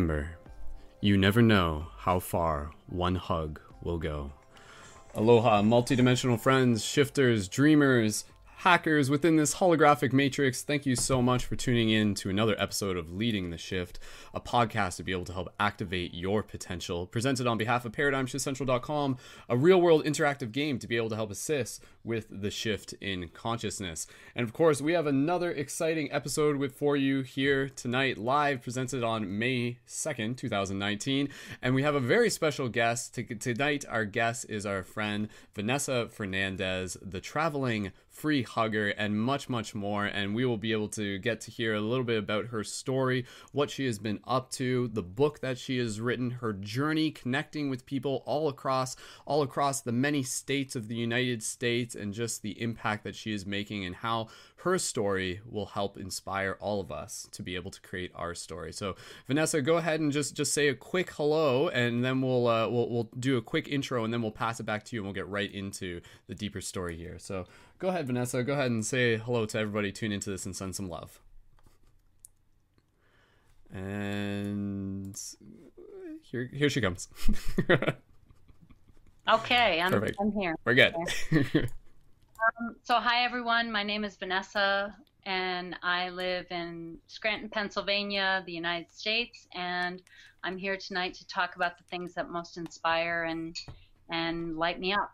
Remember, you never know how far one hug will go. Aloha, multidimensional friends, shifters, dreamers, hackers within this holographic matrix. Thank you so much for tuning in to another episode of Leading the Shift, a podcast to be able to help activate your potential. Presented on behalf of ParadigmShiftCentral.com, a real world interactive game to be able to help assist with the shift in consciousness. And of course, we have another exciting episode with for you here tonight, live presented on May 2nd, 2019. And we have a very special guest. Tonight, our guest is our friend Vanessa Fernandes, the traveling free hugger, and much, much more. And we will be able to get to hear a little bit about her story, what she has been up to, the book that she has written, her journey connecting with people all across all across the many states of the United States, and just the impact that she is making and how her story will help inspire all of us to be able to create our story. So, Vanessa, go ahead and just just say a quick hello, and then we'll uh, we'll we'll do a quick intro, and then we'll pass it back to you, and we'll get right into the deeper story here. So, go ahead, Vanessa. Go ahead and say hello to everybody. Tune into this and send some love. And here here she comes. okay, I'm Perfect. I'm here. We're good. Um, so, hi everyone. My name is Vanessa, and I live in Scranton, Pennsylvania, the United States. And I'm here tonight to talk about the things that most inspire and and light me up.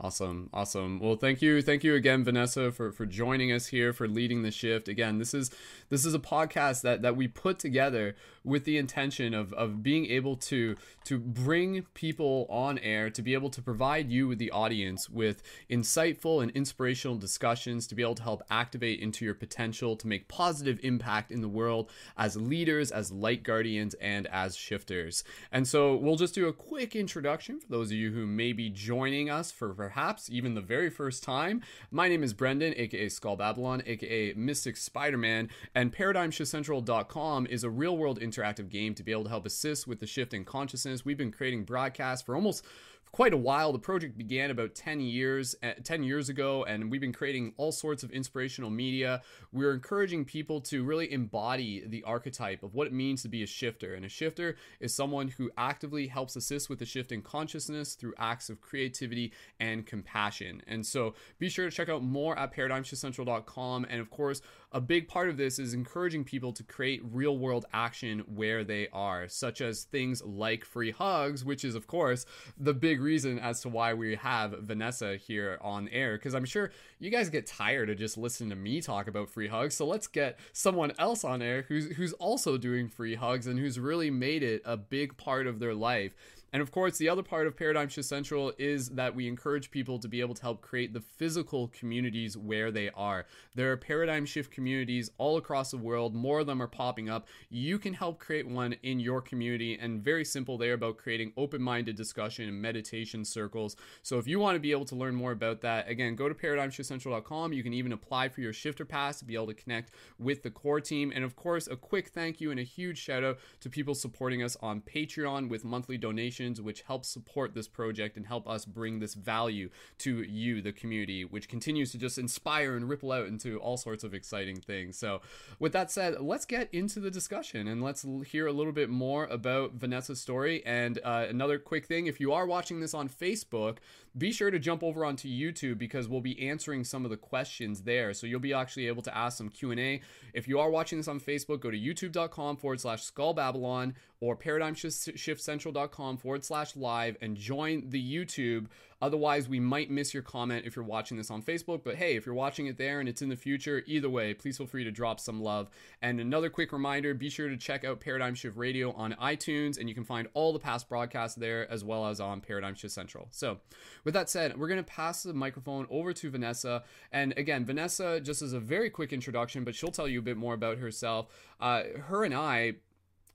Awesome, awesome. Well, thank you, thank you again, Vanessa, for for joining us here for leading the shift. Again, this is this is a podcast that that we put together with the intention of of being able to to bring people on air to be able to provide you with the audience with insightful and inspirational discussions to be able to help activate into your potential to make positive impact in the world as leaders, as light guardians, and as shifters. And so we'll just do a quick introduction for those of you who may be joining us for perhaps even the very first time. My name is Brendan, aka Skull Babylon, aka Mystic Spider Man, and ParadigmShiftCentral.com is a real world interactive game to be able to help assist with the shift in consciousness. We've been creating broadcasts for almost quite a while. The project began about 10 years uh, 10 years ago and we've been creating all sorts of inspirational media. We're encouraging people to really embody the archetype of what it means to be a shifter. And a shifter is someone who actively helps assist with the shift in consciousness through acts of creativity and compassion. And so be sure to check out more at paradigmshiftcentral.com and of course a big part of this is encouraging people to create real world action where they are, such as things like free hugs, which is, of course, the big reason as to why we have Vanessa here on air. Because I'm sure you guys get tired of just listening to me talk about free hugs. So let's get someone else on air who's, who's also doing free hugs and who's really made it a big part of their life. And of course, the other part of Paradigm Shift Central is that we encourage people to be able to help create the physical communities where they are. There are paradigm shift communities all across the world. More of them are popping up. You can help create one in your community, and very simple. They're about creating open minded discussion and meditation circles. So if you want to be able to learn more about that, again, go to paradigmshiftcentral.com. You can even apply for your shifter pass to be able to connect with the core team. And of course, a quick thank you and a huge shout out to people supporting us on Patreon with monthly donations donations, which help support this project and help us bring this value to you, the community, which continues to just inspire and ripple out into all sorts of exciting things. So, with that said, let's get into the discussion and let's hear a little bit more about Vanessa's story. And uh, another quick thing if you are watching this on Facebook, be sure to jump over onto YouTube because we'll be answering some of the questions there. So you'll be actually able to ask some Q&A. If you are watching this on Facebook, go to youtube.com forward slash skull babylon or paradigmshiftcentral.com forward slash live and join the YouTube. Otherwise, we might miss your comment if you're watching this on Facebook. But hey, if you're watching it there and it's in the future, either way, please feel free to drop some love. And another quick reminder be sure to check out Paradigm Shift Radio on iTunes, and you can find all the past broadcasts there as well as on Paradigm Shift Central. So, with that said, we're going to pass the microphone over to Vanessa. And again, Vanessa, just as a very quick introduction, but she'll tell you a bit more about herself. Uh, her and I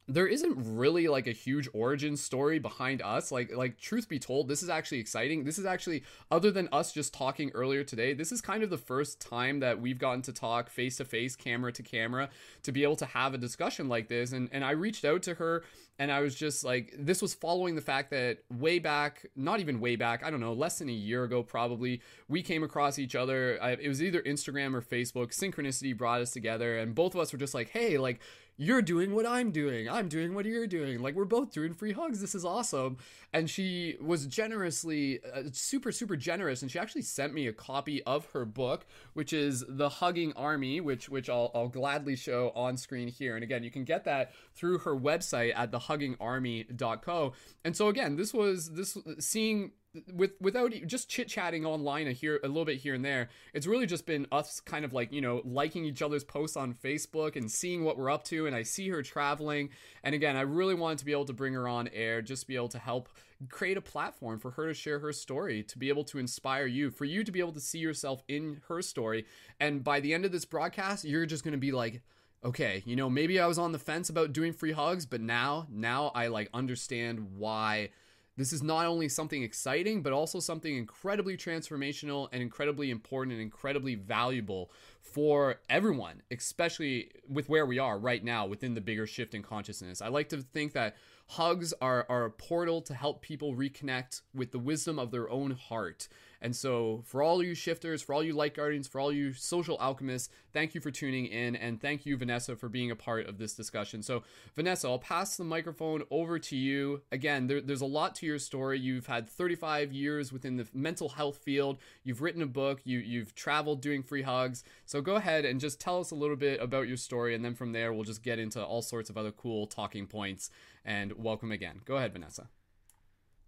there isn't really like a huge origin story behind us. Like like truth be told this is actually exciting. This is actually other than us just talking earlier today this is kind of the first time that we've gotten to talk face to face camera to camera to be able to have a discussion like this. And and I reached out to her and I was just like this was following the fact that way back not even way back I don't know less than a year ago probably we came across each other. I, it was either Instagram or Facebook. Synchronicity brought us together and both of us were just like hey like you're doing what I'm doing. I'm doing what you're doing. Like we're both doing free hugs. This is awesome. And she was generously, uh, super, super generous. And she actually sent me a copy of her book, which is The Hugging Army, which which I'll, I'll gladly show on screen here. And again, you can get that through her website at thehuggingarmy.co. And so again, this was this seeing with without just chit chatting online a here a little bit here and there it's really just been us kind of like you know liking each other's posts on facebook and seeing what we're up to and i see her traveling. And again i really wanted to be able to bring her on air just be able to help create a platform for her to share her story to be able to inspire you for you to be able to see yourself in her story. And by the end of this broadcast you're just going to be like okay you know maybe i was on the fence about doing free hugs but now now i like understand why this is not only something exciting, but also something incredibly transformational and incredibly important and incredibly valuable for everyone, especially with where we are right now within the bigger shift in consciousness. I like to think that hugs are, are a portal to help people reconnect with the wisdom of their own heart and so, for all you shifters, for all you light guardians, for all you social alchemists, thank you for tuning in. And thank you, Vanessa, for being a part of this discussion. So, Vanessa, I'll pass the microphone over to you. Again, there, there's a lot to your story. You've had 35 years within the mental health field, you've written a book, you, you've traveled doing free hugs. So, go ahead and just tell us a little bit about your story. And then from there, we'll just get into all sorts of other cool talking points. And welcome again. Go ahead, Vanessa.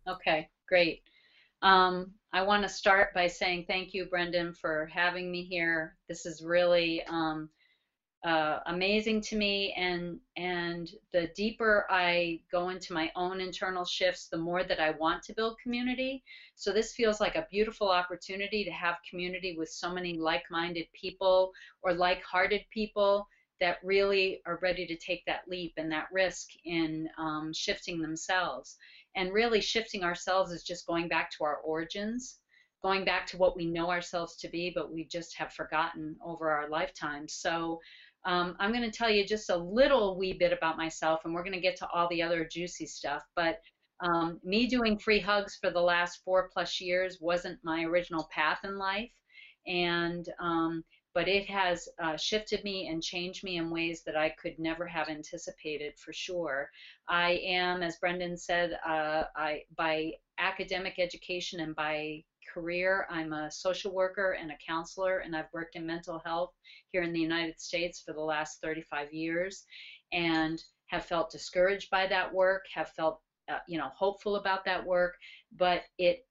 Okay, great. Um, I want to start by saying thank you, Brendan, for having me here. This is really um, uh, amazing to me, and and the deeper I go into my own internal shifts, the more that I want to build community. So this feels like a beautiful opportunity to have community with so many like-minded people or like-hearted people that really are ready to take that leap and that risk in um, shifting themselves. And really, shifting ourselves is just going back to our origins, going back to what we know ourselves to be, but we just have forgotten over our lifetime. So, um, I'm going to tell you just a little wee bit about myself, and we're going to get to all the other juicy stuff. But um, me doing free hugs for the last four plus years wasn't my original path in life. And um, but it has uh, shifted me and changed me in ways that I could never have anticipated for sure. I am, as Brendan said, uh, I by academic education and by career, I'm a social worker and a counselor, and I've worked in mental health here in the United States for the last 35 years, and have felt discouraged by that work, have felt uh, you know hopeful about that work, but it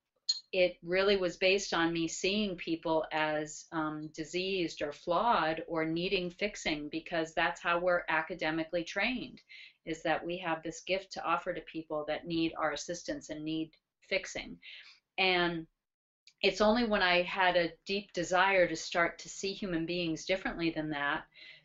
it really was based on me seeing people as um, diseased or flawed or needing fixing because that's how we're academically trained is that we have this gift to offer to people that need our assistance and need fixing. And it's only when i had a deep desire to start to see human beings differently than that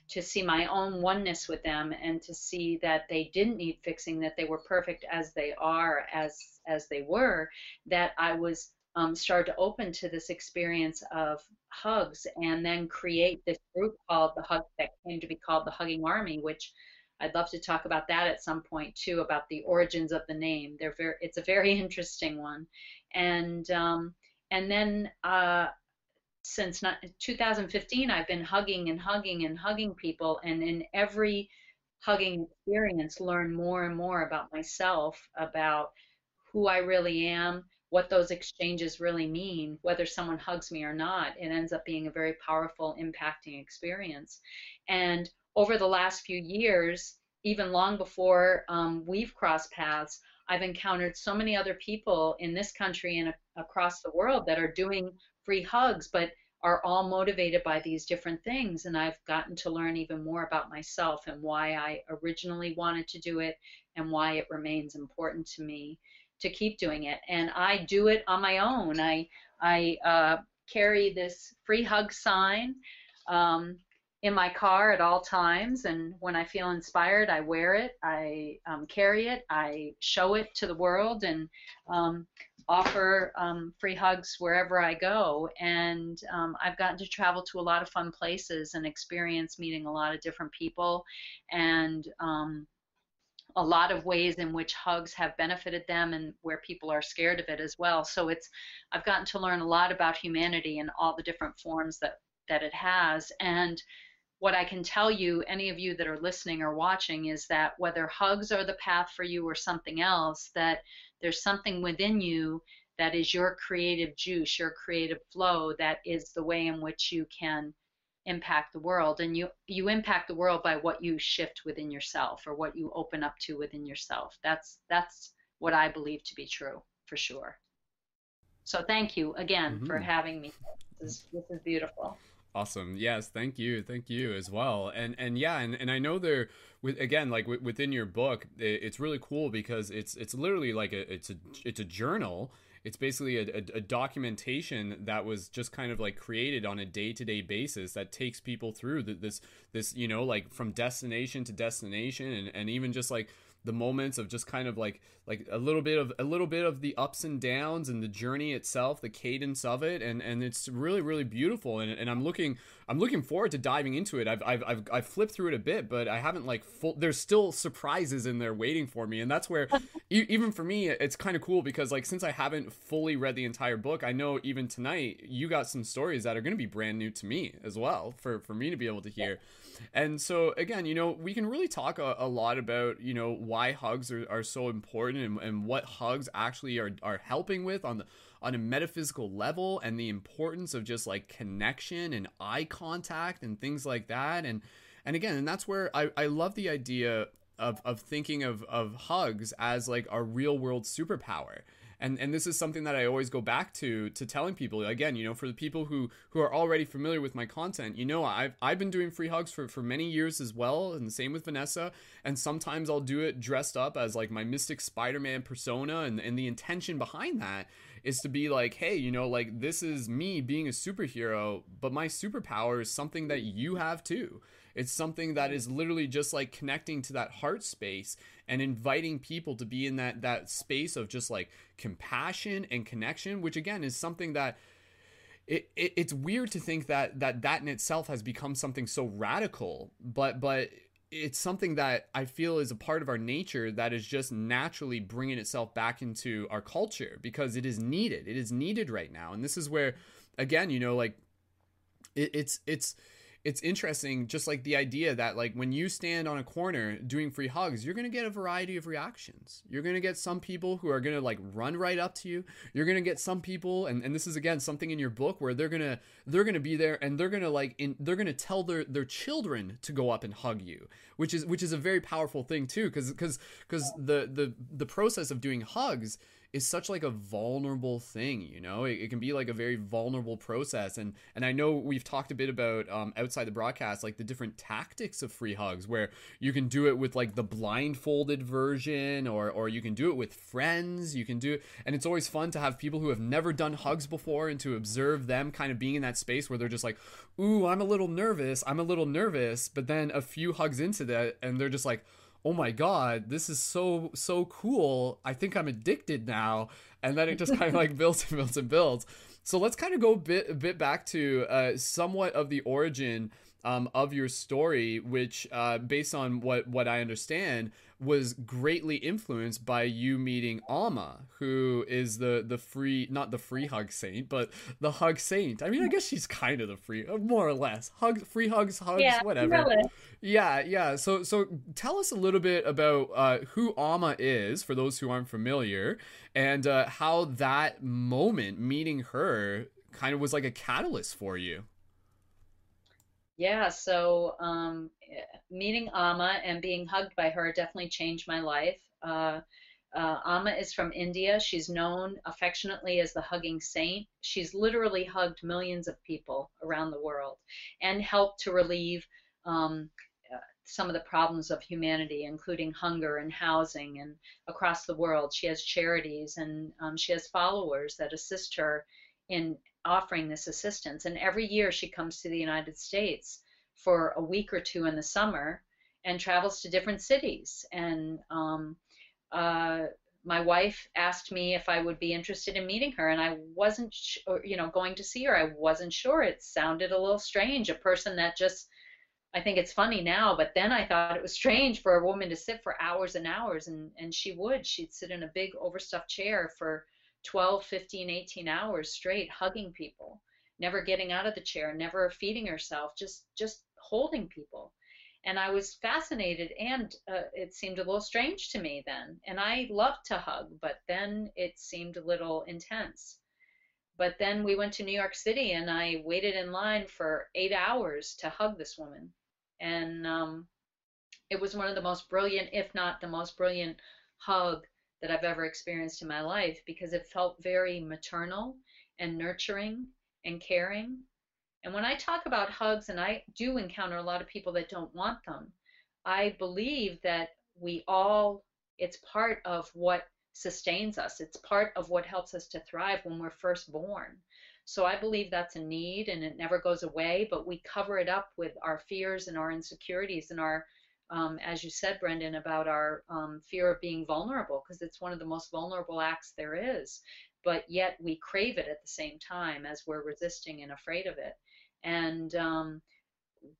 to see my own oneness with them and to see that they didn't need fixing that they were perfect as they are as as they were that i was um, started to open to this experience of hugs and then create this group called the hug that came to be called the hugging army which I'd love to talk about that at some point too, about the origins of the name. They're very, it's a very interesting one, and um, and then uh, since 2015, I've been hugging and hugging and hugging people, and in every hugging experience, learn more and more about myself, about who I really am, what those exchanges really mean, whether someone hugs me or not. It ends up being a very powerful, impacting experience. And over the last few years, even long before um, we've crossed paths, I've encountered so many other people in this country and a- across the world that are doing free hugs, but are all motivated by these different things. And I've gotten to learn even more about myself and why I originally wanted to do it and why it remains important to me to keep doing it. And I do it on my own. I I uh, carry this free hug sign um, in my car at all times, and when I feel inspired, I wear it. I um, carry it. I show it to the world, and um, offer um, free hugs wherever I go. And um, I've gotten to travel to a lot of fun places and experience meeting a lot of different people and um, a lot of ways in which hugs have benefited them and where people are scared of it as well. So it's I've gotten to learn a lot about humanity and all the different forms that that it has and what I can tell you, any of you that are listening or watching, is that whether hugs are the path for you or something else, that there's something within you that is your creative juice, your creative flow, that is the way in which you can impact the world and you you impact the world by what you shift within yourself or what you open up to within yourself. That's that's what i believe to be true for sure. So thank you again mm-hmm. for having me. This is, this is beautiful. Awesome. Yes thank you thank you as well. And and yeah and, and i know there with again like w- within your book it's really cool because it's it's literally like a it's a it's a journal it's basically a, a, a, documentation that was just kind of like created on a day-to-day basis that takes people through the, this this you know like from destination to destination and, and even just like the moments of just kind of like like a little bit of a little bit of the ups and downs and the journey itself the cadence of it. And and it's really really beautiful. And, and i'm looking i'm looking forward to diving into it. I've, I've i've i've flipped through it a bit but i haven't like full there's still surprises in there waiting for me. And that's where even for me it's kind of cool because like since i haven't fully read the entire book i know even tonight you got some stories that are going to be brand new to me as well for for me to be able to hear. And so again you know we can really talk a, a lot about you know why hugs are, are so important and, and what hugs actually are, are helping with on the on a metaphysical level and the importance of just like connection and eye contact and things like that. And and again and that's where I, I love the idea of, of thinking of, of hugs as like a real world superpower. And and this is something that I always go back to to telling people again you know for the people who who are already familiar with my content you know I've I've been doing free hugs for for many years as well and the same with Vanessa. And sometimes I'll do it dressed up as like my mystic Spider-Man persona and and the intention behind that is to be like hey you know like this is me being a superhero but my superpower is something that you have too. It's something that is literally just like connecting to that heart space and inviting people to be in that that space of just like compassion and connection, which again is something that it, it, it's weird to think that that that in itself has become something so radical, but but it's something that I feel is a part of our nature that is just naturally bringing itself back into our culture because it is needed. It is needed right now, and this is where, again, you know, like it, it's it's it's interesting just like the idea that like when you stand on a corner doing free hugs you're going to get a variety of reactions. You're going to get some people who are going to like run right up to you. You're going to get some people and, and this is again something in your book where they're going to they're going to be there and they're going to like in, they're going to tell their their children to go up and hug you which is which is a very powerful thing too because because because the the the process of doing hugs is such like a vulnerable thing you know? It, it, can be like a very vulnerable process and and i know we've talked a bit about um, outside the broadcast like the different tactics of free hugs where you can do it with like the blindfolded version or or you can do it with friends you can do it and it's always fun to have people who have never done hugs before and to observe them kind of being in that space where they're just like ooh i'm a little nervous i'm a little nervous but then a few hugs into that and they're just like oh my god this is so so cool. I think i'm addicted now. And then it just kind of like builds and builds and builds. So let's kind of go a bit a bit back to uh, somewhat of the origin um, of your story, which, uh, based on what what I understand, was greatly influenced by you meeting Alma, who is the the free not the free hug saint, but the hug saint. I mean, I guess she's kind of the free, uh, more or less. Hug, free hugs, hugs, yeah, whatever. Yeah, yeah. So so tell us a little bit about uh, who Alma is for those who aren't familiar, and uh, how that moment meeting her kind of was like a catalyst for you. Yeah, so um, meeting Amma and being hugged by her definitely changed my life. Uh, uh, Amma is from India. She's known affectionately as the hugging saint. She's literally hugged millions of people around the world and helped to relieve um, uh, some of the problems of humanity, including hunger and housing, and across the world. She has charities and um, she has followers that assist her in offering this assistance. And every year she comes to the United States for a week or two in the summer and travels to different cities. And um, uh, my wife asked me if I would be interested in meeting her, and I wasn't, sh- or, you know, going to see her. I wasn't sure. It sounded a little strange. A person that just, I think it's funny now, but then I thought it was strange for a woman to sit for hours and hours, and and she would. She'd sit in a big overstuffed chair for 12, 15, 18 hours straight hugging people, never getting out of the chair, never feeding herself, just just holding people. And I was fascinated, and uh, it seemed a little strange to me then. And I loved to hug, but then it seemed a little intense. But then we went to New York City, and I waited in line for eight hours to hug this woman. And um, it was one of the most brilliant, if not the most brilliant, hug that I've ever experienced in my life because it felt very maternal and nurturing and caring. And when I talk about hugs, and I do encounter a lot of people that don't want them, I believe that we all, it's part of what sustains us. It's part of what helps us to thrive when we're first born. So I believe that's a need and it never goes away, but we cover it up with our fears and our insecurities and our um, as you said, Brendan, about our um, fear of being vulnerable, because it's one of the most vulnerable acts there is. But yet we crave it at the same time as we're resisting and afraid of it. And um,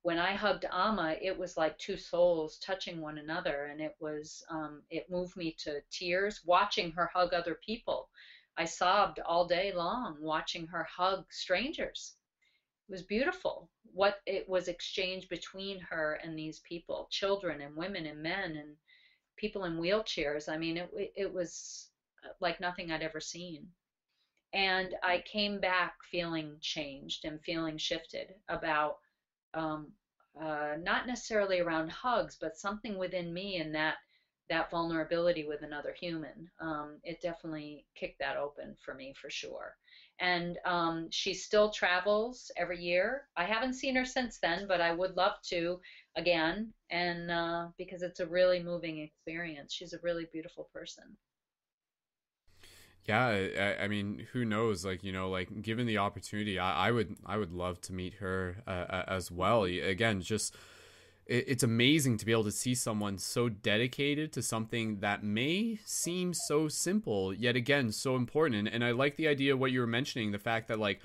when I hugged Amma, it was like two souls touching one another, and it was um, it moved me to tears watching her hug other people. I sobbed all day long watching her hug strangers. It was beautiful what it was exchanged between her and these people children and women and men and people in wheelchairs. I mean it, it was uh, like nothing i'd ever seen and i came back feeling changed and feeling shifted about um, uh, not necessarily around hugs but something within me and that that vulnerability with another human um, it definitely kicked that open for me for sure and um, she still travels every year. I haven't seen her since then, but I would love to again, and uh, because it's a really moving experience. She's a really beautiful person. Yeah, I, I, mean, who knows? Like you know, like given the opportunity, I, I would I would love to meet her uh, as well. Again, just it's amazing to be able to see someone so dedicated to something that may seem so simple yet again so important and, i like the idea of what you were mentioning the fact that like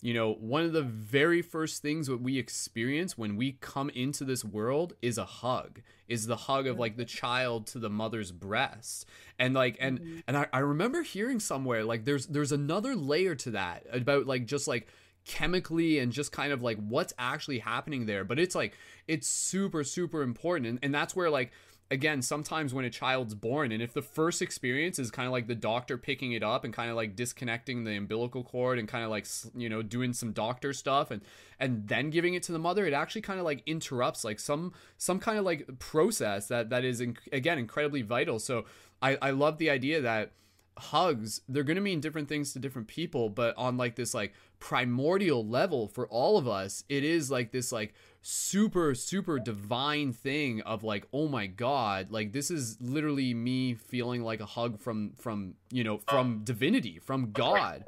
you know one of the very first things that we experience when we come into this world is a hug is the hug of like the child to the mother's breast. And like and mm-hmm. and I, I remember hearing somewhere like there's there's another layer to that about like just like chemically and just kind of like what's actually happening there. But it's like it's super super important. And, and that's where like again sometimes when a child's born and if the first experience is kind of like the doctor picking it up and kind of like disconnecting the umbilical cord and kind of like you know doing some doctor stuff and and then giving it to the mother it actually kind of like interrupts like some some kind of like process that that is in, again incredibly vital. So i i love the idea that hugs they're going to mean different things to different people but on like this like primordial level for all of us it is like this like super super divine thing of like oh my god like this is literally me feeling like a hug from from you know from divinity from god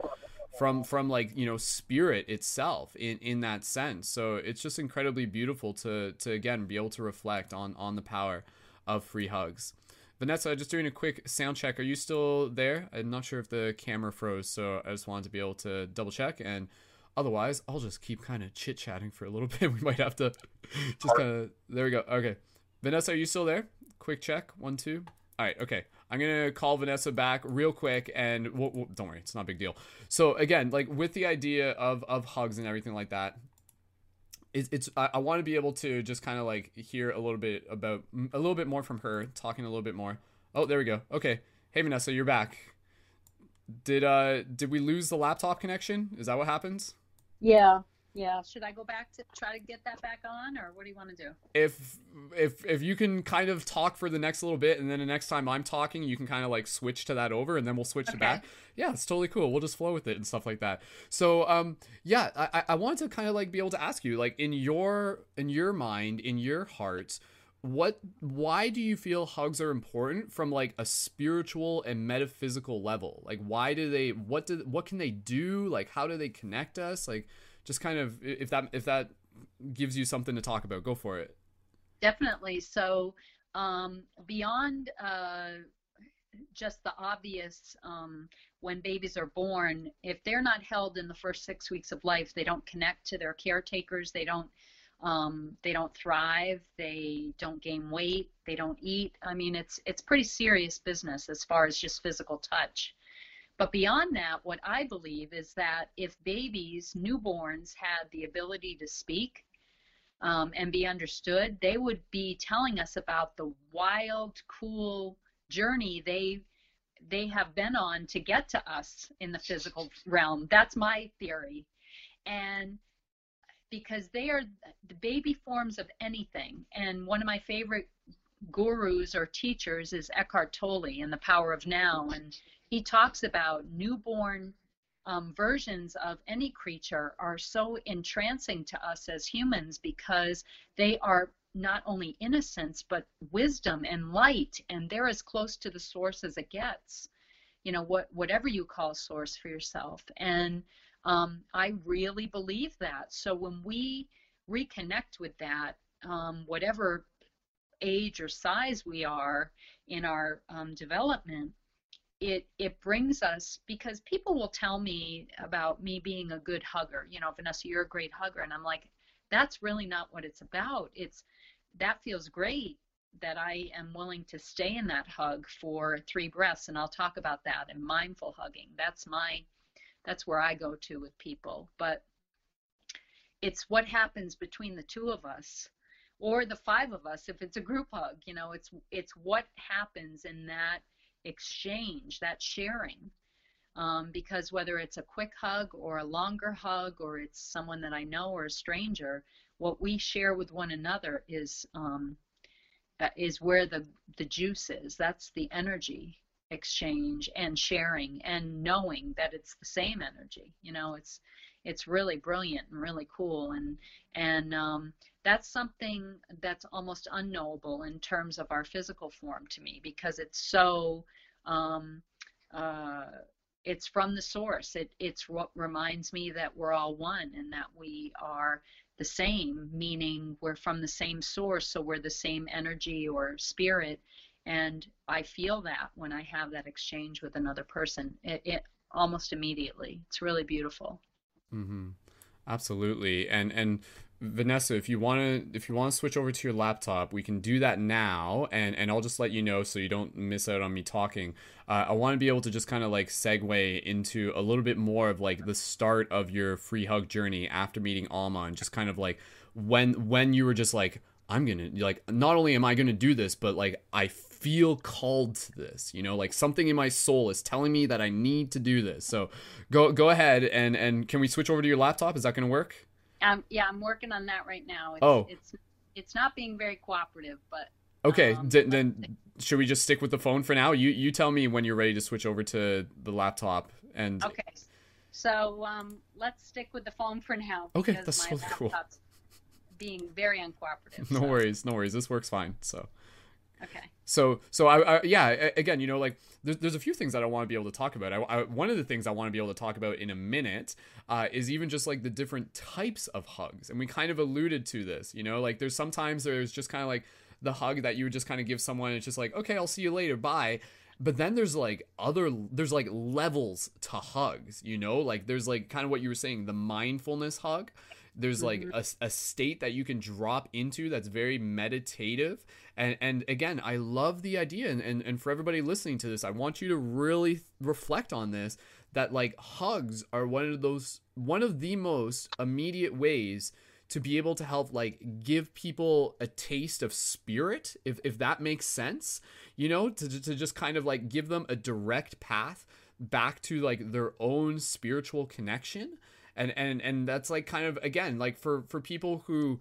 from from like you know spirit itself in in that sense so it's just incredibly beautiful to to again be able to reflect on on the power of free hugs Vanessa, just doing a quick sound check. Are you still there? I'm not sure if the camera froze, so I just wanted to be able to double check. And Otherwise, I'll just keep kind of chit chatting for a little bit. We might have to just kind of. There we go. Okay, Vanessa, are you still there? Quick check. One, two. All right. Okay. I'm gonna call Vanessa back real quick, and we'll, we'll, don't worry, it's not a big deal. So again, like with the idea of of hugs and everything like that, it's, it's I, I want to be able to just kind of like hear a little bit about a little bit more from her, talking a little bit more. Oh, there we go. Okay. Hey Vanessa, you're back. Did uh did we lose the laptop connection? Is that what happens? Yeah. Yeah. Should I go back to try to get that back on, or what do you want to do? If if if you can kind of talk for the next little bit, and then the next time I'm talking, you can kind of like switch to that over, and then we'll switch Okay. it back. Yeah, it's totally cool. We'll just flow with it and stuff like that. So um yeah, I I- I wanted to kind of like be able to ask you like in your in your mind in your heart. What why do you feel hugs are important from like a spiritual and metaphysical level? Like why do they what do what can they do? Like how do they connect us? Like just kind of if that if that gives you something to talk about, go for it. Definitely. So, um, beyond uh, just the obvious, um, when babies are born, if they're not held in the first six weeks of life, they don't connect to their caretakers. They don't. Um, they don't thrive. They don't gain weight. They don't eat. I mean, it's it's pretty serious business as far as just physical touch. But beyond that, what I believe is that if babies, newborns, had the ability to speak, um, and be understood, they would be telling us about the wild, cool journey they they have been on to get to us in the physical realm. That's my theory, and because they are the baby forms of anything. And one of my favorite gurus or teachers is Eckhart Tolle in The Power of Now, and he talks about newborn um, versions of any creature are so entrancing to us as humans because they are not only innocence but wisdom and light. And they're as close to the source as it gets you know what whatever you call source for yourself. And um, i really believe that so when we reconnect with that um, whatever age or size we are in our um, development it it brings us because people will tell me about me being a good hugger. You know, Vanessa, you're a great hugger, and I'm like, that's really not what it's about. It's that feels great that I am willing to stay in that hug for three breaths, and I'll talk about that and mindful hugging. That's my that's where I go to with people, but it's what happens between the two of us or the five of us if it's a group hug you know it's it's what happens in that exchange, that sharing. Um, because whether it's a quick hug or a longer hug or it's someone that I know or a stranger, what we share with one another is um, is where the the juice is. That's the energy exchange and sharing and knowing that it's the same energy. You know, it's it's really brilliant and really cool and and um, that's something that's almost unknowable in terms of our physical form to me because it's so um, uh, it's from the source it, it's what reminds me that we're all one and that we are the same meaning we're from the same source so we're the same energy or spirit and i feel that when i have that exchange with another person it, it almost immediately it's really beautiful Mm-hmm. Absolutely. And and Vanessa, if you want to if you want to switch over to your laptop, we can do that now, and and I'll just let you know so you don't miss out on me talking. Uh, I want to be able to just kind of like segue into a little bit more of like the start of your free hug journey after meeting Alma, and just kind of like when when you were just like I'm gonna like not only am I gonna do this, but like I feel called to this. You know, like something in my soul is telling me that I need to do this. So go go ahead and and can we switch over to your laptop? Is that gonna work? Um, yeah, I'm working on that right now. It's, Oh. it's it's not being very cooperative, but Okay, Um, d- then should we just stick with the phone for now? You you tell me when you're ready to switch over to the laptop. And okay. So um, let's stick with the phone for now. Okay, that's my totally cool. Being very uncooperative. no so, worries, no worries. This works fine. So. Okay. So, so I, I yeah, again, you know, like there's, there's a few things that I want to be able to talk about. I, I, one of the things I want to be able to talk about in a minute uh, is even just like the different types of hugs, and we kind of alluded to this. You know, like there's sometimes there's just kind of like the hug that you would just kind of give someone. It's just like, okay, I'll see you later, bye. but then there's like other there's like levels to hugs you know like there's like kind of what you were saying the mindfulness hug there's like mm-hmm. a, a state that you can drop into that's very meditative. And and again i love the idea and, and and for everybody listening to this i want you to really reflect on this that like hugs are one of those one of the most immediate ways to be able to help like give people a taste of spirit if, if that makes sense you know to, to just kind of like give them a direct path back to like their own spiritual connection and and and that's like kind of again like for for people who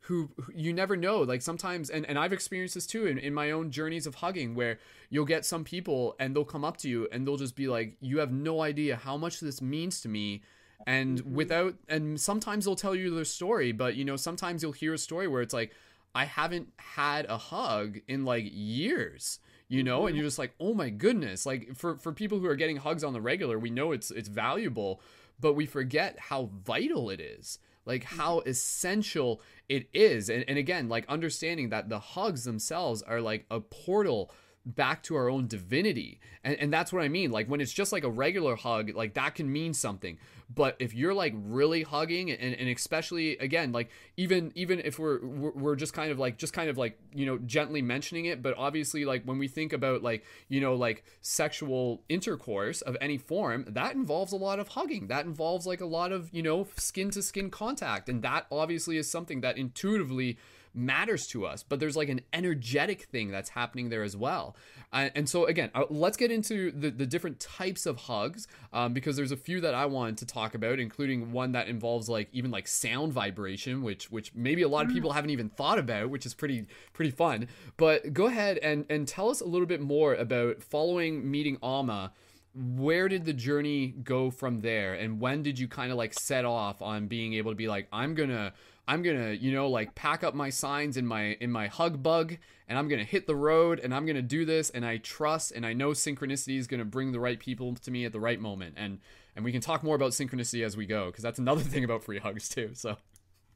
who, who you never know like sometimes and, and i've experienced this too in, in my own journeys of hugging where you'll get some people and they'll come up to you and they'll just be like you have no idea how much this means to me and Mm-hmm. without and sometimes they'll tell you their story but you know sometimes you'll hear a story where it's like i haven't had a hug in like years you know Mm-hmm. and you're just like oh my goodness like for for people who are getting hugs on the regular we know it's it's valuable but we forget how vital it is like mm-hmm. how essential it is. And, and again like understanding that the hugs themselves are like a portal back to our own divinity. And, and that's what i mean. Like when it's just like a regular hug like that can mean something. But if you're like really hugging and, and especially again like even even if we're we're just kind of like just kind of like you know gently mentioning it but obviously like when we think about like you know like sexual intercourse of any form that involves a lot of hugging. That involves like a lot of you know skin to skin contact. And that obviously is something that intuitively matters to us but there's like an energetic thing that's happening there as well. Uh, and so again uh, let's get into the, the different types of hugs um, because there's a few that i wanted to talk about including one that involves like even like sound vibration which which maybe a lot of people haven't even thought about which is pretty pretty fun. But go ahead and and tell us a little bit more about following meeting alma. Where did the journey go from there? And when did you kind of like set off on being able to be like i'm gonna i'm gonna you know like pack up my signs in my in my hug bug and i'm gonna hit the road and i'm gonna do this and i trust and i know synchronicity is gonna bring the right people to me at the right moment and and we can talk more about synchronicity as we go because that's another thing about free hugs too so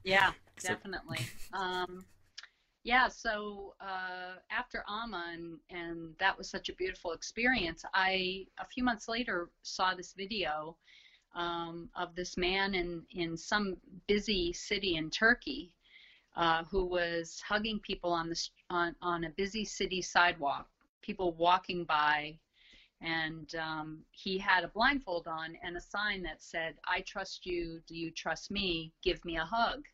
Yeah, definitely. um, yeah, so uh, after Amma, and, and that was such a beautiful experience, I, a few months later, saw this video um, of this man in, in some busy city in Turkey uh, who was hugging people on, the, on, on a busy city sidewalk, people walking by. And um, he had a blindfold on and a sign that said, I trust you. Do you trust me? Give me a hug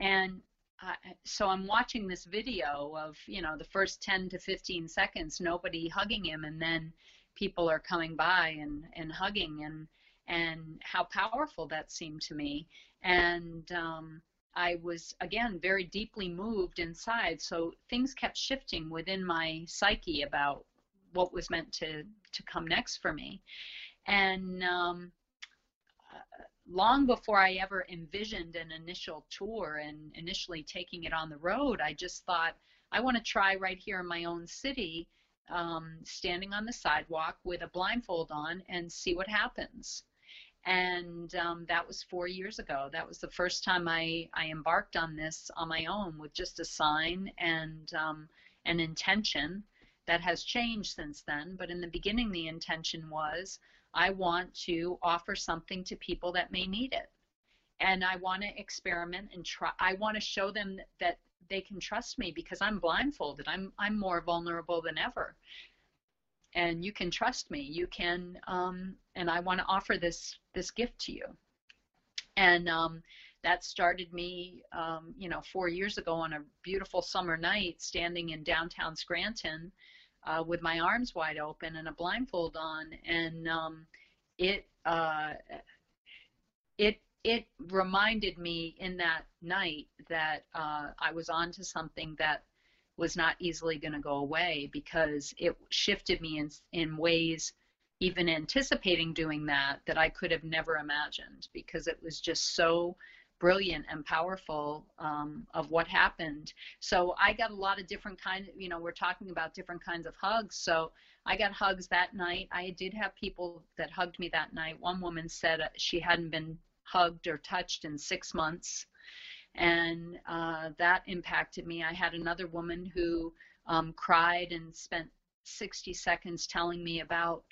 and uh, so I'm watching this video of you know the first 10 to 15 seconds nobody hugging him and then people are coming by and and hugging and and how powerful that seemed to me. And um, I was again very deeply moved inside. So things kept shifting within my psyche about what was meant to to come next for me. And um, long before I ever envisioned an initial tour and initially taking it on the road, I just thought, I want to try right here in my own city, um, standing on the sidewalk with a blindfold on and see what happens. And um, that was four years ago. That was the first time I, I embarked on this on my own with just a sign and um, an intention that has changed since then. But in the beginning, the intention was I want to offer something to people that may need it. And I want to experiment and try. I want to show them that they can trust me because I'm blindfolded. I'm I'm more vulnerable than ever. And you can trust me. You can, um, and I want to offer this this gift to you. And um, that started me, um, you know, four years ago on a beautiful summer night, standing in downtown Scranton uh, with my arms wide open and a blindfold on, and um, it uh, it it reminded me in that night that uh, I was onto something that was not easily going to go away because it shifted me in in ways even anticipating doing that that I could have never imagined because it was just so brilliant and powerful um, of what happened. So I got a lot of different kind. You know, we're talking about different kinds of hugs. So I got hugs that night. I did have people that hugged me that night. One woman said she hadn't been hugged or touched in six months, and uh, that impacted me. I had another woman who um, cried and spent 60 seconds telling me about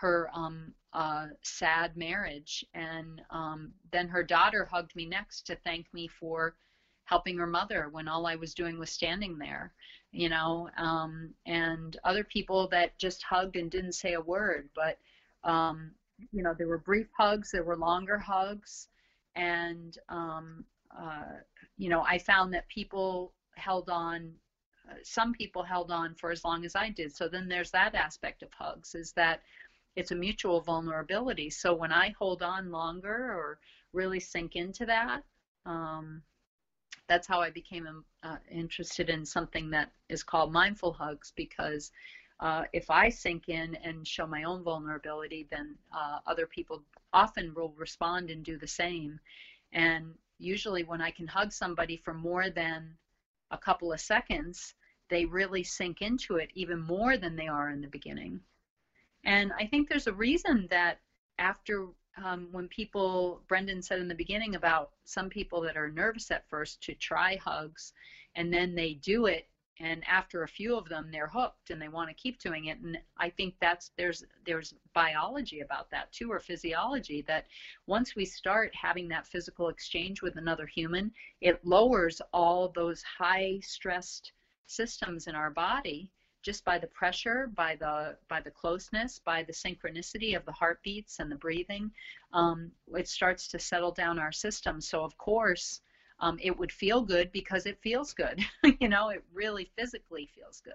her um, uh, sad marriage. And um, then her daughter hugged me next to thank me for helping her mother when all I was doing was standing there, you know, um, and other people that just hugged and didn't say a word. But, um, you know, there were brief hugs, there were longer hugs. And, um, uh, you know, I found that people held on uh, some people held on for as long as I did. So then there's that aspect of hugs is that it's a mutual vulnerability. So when I hold on longer or really sink into that, um, that's how I became um, uh, interested in something that is called mindful hugs because uh, if I sink in and show my own vulnerability, then uh, other people often will respond and do the same. And usually, when I can hug somebody for more than a couple of seconds, they really sink into it even more than they are in the beginning. And I think there's a reason that after um, when people, Brendan said in the beginning about some people that are nervous at first to try hugs, and then they do it, and after a few of them, they're hooked and they want to keep doing it. And I think that's there's there's biology about that too, or physiology that once we start having that physical exchange with another human, it lowers all those high stressed systems in our body just by the pressure, by the by the closeness, by the synchronicity of the heartbeats and the breathing, um, it starts to settle down our system. So of course, um, it would feel good because it feels good. you know, it really physically feels good.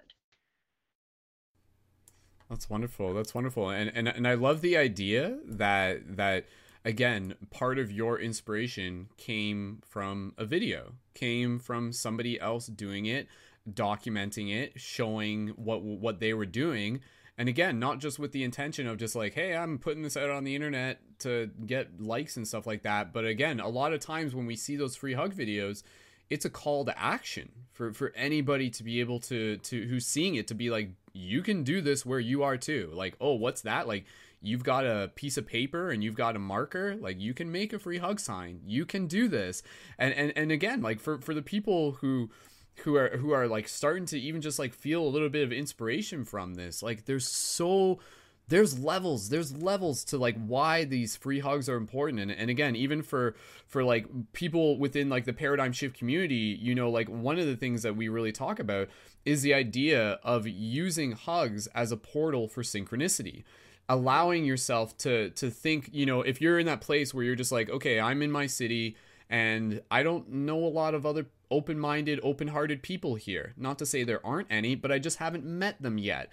That's wonderful. That's wonderful. And and and I love the idea that that again, part of your inspiration came from a video, came from somebody else doing it documenting it, showing what what they were doing. And again, not just with the intention of just like, hey, I'm putting this out on the internet to get likes and stuff like that. But again, a lot of times when we see those free hug videos, it's a call to action for, for anybody to be able to to who's seeing it to be like, you can do this where you are too. Like, oh, what's that? Like you've got a piece of paper and you've got a marker like you can make a free hug sign you can do this and and, and again like for for the people who who are who are like starting to even just like feel a little bit of inspiration from this. Like there's so there's levels there's levels to like why these free hugs are important. And, and again even for for like people within like the paradigm shift community you know like one of the things that we really talk about is the idea of using hugs as a portal for synchronicity allowing yourself to to think you know if you're in that place where you're just like okay i'm in my city and i don't know a lot of other open minded, open hearted people here. Not to say there aren't any, but I just haven't met them yet.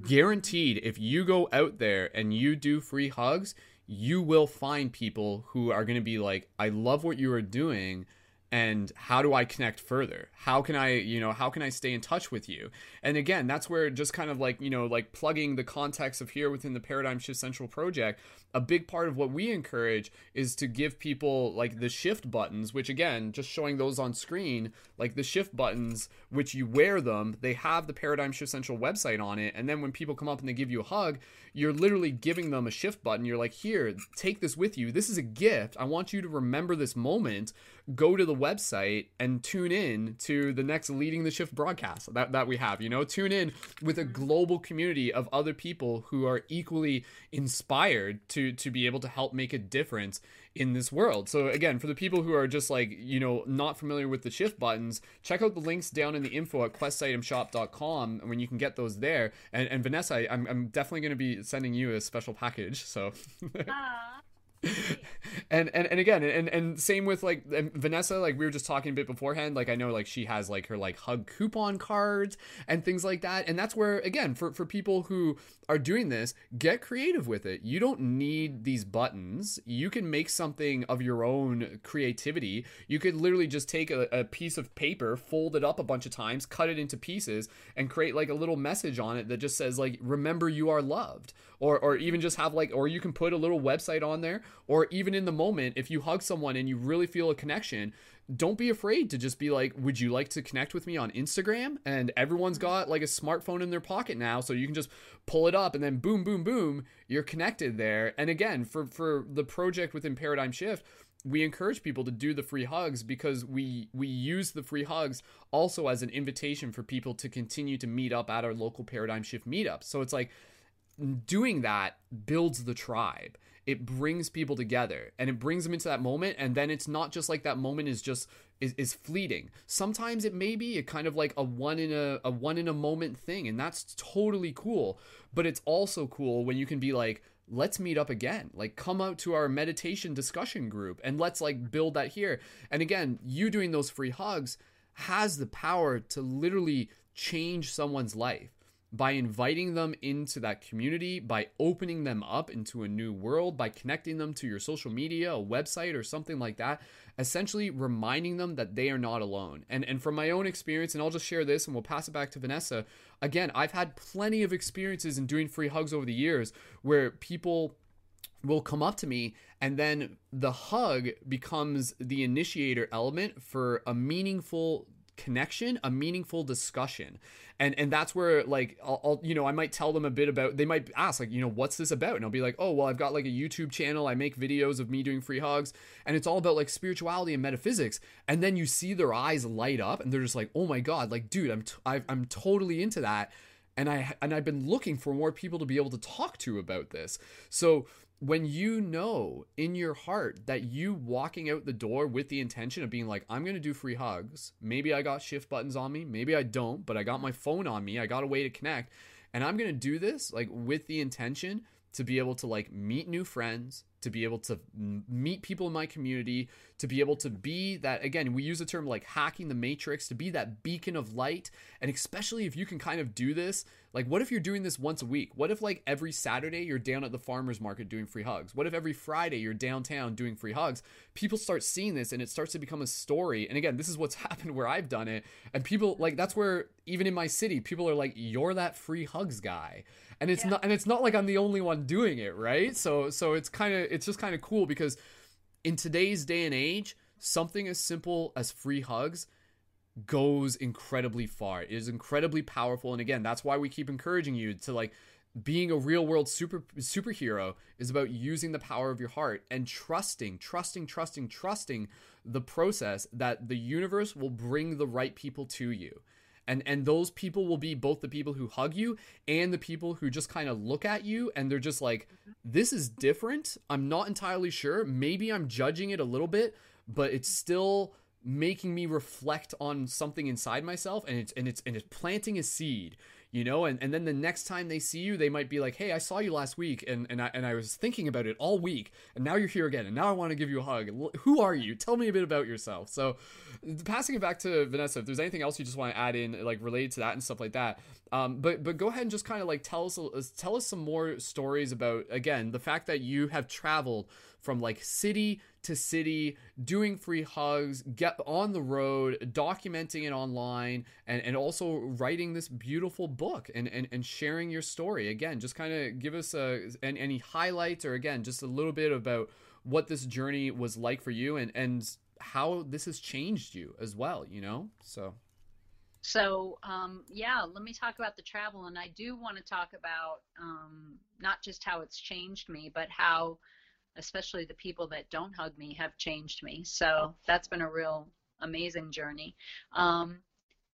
Guaranteed, if you go out there and you do free hugs, you will find people who are going to be like, I love what you are doing and how do I connect further? How can I, you know, how can I stay in touch with you? And again, that's where just kind of like, you know, like plugging the context of here within the Paradigm Shift Central project, a big part of what we encourage is to give people like the shift buttons, which again, just showing those on screen, like the shift buttons, which you wear them, they have the Paradigm Shift Central website on it. And then when people come up and they give you a hug, you're literally giving them a shift button. You're like, here, take this with you. This is a gift. I want you to remember this moment. Go to the website and tune in to the next Leading the Shift broadcast that, that we have. You know, tune in with a global community of other people who are equally inspired to to be able to help make a difference in this world. So again, for the people who are just like, you know, not familiar with the shift buttons, check out the links down in the info at questitemshop.com when you can get those there. And, and Vanessa, I, I'm, I'm definitely going to be sending you a special package. So. and, and and again and and same with like Vanessa like we were just talking a bit beforehand like I know like she has like her like hug coupon cards and things like that and that's where again for for people who are doing this get creative with it. You don't need these buttons. You can make something of your own creativity. You could literally just take a, a piece of paper fold it up a bunch of times cut it into pieces and create like a little message on it that just says like remember you are loved or or even just have like or you can put a little website on there or even in the moment if you hug someone and you really feel a connection don't be afraid to just be like would you like to connect with me on instagram? And everyone's mm-hmm. got like a smartphone in their pocket now so you can just pull it up and then boom boom boom you're connected there. And again for for the project within paradigm shift we encourage people to do the free hugs because we we use the free hugs also as an invitation for people to continue to meet up at our local paradigm shift meetups. So it's like doing that builds the tribe. It brings people together and it brings them into that moment and then it's not just like that moment is just is, is fleeting. Sometimes it may be a kind of like a one in a, a one in a moment thing and that's totally cool. But it's also cool when you can be like let's meet up again like come out to our meditation discussion group and let's like build that here and again you doing those free hugs has the power to literally change someone's life by inviting them into that community, by opening them up into a new world, by connecting them to your social media, a website, or something like that, essentially reminding them that they are not alone. And and from my own experience, and I'll just share this and we'll pass it back to Vanessa. Again, I've had plenty of experiences in doing free hugs over the years where people will come up to me and then the hug becomes the initiator element for a meaningful connection a meaningful discussion. And and that's where like I'll, I'll, you know i might tell them a bit about they might ask like you know what's this about? And i'll be like oh well i've got like a youtube channel. I make videos of me doing free hugs. And it's all about like spirituality and metaphysics. And then you see their eyes light up and they're just like oh my god like dude i'm t- i am totally into that. And i and i've been looking for more people to be able to talk to about this. So when you know in your heart that you walking out the door with the intention of being like, I'm going to do free hugs. Maybe I got shift buttons on me. Maybe I don't, but I got my phone on me. I got a way to connect. And I'm going to do this like with the intention to be able to like meet new friends, to be able to meet people in my community, to be able to be that again, we use the term like hacking the matrix, to be that beacon of light. And especially if you can kind of do this, like what if you're doing this once a week? What if like every Saturday you're down at the farmers market doing free hugs? What if every Friday you're downtown doing free hugs? People start seeing this and it starts to become a story. And again, this is what's happened where I've done it. And people like that's where even in my city, people are like, You're that free hugs guy and it's yeah. not and it's not like I'm the only one doing it, right? So so it's kind of it's just kind of cool because in today's day and age, something as simple as free hugs goes incredibly far. It is incredibly powerful and again, that's why we keep encouraging you to like being a real world super superhero is about using the power of your heart and trusting, trusting, trusting, trusting the process that the universe will bring the right people to you. And and those people will be both the people who hug you and the people who just kind of look at you and they're just like this is different. I'm not entirely sure. Maybe i'm judging it a little bit but it's still making me reflect on something inside myself and it's and it's and it's planting a seed you know? And, and then the next time they see you they might be like hey i saw you last week and, and, I, and i was thinking about it all week and now you're here again and now i want to give you a hug. Who are you? Tell me a bit about yourself. So passing it back to vanessa if there's anything else you just want to add in like related to that and stuff like that um, but but go ahead and just kind of like tell us tell us some more stories about again the fact that you have traveled from like city to city, doing free hugs, get on the road, documenting it online, and, and also writing this beautiful book and, and, and sharing your story. Again, just kind of give us a, any, any highlights or again, just a little bit about what this journey was like for you and, and how this has changed you as well, you know? So. So um, yeah, let me talk about the travel, and I do want to talk about um, not just how it's changed me, but how especially the people that don't hug me, have changed me. So that's been a real amazing journey. Um,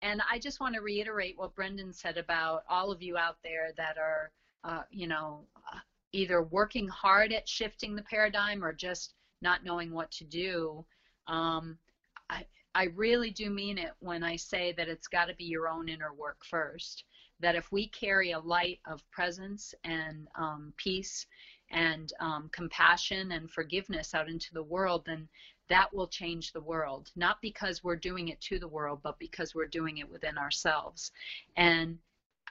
and I just want to reiterate what Brendan said about all of you out there that are, uh, you know, either working hard at shifting the paradigm or just not knowing what to do. Um, I, I really do mean it when I say that it's got to be your own inner work first. That if we carry a light of presence and um, peace and um, compassion and forgiveness out into the world, then that will change the world. Not because we're doing it to the world, but because we're doing it within ourselves. And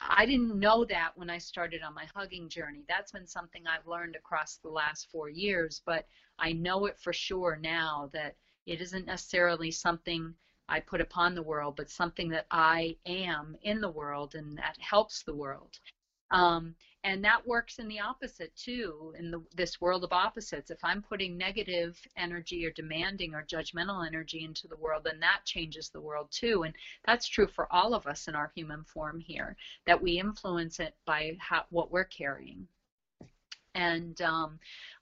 I didn't know that when I started on my hugging journey. That's been something I've learned across the last four years, but I know it for sure now that it isn't necessarily something I put upon the world, but something that I am in the world and that helps the world. Um, and that works in the opposite too in the, this world of opposites. If i'm putting negative energy or demanding or judgmental energy into the world then that changes the world too. And that's true for all of us in our human form here that we influence it by how, what we're carrying. And um,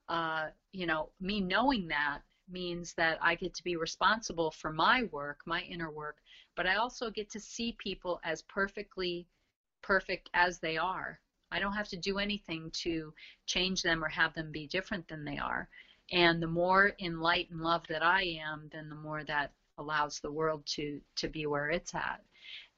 uh, you know me knowing that means that I get to be responsible for my work, my inner work, but I also get to see people as perfectly perfect as they are. I don't have to do anything to change them or have them be different than they are. And the more in light and love that I am, then the more that allows the world to to be where it's at.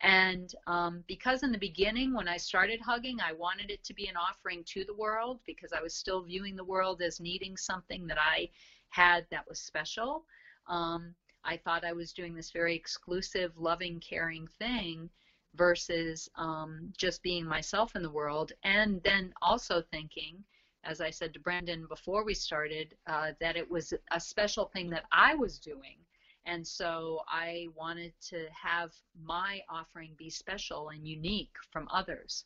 And um, because in the beginning, when I started hugging, I wanted it to be an offering to the world because I was still viewing the world as needing something that I had that was special. Um, I thought I was doing this very exclusive, loving, caring thing versus um, just being myself in the world. And then also thinking, as I said to Brendan before we started, uh, that it was a special thing that I was doing. And so I wanted to have my offering be special and unique from others.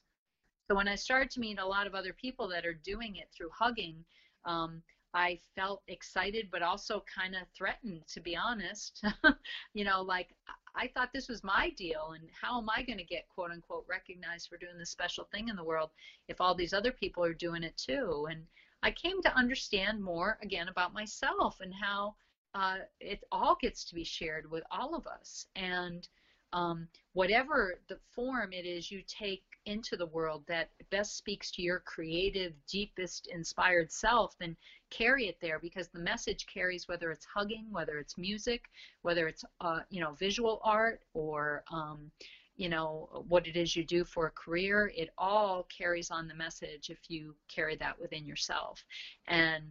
So when I started to meet a lot of other people that are doing it through hugging, um, I felt excited, but also kind of threatened, to be honest. you know, like I thought this was my deal, and how am I going to get quote unquote recognized for doing this special thing in the world if all these other people are doing it too? And I came to understand more again about myself and how uh, it all gets to be shared with all of us. And um, whatever the form it is you take into the world that best speaks to your creative, deepest, inspired self, then carry it there because the message carries whether it's hugging, whether it's music, whether it's uh, you know visual art or um, you know what it is you do for a career. It all carries on the message if you carry that within yourself. And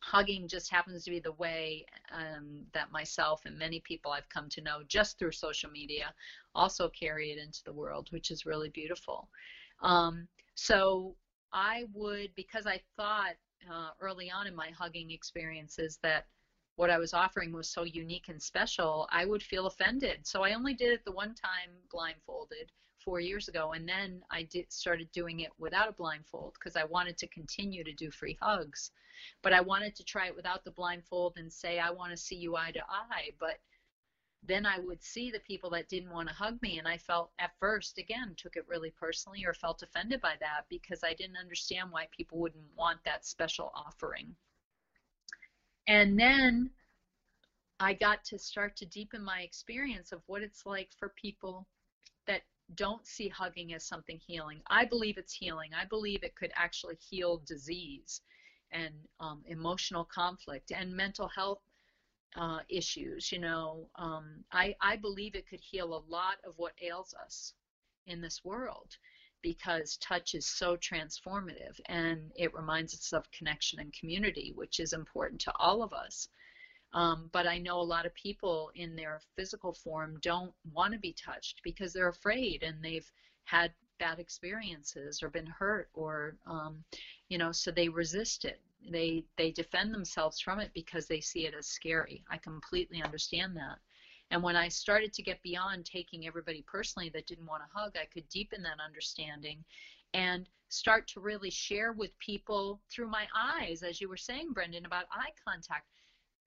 hugging just happens to be the way um, that myself and many people I've come to know just through social media also carry it into the world, which is really beautiful. Um, so I would, because I thought uh, early on in my hugging experiences that what I was offering was so unique and special, I would feel offended. So I only did it the one time blindfolded four years ago, and then I did started doing it without a blindfold because I wanted to continue to do free hugs. But I wanted to try it without the blindfold and say, I want to see you eye to eye. But then I would see the people that didn't want to hug me, and I felt at first, again, took it really personally or felt offended by that because I didn't understand why people wouldn't want that special offering. And then I got to start to deepen my experience of what it's like for people that don't see hugging as something healing. I believe it's healing. I believe it could actually heal disease and um, emotional conflict and mental health uh, issues. You know, um, I, I believe it could heal a lot of what ails us in this world because touch is so transformative and it reminds us of connection and community, which is important to all of us. Um, but I know a lot of people in their physical form don't want to be touched because they're afraid and they've had bad experiences or been hurt or um, you know so they resist it they they defend themselves from it because they see it as scary. I completely understand that. And when i started to get beyond taking everybody personally that didn't want to hug i could deepen that understanding and start to really share with people through my eyes as you were saying brendan about eye contact.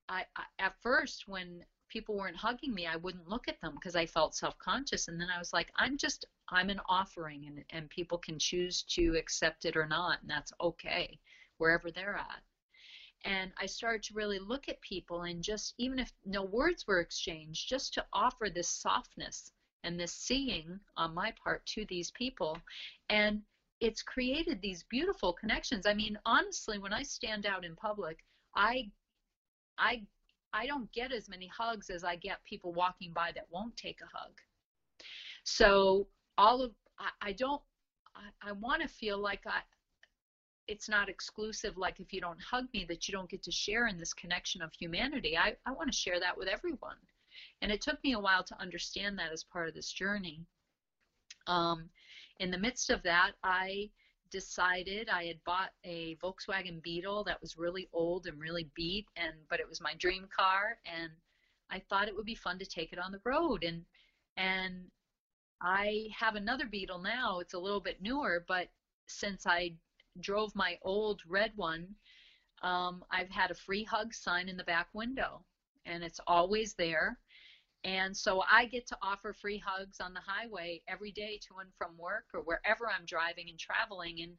I, I at first when people weren't hugging me, I wouldn't look at them because I felt self-conscious. And then I was like, I'm just, I'm an offering, and and people can choose to accept it or not, and that's okay, wherever they're at. And I started to really look at people and just, even if no words were exchanged, just to offer this softness and this seeing on my part to these people. And it's created these beautiful connections. I mean, honestly, when I stand out in public, I I I don't get as many hugs as I get people walking by that won't take a hug. So all of I, I don't I, I want to feel like I it's not exclusive like if you don't hug me that you don't get to share in this connection of humanity. I, I want to share that with everyone. And it took me a while to understand that as part of this journey. Um, in the midst of that, I decided I had bought a Volkswagen Beetle that was really old and really beat and but it was my dream car and I thought it would be fun to take it on the road and and I have another Beetle now. It's a little bit newer, but since I drove my old red one, um, I've had a free hug sign in the back window, and it's always there. And so I get to offer free hugs on the highway every day to and from work or wherever I'm driving and traveling. And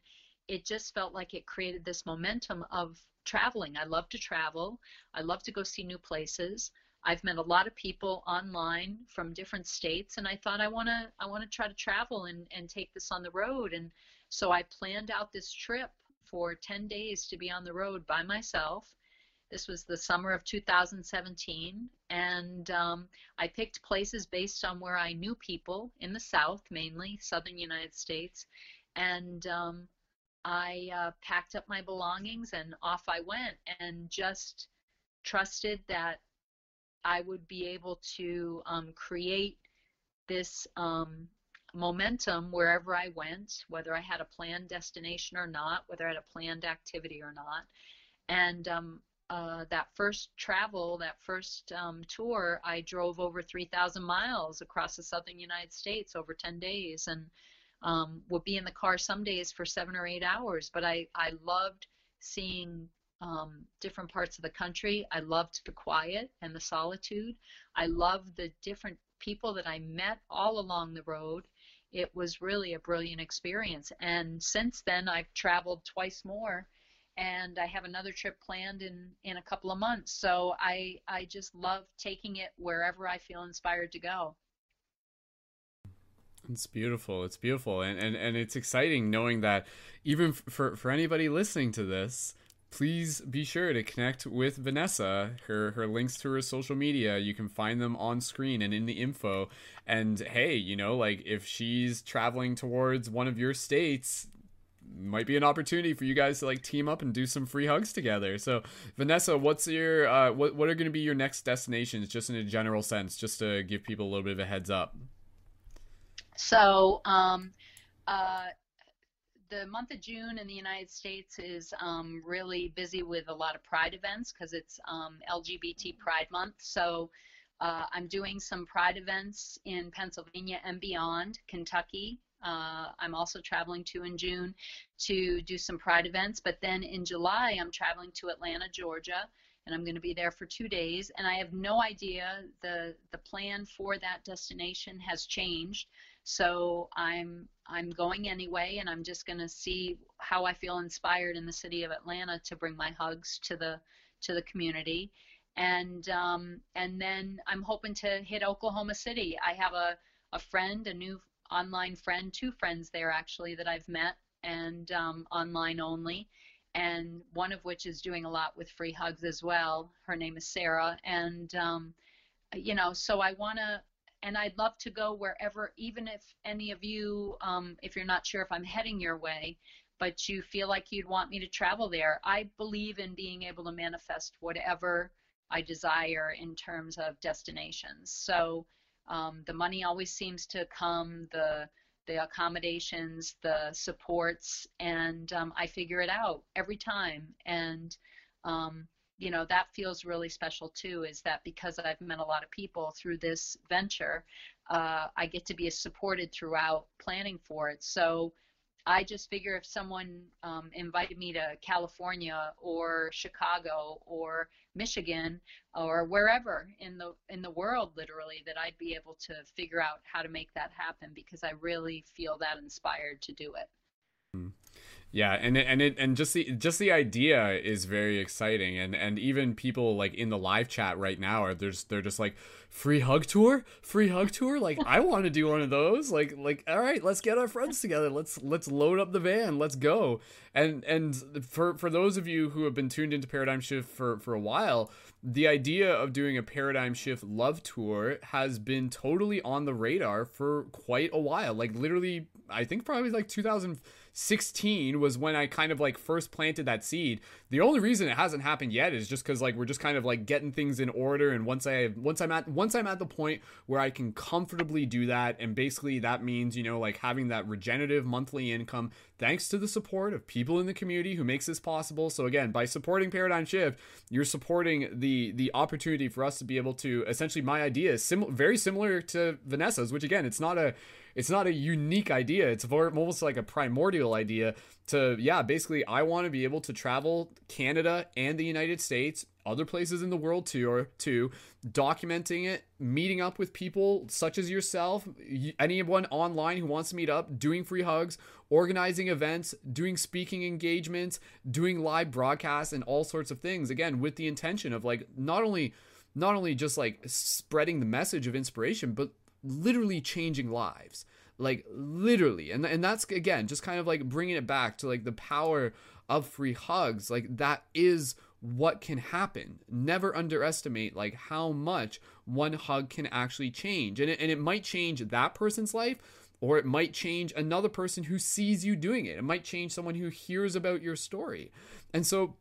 it just felt like it created this momentum of traveling. I love to travel. I love to go see new places. I've met a lot of people online from different states and I thought I want to I want to try to travel and and take this on the road and so I planned out this trip for 10 days to be on the road by myself. This was the summer of 2017 and um, I picked places based on where I knew people in the south mainly southern United States and um, I uh, packed up my belongings and off I went and just trusted that I would be able to um, create this um, momentum wherever I went, whether I had a planned destination or not, whether I had a planned activity or not. And um, uh, that first travel, that first um, tour, I drove over 3,000 miles across the southern United States over 10 days and um, would be in the car some days for seven or eight hours. But I, I loved seeing um, different parts of the country. I loved the quiet and the solitude. I loved the different people that I met all along the road. It was really a brilliant experience. And since then, I've traveled twice more, and I have another trip planned in in a couple of months. So I I just love taking it wherever I feel inspired to go. It's beautiful. It's beautiful, and and and it's exciting knowing that even for for anybody listening to this please be sure to connect with Vanessa. Her her links to her social media, you can find them on screen and in the info. And hey, you know, like if she's traveling towards one of your states, might be an opportunity for you guys to like team up and do some free hugs together. So, Vanessa, what's your uh, what what are going to be your next destinations, just in a general sense, just to give people a little bit of a heads up? So, um, uh, the month of June in the United States is um, really busy with a lot of Pride events because it's um, LGBT Pride Month. So uh, I'm doing some Pride events in Pennsylvania and beyond, Kentucky. Uh, I'm also traveling to in June to do some Pride events. But then in July, I'm traveling to Atlanta, Georgia, and I'm going to be there for two days. And I have no idea the the plan for that destination has changed. So I'm I'm going anyway, and I'm just going to see how I feel inspired in the city of Atlanta to bring my hugs to the to the community, and um, and then I'm hoping to hit Oklahoma City. I have a a friend, a new online friend, two friends there actually that I've met, and um, online only, and one of which is doing a lot with free hugs as well. Her name is Sarah, and um, you know, so I want to and I'd love to go wherever, even if any of you, um, if you're not sure if I'm heading your way, but you feel like you'd want me to travel there. I believe in being able to manifest whatever I desire in terms of destinations. So um, the money always seems to come, the the accommodations, the supports, and um, I figure it out every time. And um, you know that feels really special too is that because i've met a lot of people through this venture uh, i get to be supported throughout planning for it so i just figure if someone um, invited me to california or chicago or michigan or wherever in the in the world literally that i'd be able to figure out how to make that happen because i really feel that inspired to do it. Yeah, and and it and just the just the idea is very exciting, and and even people like in the live chat right now are there's they're just like free hug tour, free hug tour. Like I want to do one of those. Like like all right, let's get our friends together. Let's let's load up the van. Let's go. And and for for those of you who have been tuned into Paradigm Shift for for a while, the idea of doing a paradigm shift love tour has been totally on the radar for quite a while. Like literally, I think probably like 2000- 16 was when I kind of like first planted that seed. The only reason it hasn't happened yet is just cuz like we're just kind of like getting things in order and once I once I'm at once I'm at the point where I can comfortably do that and basically that means, you know, like having that regenerative monthly income thanks to the support of people in the community who makes this possible. So again, by supporting Paradigm Shift, you're supporting the the opportunity for us to be able to essentially my idea is sim- very similar to Vanessa's, which again, it's not a it's not a unique idea. It's almost like a primordial idea to yeah, basically I want to be able to travel Canada and the United States other places in the world too, or too, documenting it, meeting up with people such as yourself, anyone online who wants to meet up, doing free hugs, organizing events, doing speaking engagements, doing live broadcasts, and all sorts of things. Again, with the intention of like not only not only just like spreading the message of inspiration, but literally changing lives like literally and and that's again just kind of like bringing it back to like the power of free hugs like that is what can happen. Never underestimate like how much one hug can actually change and it, and it might change that person's life or it might change another person who sees you doing it. It might change someone who hears about your story. And so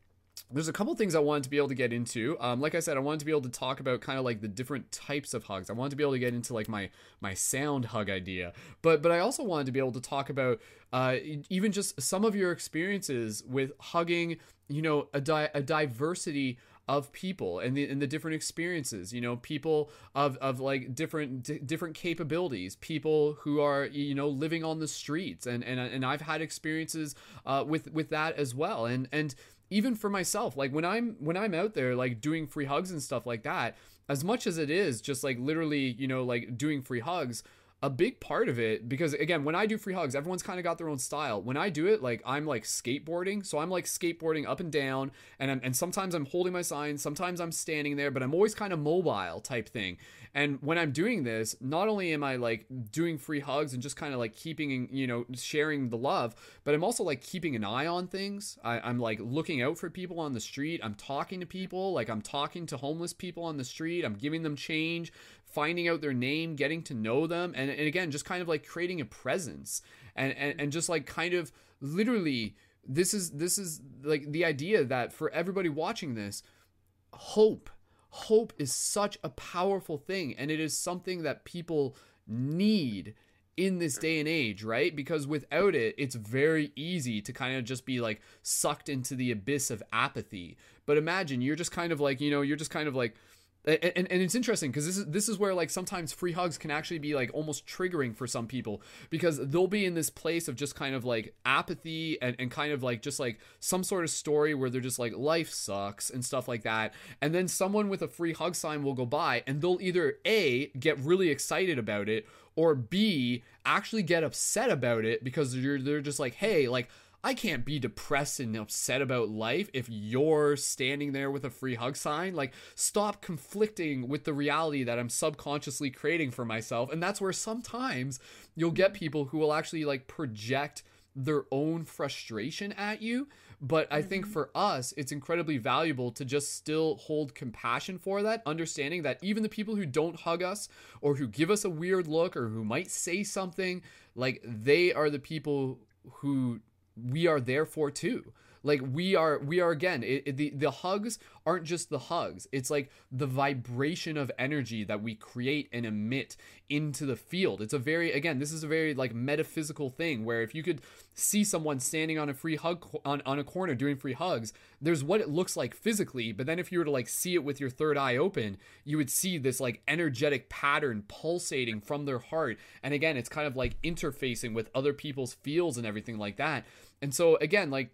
there's a couple things I wanted to be able to get into. Um, like I said, I wanted to be able to talk about kind of like the different types of hugs. I wanted to be able to get into like my my sound hug idea, but but I also wanted to be able to talk about uh, even just some of your experiences with hugging. You know, a, di- a diversity of people and the and the different experiences you know people of of like different d- different capabilities people who are you know living on the streets and and and I've had experiences uh, with with that as well and and even for myself like when i'm when i'm out there like doing free hugs and stuff like that as much as it is just like literally you know like doing free hugs a big part of it because again when i do free hugs everyone's kind of got their own style. When i do it like i'm like skateboarding so i'm like skateboarding up and down and I'm, and sometimes i'm holding my sign sometimes i'm standing there but i'm always kind of mobile type thing. And when i'm doing this not only am i like doing free hugs and just kind of like keeping you know sharing the love but i'm also like keeping an eye on things. I, i'm like looking out for people on the street. I'm talking to people. Like i'm talking to homeless people on the street. I'm giving them change finding out their name, getting to know them, and, and again, just kind of like creating a presence and, and, and just like kind of literally this is this is like the idea that for everybody watching this, hope. Hope is such a powerful thing, and it is something that people need in this day and age, right? Because without it, it's very easy to kind of just be like sucked into the abyss of apathy. But imagine you're just kind of like, you know, you're just kind of like and, and it's interesting because this is this is where like sometimes free hugs can actually be like almost triggering for some people because they'll be in this place of just kind of like apathy and, and kind of like just like some sort of story where they're just like life sucks and stuff like that and then someone with a free hug sign will go by and they'll either a get really excited about it or b actually get upset about it because they're, they're just like hey like I can't be depressed and upset about life if you're standing there with a free hug sign. Like, stop conflicting with the reality that I'm subconsciously creating for myself. And that's where sometimes you'll get people who will actually like project their own frustration at you. But I think mm-hmm. for us, it's incredibly valuable to just still hold compassion for that, understanding that even the people who don't hug us or who give us a weird look or who might say something, like they are the people who we are there for too. Like we are we are again it, it, the the hugs aren't just the hugs. It's like the vibration of energy that we create and emit into the field. It's a very again this is a very like metaphysical thing where if you could see someone standing on a free hug on, on a corner doing free hugs there's what it looks like physically. But then if you were to like see it with your third eye open you would see this like energetic pattern pulsating from their heart. And again it's kind of like interfacing with other people's fields and everything like that and so again like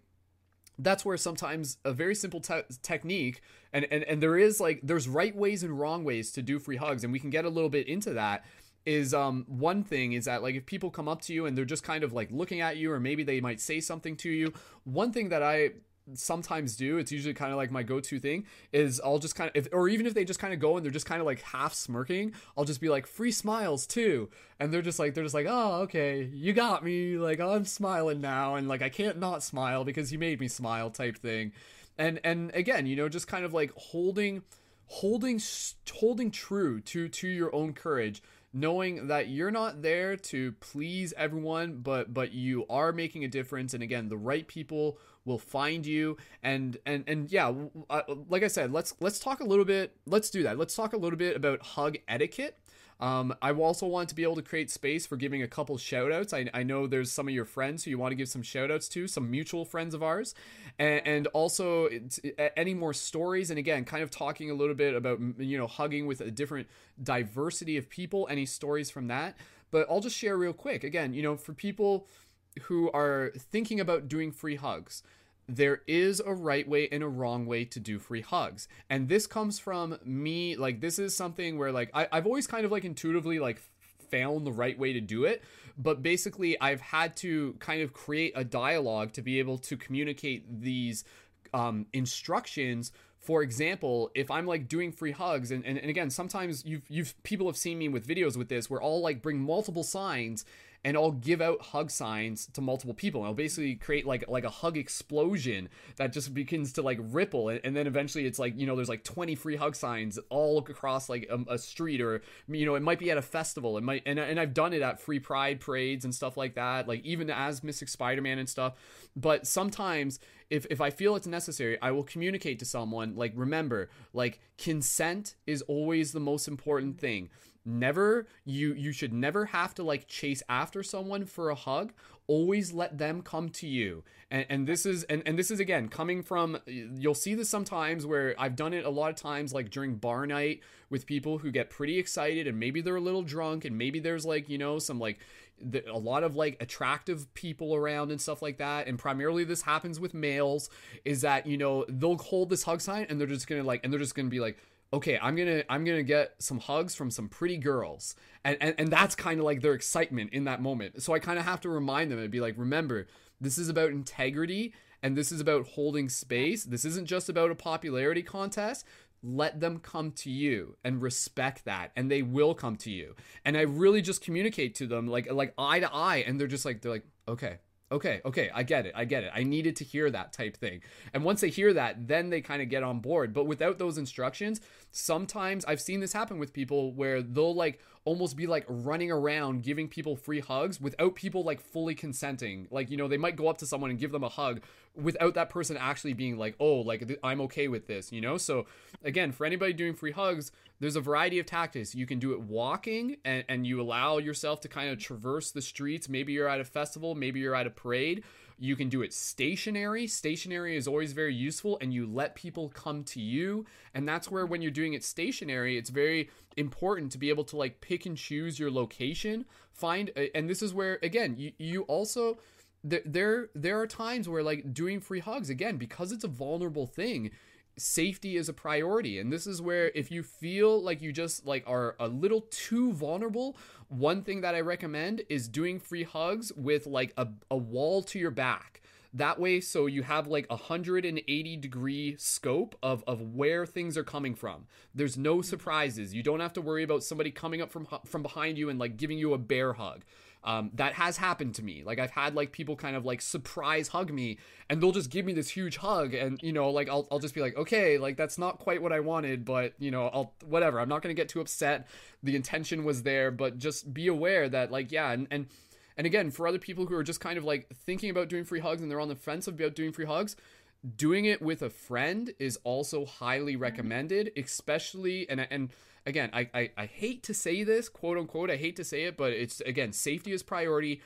that's where sometimes a very simple te- technique and, and and there is like there's right ways and wrong ways to do free hugs and we can get a little bit into that is um one thing is that like if people come up to you and they're just kind of like looking at you or maybe they might say something to you one thing that i sometimes do it's usually kind of like my go-to thing is i'll just kind of if, or even if they just kind of go and they're just kind of like half smirking i'll just be like free smiles too. And they're just like they're just like oh okay you got me like i'm smiling now and like i can't not smile because you made me smile type thing. And and again you know just kind of like holding holding holding true to to your own courage knowing that you're not there to please everyone but but you are making a difference and again the right people will find you and and and yeah uh, like i said let's let's talk a little bit let's do that let's talk a little bit about hug etiquette um, I also want to be able to create space for giving a couple shout outs. I, I know there's some of your friends who you want to give some shout outs to, some mutual friends of ours, and, and also any more stories. And again, kind of talking a little bit about, you know, hugging with a different diversity of people, any stories from that. But I'll just share real quick. Again, you know, for people who are thinking about doing free hugs, there is a right way and a wrong way to do free hugs. And this comes from me like this is something where like I, i've always kind of like intuitively like found the right way to do it. But basically i've had to kind of create a dialogue to be able to communicate these um, instructions. For example if i'm like doing free hugs and, and, and again sometimes you've you've people have seen me with videos with this where i'll like bring multiple signs and I'll give out hug signs to multiple people. And I'll basically create like like a hug explosion that just begins to like ripple, and, and then eventually it's like you know there's like 20 free hug signs all across like a, a, street, or you know it might be at a festival. It might and and I've done it at free pride parades and stuff like that. Like even as Mystic Spider-Man and stuff. But sometimes if if I feel it's necessary, I will communicate to someone like remember like consent is always the most important thing never you you should never have to like chase after someone for a hug. Always let them come to you. And, and this is and, and this is again coming from you'll see this sometimes where i've done it a lot of times like during bar night with people who get pretty excited and maybe they're a little drunk and maybe there's like you know some like the, a lot of like attractive people around and stuff like that. And primarily this happens with males is that you know they'll hold this hug sign and they're just gonna like and they're just gonna be like okay i'm gonna i'm gonna get some hugs from some pretty girls. And and, and that's kind of like their excitement in that moment. So i kind of have to remind them and be like remember this is about integrity and this is about holding space. This isn't just about a popularity contest. Let them come to you and respect that and they will come to you. And i really just communicate to them like like eye to eye and they're just like they're like okay okay, okay, I get it, I get it. I needed to hear that type thing. And once they hear that, then they kind of get on board. But without those instructions, sometimes I've seen this happen with people where they'll like almost be like running around giving people free hugs without people like fully consenting. Like, you know, they might go up to someone and give them a hug without that person actually being like, oh, like I'm okay with this, you know? So, again, for anybody doing free hugs, there's a variety of tactics. You can do it walking and, and you allow yourself to kind of traverse the streets. Maybe you're at a festival, maybe you're at a parade. You can do it stationary. Stationary is always very useful, and you let people come to you. And that's where, when you're doing it stationary, it's very important to be able to like pick and choose your location. Find, uh, and this is where, again, you, you also there, there there are times where like doing free hugs again because it's a vulnerable thing safety is a priority and this is where if you feel like you just like are a little too vulnerable one thing that i recommend is doing free hugs with like a, a wall to your back. That way so you have like a 180 degree scope of of where things are coming from. There's no mm-hmm. surprises. You don't have to worry about somebody coming up from from behind you and like giving you a bear hug um, that has happened to me. Like I've had like people kind of like surprise hug me and they'll just give me this huge hug and you know like I'll, I'll just be like okay like that's not quite what I wanted but you know I'll whatever. I'm not gonna get too upset. The intention was there but just be aware that like yeah and and and again for other people who are just kind of like thinking about doing free hugs and they're on the fence about doing free hugs doing it with a friend is also highly recommended especially and and again, I, I, I hate to say this, quote unquote, I hate to say it, but it's again, safety is priority.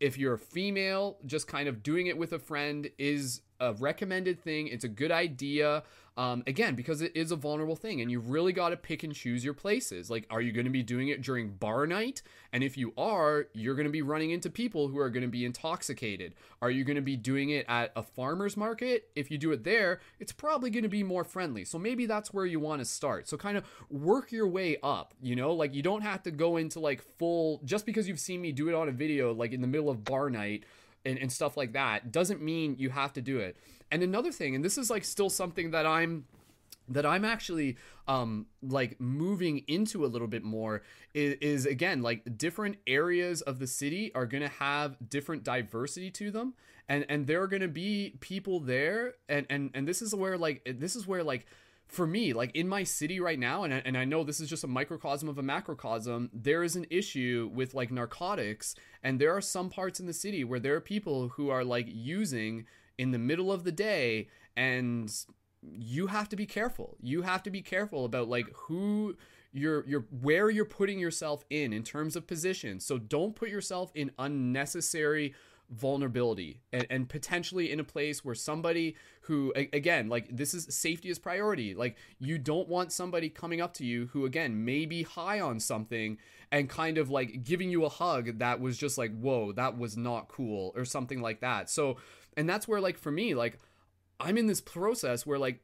If you're a female, just kind of doing it with a friend is a recommended thing. It's a good idea. Um, again, because it is a vulnerable thing, and you really got to pick and choose your places. Like, are you going to be doing it during bar night? And if you are, you're going to be running into people who are going to be intoxicated. Are you going to be doing it at a farmer's market? If you do it there, it's probably going to be more friendly. So maybe that's where you want to start. So kind of work your way up, you know? Like, you don't have to go into like full, just because you've seen me do it on a video, like in the middle of bar night and, and stuff like that, doesn't mean you have to do it and another thing, and this is like still something that I'm that I'm actually um like moving into a little bit more is, is, again like different areas of the city are going to have different diversity to them and and there are going to be people there and and and this is where like this is where like for me like in my city right now and I, and I know this is just a microcosm of a macrocosm there is an issue with like narcotics and there are some parts in the city where there are people who are like using in the middle of the day and you have to be careful. You have to be careful about like who you're you're where you're putting yourself in in terms of position. So don't put yourself in unnecessary vulnerability and, and potentially in a place where somebody who again like this is safety is priority like you don't want somebody coming up to you who again may be high on something and kind of like giving you a hug that was just like whoa that was not cool or something like that so and that's where like for me like i'm in this process where like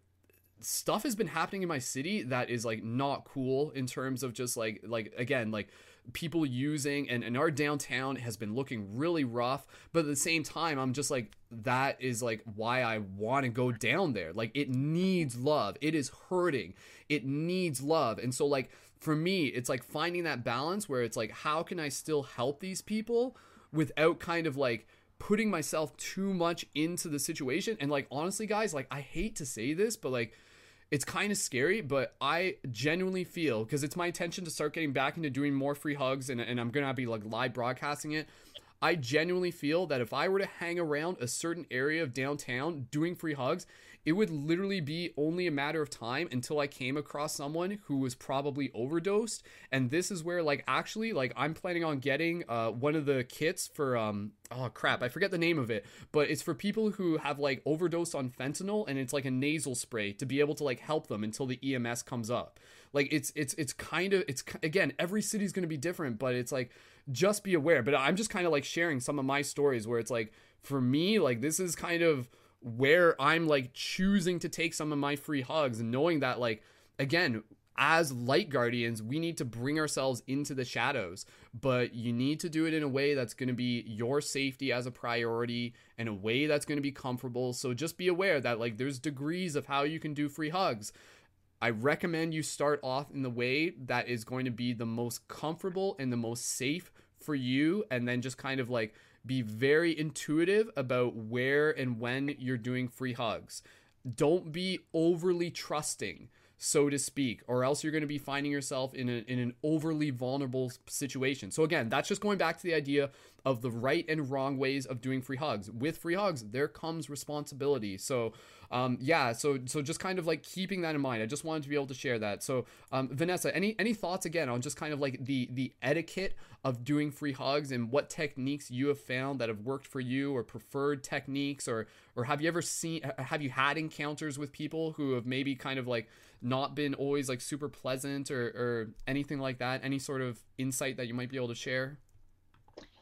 stuff has been happening in my city that is like not cool in terms of just like like again like people using and, and our downtown has been looking really rough but at the same time i'm just like that is like why i want to go down there. Like it needs love. It is hurting. It needs love. And so like for me it's like finding that balance where it's like how can i still help these people without kind of like putting myself too much into the situation and like honestly guys like i hate to say this but like it's kind of scary, but I genuinely feel because it's my intention to start getting back into doing more free hugs and, and I'm gonna be like live broadcasting it. I genuinely feel that if I were to hang around a certain area of downtown doing free hugs, it would literally be only a matter of time until I came across someone who was probably overdosed. And this is where, like, actually, like, I'm planning on getting uh, one of the kits for, um, oh crap, I forget the name of it, but it's for people who have like overdosed on fentanyl and it's like a nasal spray to be able to like help them until the EMS comes up. Like, it's, it's, it's kind of, it's, again, every city's gonna be different, but it's like, just be aware. But I'm just kind of like sharing some of my stories where it's like, for me, like, this is kind of, where I'm like choosing to take some of my free hugs knowing that like again as light guardians we need to bring ourselves into the shadows but you need to do it in a way that's going to be your safety as a priority and a way that's going to be comfortable. So just be aware that like there's degrees of how you can do free hugs. I recommend you start off in the way that is going to be the most comfortable and the most safe for you and then just kind of like be very intuitive about where and when you're doing free hugs. Don't be overly trusting, so to speak, or else you're going to be finding yourself in, a, in an overly vulnerable situation. So, again, that's just going back to the idea of the right and wrong ways of doing free hugs. With free hugs, there comes responsibility. So, um, yeah, so so just kind of like keeping that in mind. I just wanted to be able to share that. So, um, Vanessa, any any thoughts again on just kind of like the the etiquette of doing free hugs and what techniques you have found that have worked for you or preferred techniques or or have you ever seen have you had encounters with people who have maybe kind of like not been always like super pleasant or or anything like that? Any sort of insight that you might be able to share?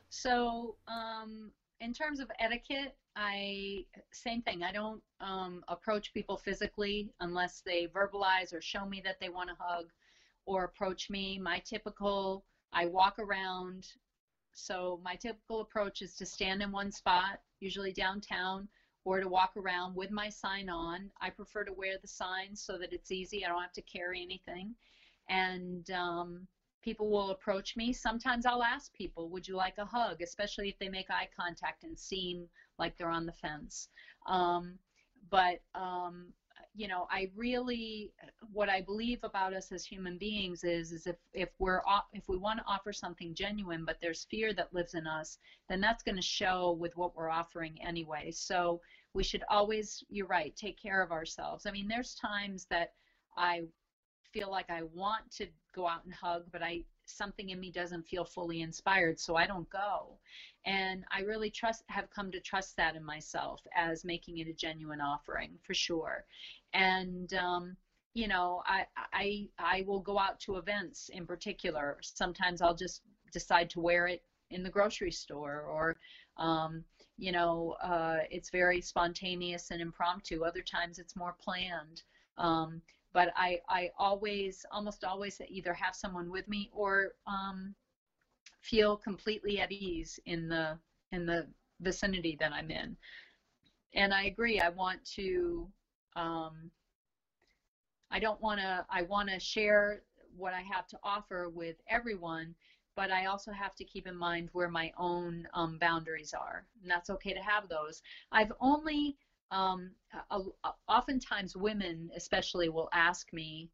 So, um, in terms of etiquette, I same thing. I don't um, approach people physically unless they verbalize or show me that they want to hug or approach me. My typical, I walk around. So my typical approach is to stand in one spot, usually downtown, or to walk around with my sign on. I prefer to wear the sign so that it's easy. I don't have to carry anything. And um, people will approach me. Sometimes I'll ask people, would you like a hug, especially if they make eye contact and seem like they're on the fence. Um, but, um, you know, I really, what I believe about us as human beings is, is if, if we're, if we want to offer something genuine, but there's fear that lives in us, then that's going to show with what we're offering anyway. So we should always, you're right, take care of ourselves. I mean, there's times that I feel like I want to go out and hug, but I something in me doesn't feel fully inspired, so I don't go. And I really trust have come to trust that in myself as making it a genuine offering for sure. And um, you know, I I I will go out to events in particular. Sometimes I'll just decide to wear it in the grocery store or um, you know, uh, it's very spontaneous and impromptu. Other times it's more planned. Um, but I, I always, almost always either have someone with me or um, feel completely at ease in the in the vicinity that I'm in. And I agree. I want to. Um, I don't want to. I want to share what I have to offer with everyone, but I also have to keep in mind where my own um, boundaries are, and that's okay to have those. I've only um, oftentimes women especially will ask me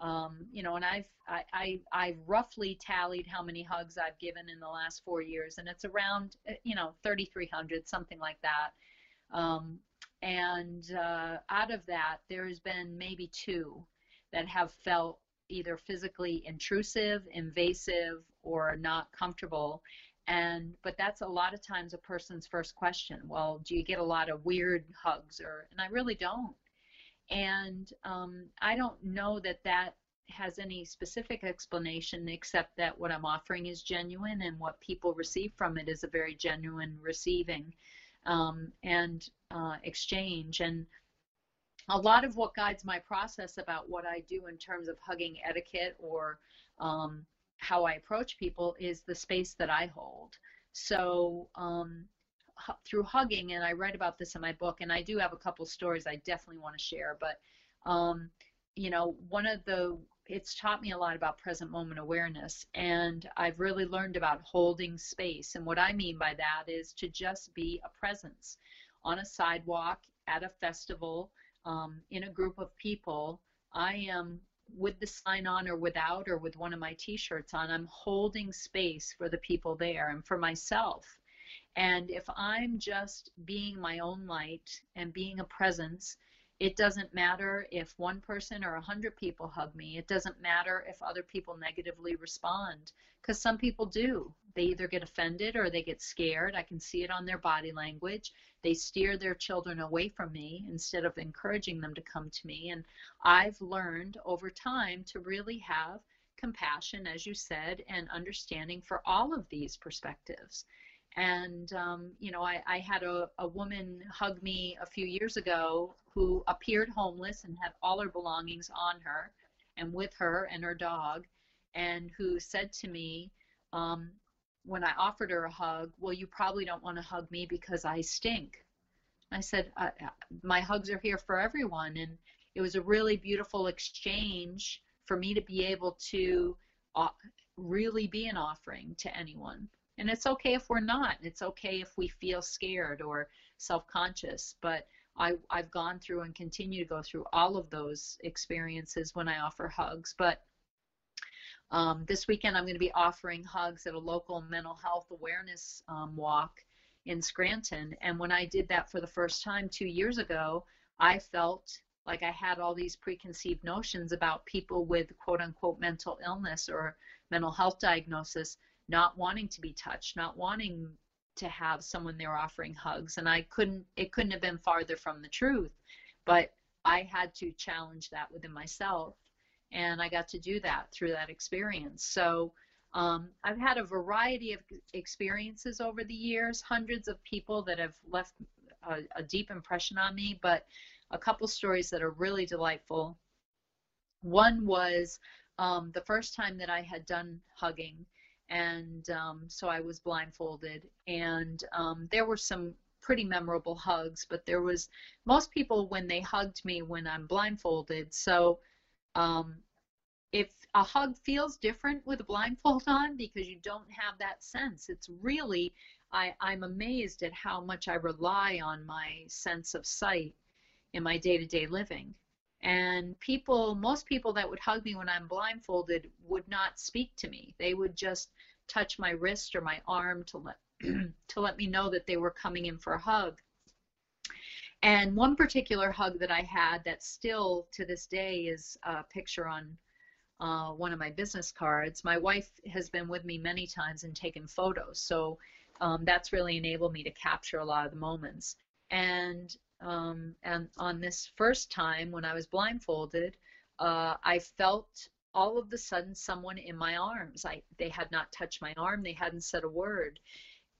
um, you know and I've I, I I've roughly tallied how many hugs I've given in the last four years and it's around uh, you know 3,300 something like that. Um, and uh, out of that there has been maybe two that have felt either physically intrusive, invasive, or not comfortable and but that's a lot of times a person's first question well do you get a lot of weird hugs or and i really don't and um, i don't know that that has any specific explanation except that what i'm offering is genuine and what people receive from it is a very genuine receiving um, and uh, exchange. And a lot of what guides my process about what I do in terms of hugging etiquette or um, how I approach people is the space that I hold. So um, through hugging, and I write about this in my book, and I do have a couple stories I definitely want to share. But um, you know, one of the it's taught me a lot about present moment awareness, and I've really learned about holding space. And what I mean by that is to just be a presence on a sidewalk, at a festival, um, in a group of people. I am with the sign on or without or with one of my t-shirts on i'm holding space for the people there and for myself and if I'm just being my own light and being a presence, it doesn't matter if one person or a hundred people hug me. It doesn't matter if other people negatively respond because some people do. They either get offended or they get scared. I can see it on their body language. They steer their children away from me instead of encouraging them to come to me. And I've learned over time to really have compassion, as you said, and understanding for all of these perspectives. And, um, you know, I, I had a, a woman hug me a few years ago who appeared homeless and had all her belongings on her and with her and her dog, and who said to me, um, when I offered her a hug, Well, you probably don't want to hug me because I stink. I said, uh, My hugs are here for everyone. And it was a really beautiful exchange for me to be able to really be an offering to anyone. And it's okay if we're not. It's okay if we feel scared or self conscious. But I, I've gone through and continue to go through all of those experiences when I offer hugs. But um, this weekend, I'm going to be offering hugs at a local mental health awareness um, walk in Scranton. And when I did that for the first time two years ago, I felt like I had all these preconceived notions about people with quote unquote mental illness or mental health diagnosis not wanting to be touched, not wanting to have someone there offering hugs. And I couldn't, it couldn't have been farther from the truth. But I had to challenge that within myself. And I got to do that through that experience. So um, I've had a variety of experiences over the years, hundreds of people that have left a, a deep impression on me, but a couple stories that are really delightful. One was um, the first time that I had done hugging and um, so I was blindfolded. And um, there were some pretty memorable hugs, but there was most people when they hugged me when I'm blindfolded. So um, if a hug feels different with a blindfold on because you don't have that sense, it's really I, I'm amazed at how much I rely on my sense of sight in my day-to-day living. And people, most people that would hug me when I'm blindfolded would not speak to me. They would just touch my wrist or my arm to let to let me know that they were coming in for a hug. And one particular hug that I had that still to this day is a picture on uh, one of my business cards. My wife has been with me many times and taken photos, so um, that's really enabled me to capture a lot of the moments. And um, and on this first time when I was blindfolded, uh, I felt all of the sudden someone in my arms. I they had not touched my arm, they hadn't said a word.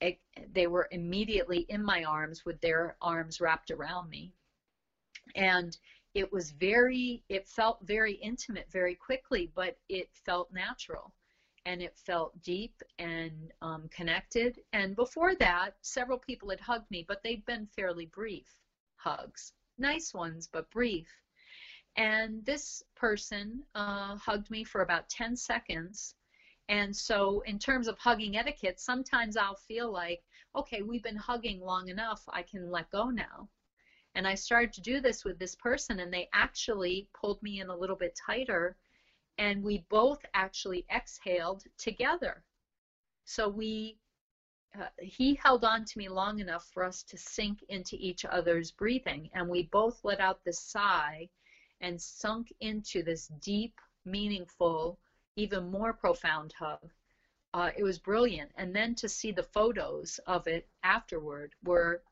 They were immediately in my arms with their arms wrapped around me. And it was very it felt very intimate very quickly, but it felt natural and it felt deep and um, connected. And before that, several people had hugged me, but they'd been fairly brief hugs. Nice ones, but brief. And this person uh, hugged me for about 10 seconds. And so, in terms of hugging etiquette, sometimes I'll feel like, okay, we've been hugging long enough, I can let go now. And I started to do this with this person, and they actually pulled me in a little bit tighter, and we both actually exhaled together. So we uh, he held on to me long enough for us to sink into each other's breathing, and we both let out this sigh and sunk into this deep, meaningful, even more profound hug. Uh, it was brilliant. And then to see the photos of it afterward were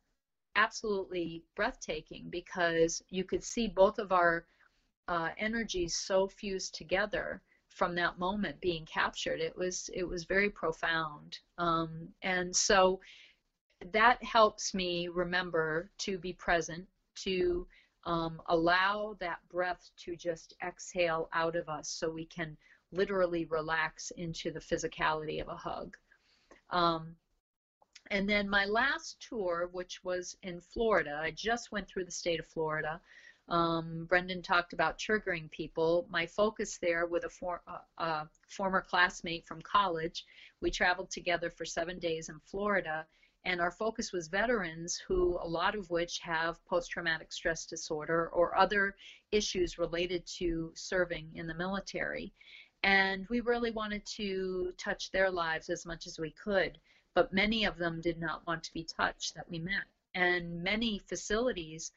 absolutely breathtaking because you could see both of our uh, energies so fused together from that moment being captured. It was it was very profound. Um, and so that helps me remember to be present, to um, allow that breath to just exhale out of us so we can literally relax into the physicality of a hug. Um, and then my last tour, which was in Florida, I just went through the state of Florida. Um, Brendan talked about triggering people. My focus there with a, for, uh, a former classmate from college, we traveled together for seven days in Florida and our focus was veterans who a lot of which have post-traumatic stress disorder or other issues related to serving in the military and we really wanted to touch their lives as much as we could but many of them did not want to be touched that we met. And many facilities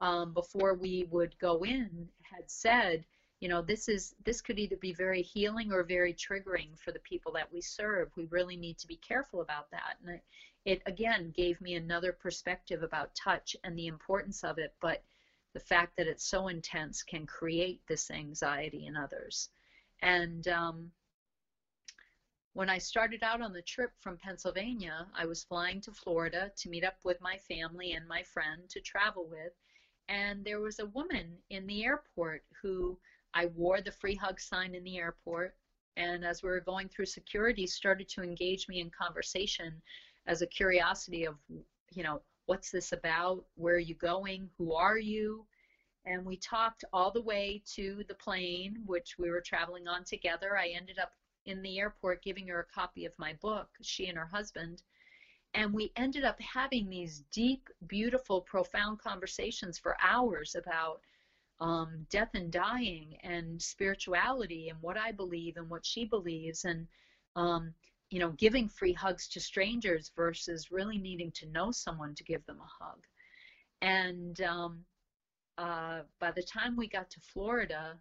um, before we would go in had said you know this is this could either be very healing or very triggering for the people that we serve. We really need to be careful about that. And it, it again gave me another perspective about touch and the importance of it but the fact that it's so intense can create this anxiety in others and um, when I started out on the trip from Pennsylvania, I was flying to Florida to meet up with my family and my friend to travel with. And there was a woman in the airport who I wore the free hug sign in the airport. And as we were going through security, started to engage me in conversation as a curiosity of, you know, what's this about? Where are you going? Who are you? And we talked all the way to the plane, which we were traveling on together. I ended up in the airport giving her a copy of my book, she and her husband. And we ended up having these deep, beautiful, profound conversations for hours about um, death and dying and spirituality and what I believe and what she believes. And um, you know, giving free hugs to strangers versus really needing to know someone to give them a hug. And um, uh, by the time we got to Florida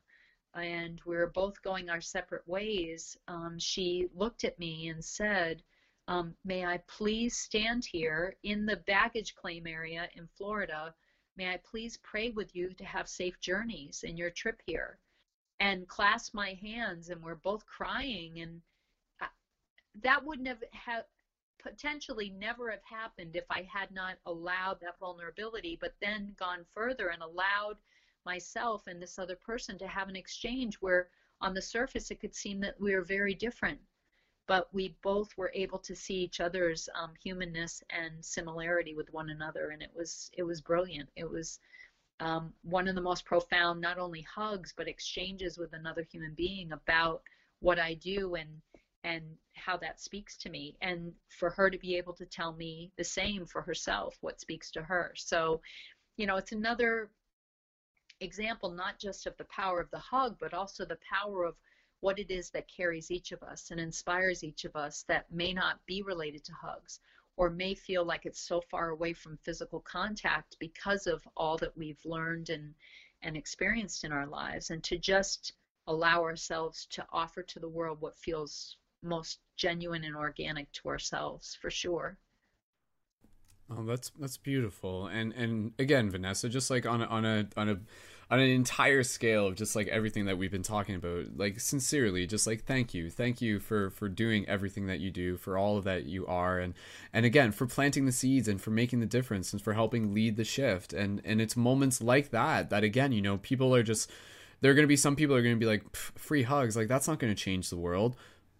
and we were both going our separate ways, um, she looked at me and said, um, May I please stand here in the baggage claim area in Florida? May I please pray with you to have safe journeys in your trip here? And clasp my hands, and we're both crying and I, that wouldn't have, have potentially never have happened if I had not allowed that vulnerability, but then gone further and allowed myself and this other person to have an exchange where on the surface it could seem that we are very different, but we both were able to see each other's um, humanness and similarity with one another, and it was it was brilliant. It was um, one of the most profound, not only hugs but exchanges with another human being about what I do and and how that speaks to me and for her to be able to tell me the same for herself what speaks to her. So you know it's another example not just of the power of the hug but also the power of what it is that carries each of us and inspires each of us that may not be related to hugs or may feel like it's so far away from physical contact because of all that we've learned and and experienced in our lives. And to just allow ourselves to offer to the world what feels most genuine and organic to ourselves for sure. Oh, that's that's beautiful. And and again, Vanessa, just like on a, on a on a on an entire scale of just like everything that we've been talking about, like sincerely, just like thank you, thank you for for doing everything that you do, for all of that you are, and and again for planting the seeds and for making the difference and for helping lead the shift. And and it's moments like that that again, you know, people are just there are going to be some people are going to be like free hugs, like that's not going to change the world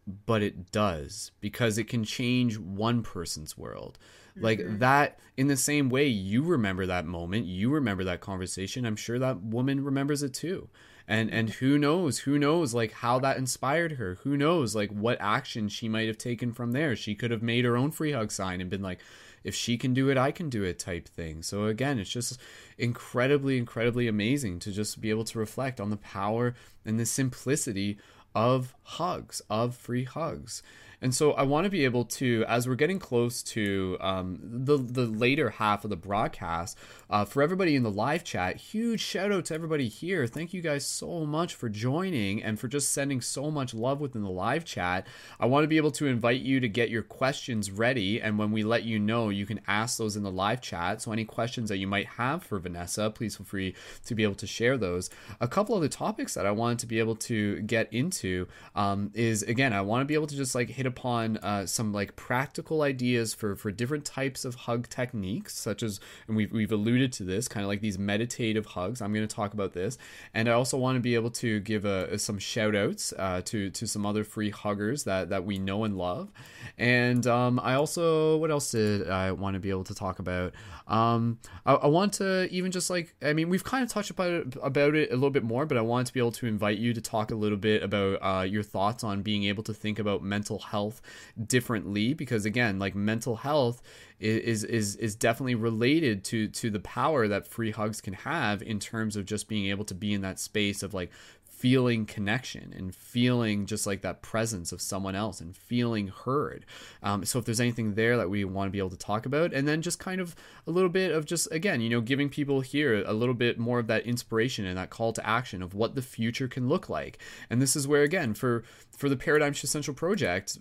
but it does because it can change one person's world. Mm-hmm. Like that, in the same way, you remember that moment, you remember that conversation. I'm sure that woman remembers it too. And and who knows, who knows, like how that inspired her. Who knows, like what action she might have taken from there. She could have made her own free hug sign and been like, if she can do it, I can do it type thing. So again, it's just incredibly, incredibly amazing to just be able to reflect on the power and the simplicity of hugs, of free hugs. And so I want to be able to, as we're getting close to um, the the later half of the broadcast, uh, for everybody in the live chat, huge shout out to everybody here. Thank you guys so much for joining and for just sending so much love within the live chat. I want to be able to invite you to get your questions ready, and when we let you know, you can ask those in the live chat. So any questions that you might have for Vanessa, please feel free to be able to share those. A couple of the topics that I wanted to be able to get into um, is again, I want to be able to just like hit upon uh, some like practical ideas for for different types of hug techniques, such as and we've we've alluded to this, kind of like these meditative hugs. I'm going to talk about this, and I also want to be able to give a, some shout outs uh, to to some other free huggers that that we know and love, and um, I also what else did I want to be able to talk about? Um, I, I, want to even just like I mean we've kind of touched about it, about it a little bit more, but I want to be able to invite you to talk a little bit about uh, your thoughts on being able to think about mental health differently because again like mental health is is is definitely related to to the power that free hugs can have in terms of just being able to be in that space of like feeling connection and feeling just like that presence of someone else and feeling heard. Um, so if there's anything there that we want to be able to talk about, and then just kind of a little bit of just again, you know, giving people here a little bit more of that inspiration and that call to action of what the future can look like. And this is where again for for the Paradigm Shift Central project,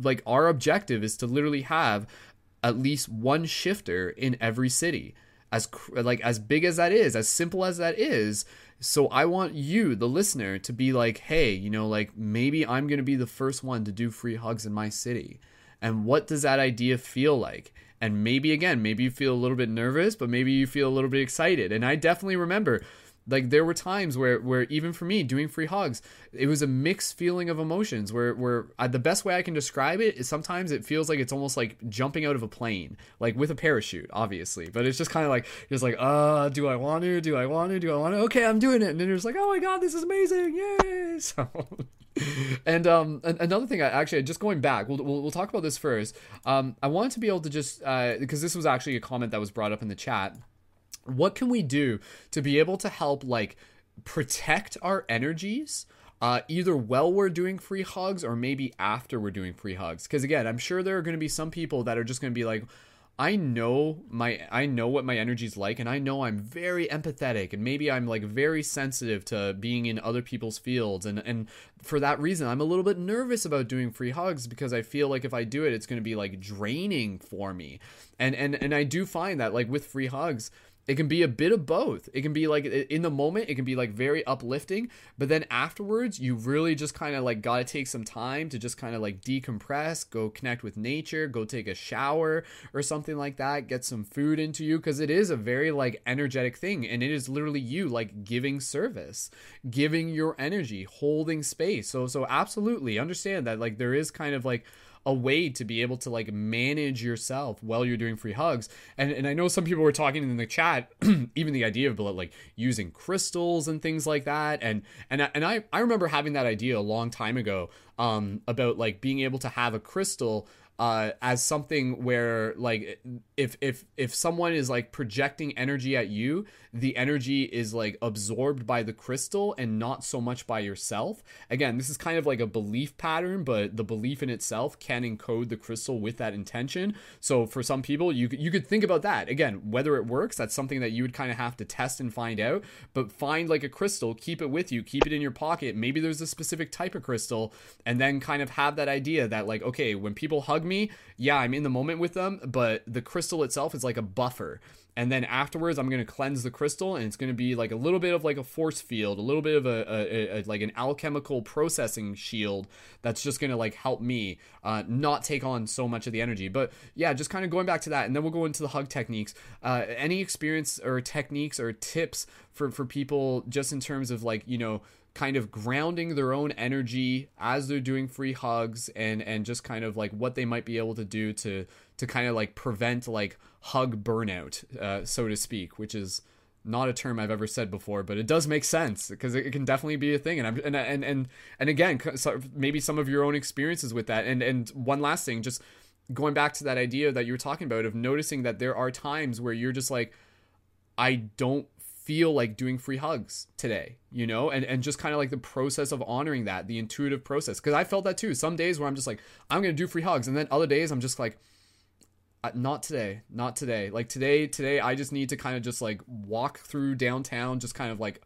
like our objective is to literally have at least one shifter in every city as like as big as that is as simple as that is so I want you, the listener, to be like, hey, you know, like maybe I'm going to be the first one to do free hugs in my city. And what does that idea feel like? And maybe again, maybe you feel a little bit nervous, but maybe you feel a little bit excited. And I definitely remember like there were times where where even for me doing free hugs it was a mixed feeling of emotions where where uh, the best way i can describe it is sometimes it feels like it's almost like jumping out of a plane like with a parachute obviously. But it's just kind of like just like uh do i want to do i want to do i want to? Okay i'm doing it. And then it's like oh my god this is amazing. Yay! So and um another thing I actually just going back we'll, we'll, we'll talk about this first. Um i wanted to be able to just uh because this was actually a comment that was brought up in the chat what can we do to be able to help like protect our energies uh, either while we're doing free hugs or maybe after we're doing free hugs? Because again i'm sure there are going to be some people that are just going to be like i know my i know what my energy is like and i know i'm very empathetic and maybe i'm like very sensitive to being in other people's fields and and for that reason i'm a little bit nervous about doing free hugs because i feel like if i do it it's going to be like draining for me. And and and i do find that like with free hugs it can be a bit of both. It can be like in the moment, it can be like very uplifting, but then afterwards, you really just kind of like got to take some time to just kind of like decompress, go connect with nature, go take a shower or something like that, get some food into you because it is a very like energetic thing and it is literally you like giving service, giving your energy, holding space. So so absolutely understand that like there is kind of like a way to be able to like manage yourself while you're doing free hugs. And and I know some people were talking in the chat, even the idea of like using crystals and things like that. And and and I I remember having that idea a long time ago um about like being able to have a crystal uh, as something where like if if if someone is like projecting energy at you the energy is like absorbed by the crystal and not so much by yourself. Again this is kind of like a belief pattern but the belief in itself can encode the crystal with that intention. So for some people you you could think about that. Again whether it works that's something that you would kind of have to test and find out but find like a crystal keep it with you keep it in your pocket. Maybe there's a specific type of crystal and then kind of have that idea that like okay when people hug me, yeah, I'm in the moment with them, but the crystal itself is like a buffer. And then afterwards, I'm going to cleanse the crystal, and it's going to be like a little bit of like a force field, a little bit of a, a, a like an alchemical processing shield that's just going to like help me uh, not take on so much of the energy. But yeah, just kind of going back to that, and then we'll go into the hug techniques. Uh, any experience or techniques or tips for for people just in terms of like you know kind of grounding their own energy as they're doing free hugs and and just kind of like what they might be able to do to to kind of like prevent like hug burnout uh, so to speak which is not a term I've ever said before, but it does make sense because it, can definitely be a thing. And I'm and and and and again, maybe some of your own experiences with that. And and one last thing, just going back to that idea that you were talking about of noticing that there are times where you're just like, I don't feel like doing free hugs today, you know, and, and just kind of like the process of honoring that, the intuitive process. Cause I felt that too. Some days where I'm just like, I'm going to do free hugs. And then other days I'm just like, uh, not today, not today. Like today, today, I just need to kind of just like walk through downtown, just kind of like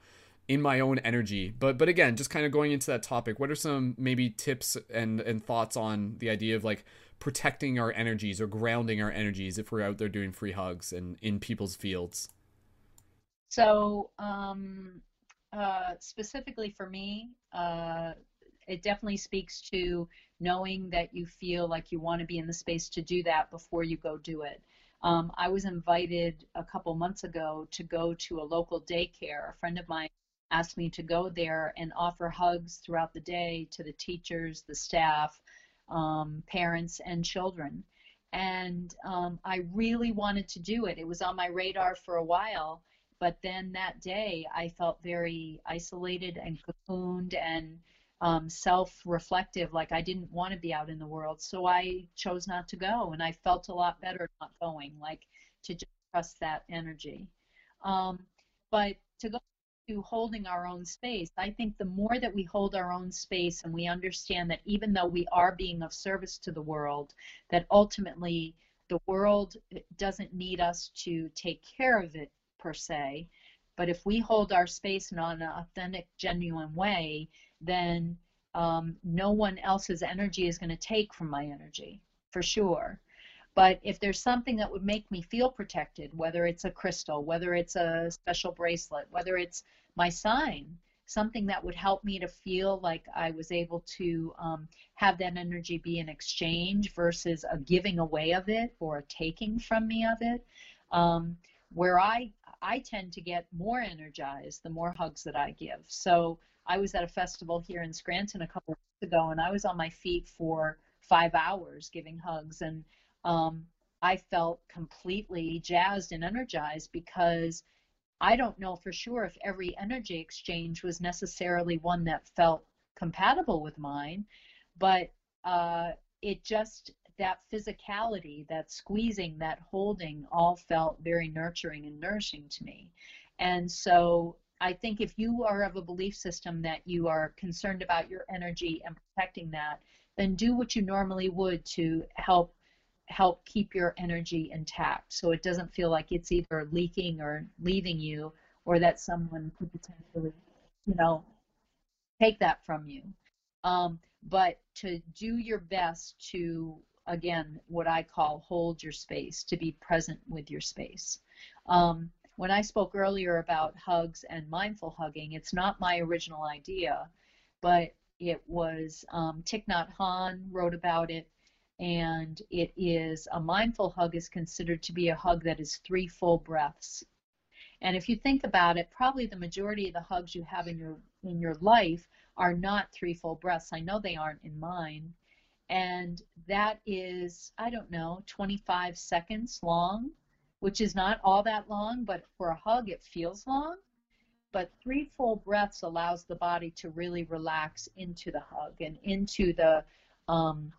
in my own energy. But, but again, just kind of going into that topic, what are some maybe tips and, and thoughts on the idea of like protecting our energies or grounding our energies if we're out there doing free hugs and in people's fields? So, um, uh, specifically for me, uh, it definitely speaks to knowing that you feel like you want to be in the space to do that before you go do it. Um, I was invited a couple months ago to go to a local daycare. A friend of mine asked me to go there and offer hugs throughout the day to the teachers, the staff, um, parents, and children. And um, I really wanted to do it. It was on my radar for a while, but then that day I felt very isolated and cocooned and um, self-reflective, like I didn't want to be out in the world. So I chose not to go, and I felt a lot better not going, like to just trust that energy. Um, but to go to holding our own space, I think the more that we hold our own space and we understand that even though we are being of service to the world, that ultimately the world doesn't need us to take care of it per se. But if we hold our space in an authentic, genuine way, then um, no one else's energy is going to take from my energy, for sure. But if there's something that would make me feel protected, whether it's a crystal, whether it's a special bracelet, whether it's my sign, something that would help me to feel like I was able to um, have that energy be an exchange versus a giving away of it or a taking from me of it. Um, where I I tend to get more energized the more hugs that I give. So I was at a festival here in Scranton a couple of weeks ago, and I was on my feet for five hours giving hugs, and um, I felt completely jazzed and energized because I don't know for sure if every energy exchange was necessarily one that felt compatible with mine, but uh, it just that physicality, that squeezing, that holding, all felt very nurturing and nourishing to me. And so I think if you are of a belief system that you are concerned about your energy and protecting that, then do what you normally would to help help keep your energy intact so it doesn't feel like it's either leaking or leaving you or that someone could potentially you know take that from you um, but to do your best to again what i call hold your space to be present with your space um, when I spoke earlier about hugs and mindful hugging, it's not my original idea, but it was um, Thich Nhat Hanh wrote about it, and it is a mindful hug is considered to be a hug that is three full breaths. And if you think about it, probably the majority of the hugs you have in your in your life are not three full breaths. I know they aren't in mine. And that is, I don't know, 25 seconds long which is not all that long, but for a hug it feels long. But three full breaths allows the body to really relax into the hug and into the um,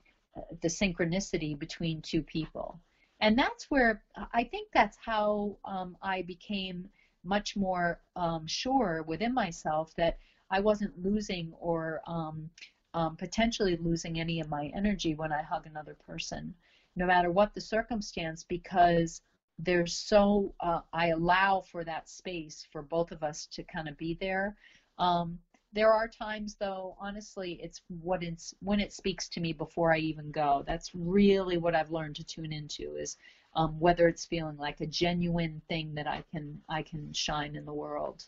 the synchronicity between two people. And that's where I think that's how um, I became much more um, sure within myself that I wasn't losing or um, um, potentially losing any of my energy when I hug another person, no matter what the circumstance, because there's so uh, I allow for that space for both of us to kind of be there. Um, there are times though, honestly, it's what it's when it speaks to me before I even go. That's really what I've learned to tune into is um, whether it's feeling like a genuine thing that I can I can shine in the world.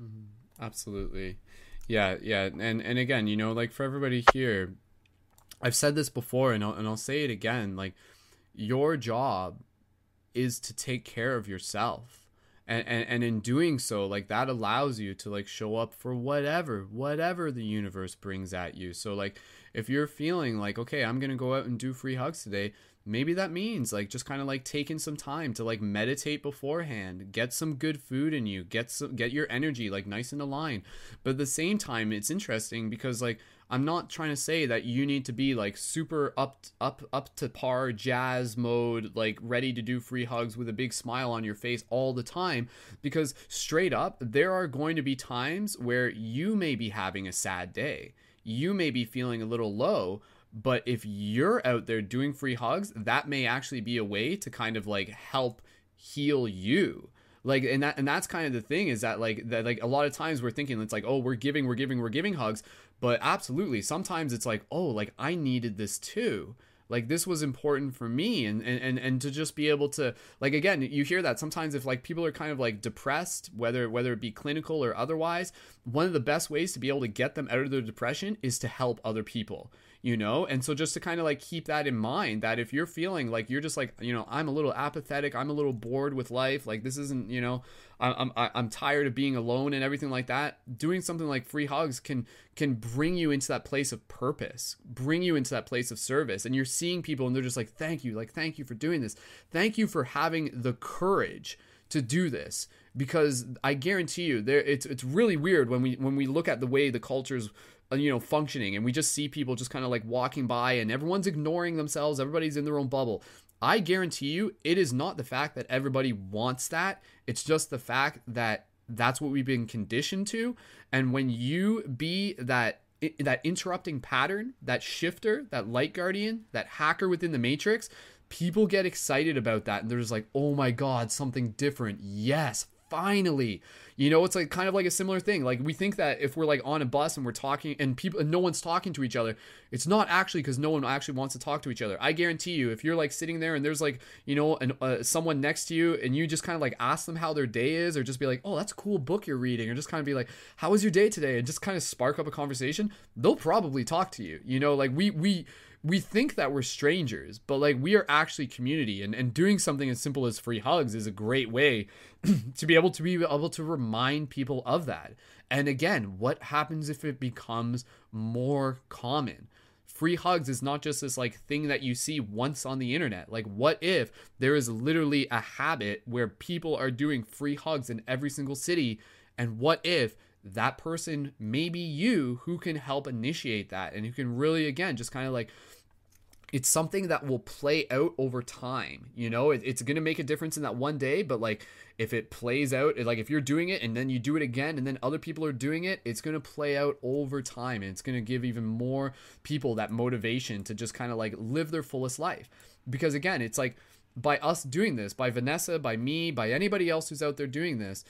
Mm-hmm. Absolutely, yeah, yeah, and and again, you know, like for everybody here, I've said this before, and I'll, and I'll say it again, like your job is to take care of yourself and, and and in doing so like that allows you to like show up for whatever whatever the universe brings at you. So like if you're feeling like okay i'm gonna go out and do free hugs today maybe that means like just kind of like taking some time to like meditate beforehand get some good food in you get some get your energy like nice and aligned. But at the same time it's interesting because like i'm not trying to say that you need to be like super up up up to par jazz mode like ready to do free hugs with a big smile on your face all the time. Because straight up there are going to be times where you may be having a sad day. You may be feeling a little low but if you're out there doing free hugs, that may actually be a way to kind of like help heal you. Like and that and that's kind of the thing is that like that like a lot of times we're thinking it's like oh we're giving we're giving we're giving hugs. But absolutely sometimes it's like oh like i needed this too. Like this was important for me. And, and and and to just be able to like again you hear that sometimes if like people are kind of like depressed whether whether it be clinical or otherwise one of the best ways to be able to get them out of their depression is to help other people you know? And so just to kind of like keep that in mind that if you're feeling like you're just like you know i'm a little apathetic i'm a little bored with life like this isn't you know i'm i'm, I'm tired of being alone and everything like that doing something like free hugs can can bring you into that place of purpose bring you into that place of service. And you're seeing people and they're just like thank you like thank you for doing this. Thank you for having the courage to do this. Because I guarantee you there it's it's really weird when we when we look at the way the cultures Uh, you know functioning. And we just see people just kind of like walking by and everyone's ignoring themselves. Everybody's in their own bubble. I guarantee you it is not the fact that everybody wants that. It's just the fact that that's what we've been conditioned to. And when you be that that interrupting pattern that shifter that light guardian that hacker within the matrix people get excited about that and they're just like oh my god something different. Yes finally you know it's like kind of like a similar thing. Like we think that if we're like on a bus and we're talking and people and no one's talking to each other it's not actually because no one actually wants to talk to each other. I guarantee you if you're like sitting there and there's like you know an, uh, someone next to you and you just kind of like ask them how their day is or just be like oh that's a cool book you're reading or just kind of be like how was your day today? and just kind of spark up a conversation they'll probably talk to you you know? Like we we we think that we're strangers, but like we are actually community and, and doing something as simple as free hugs is a great way to be able to be able to remind people of that. And again, what happens if it becomes more common? Free hugs is not just this like thing that you see once on the internet. Like what if there is literally a habit where people are doing free hugs in every single city and what if that person may be you who can help initiate that. And who can really again just kind of like it's something that will play out over time you know? It, it's going to make a difference in that one day but like if it plays out like if you're doing it and then you do it again and then other people are doing it it's going to play out over time and it's going to give even more people that motivation to just kind of like live their fullest life. Because again it's like by us doing this by vanessa by me by anybody else who's out there doing this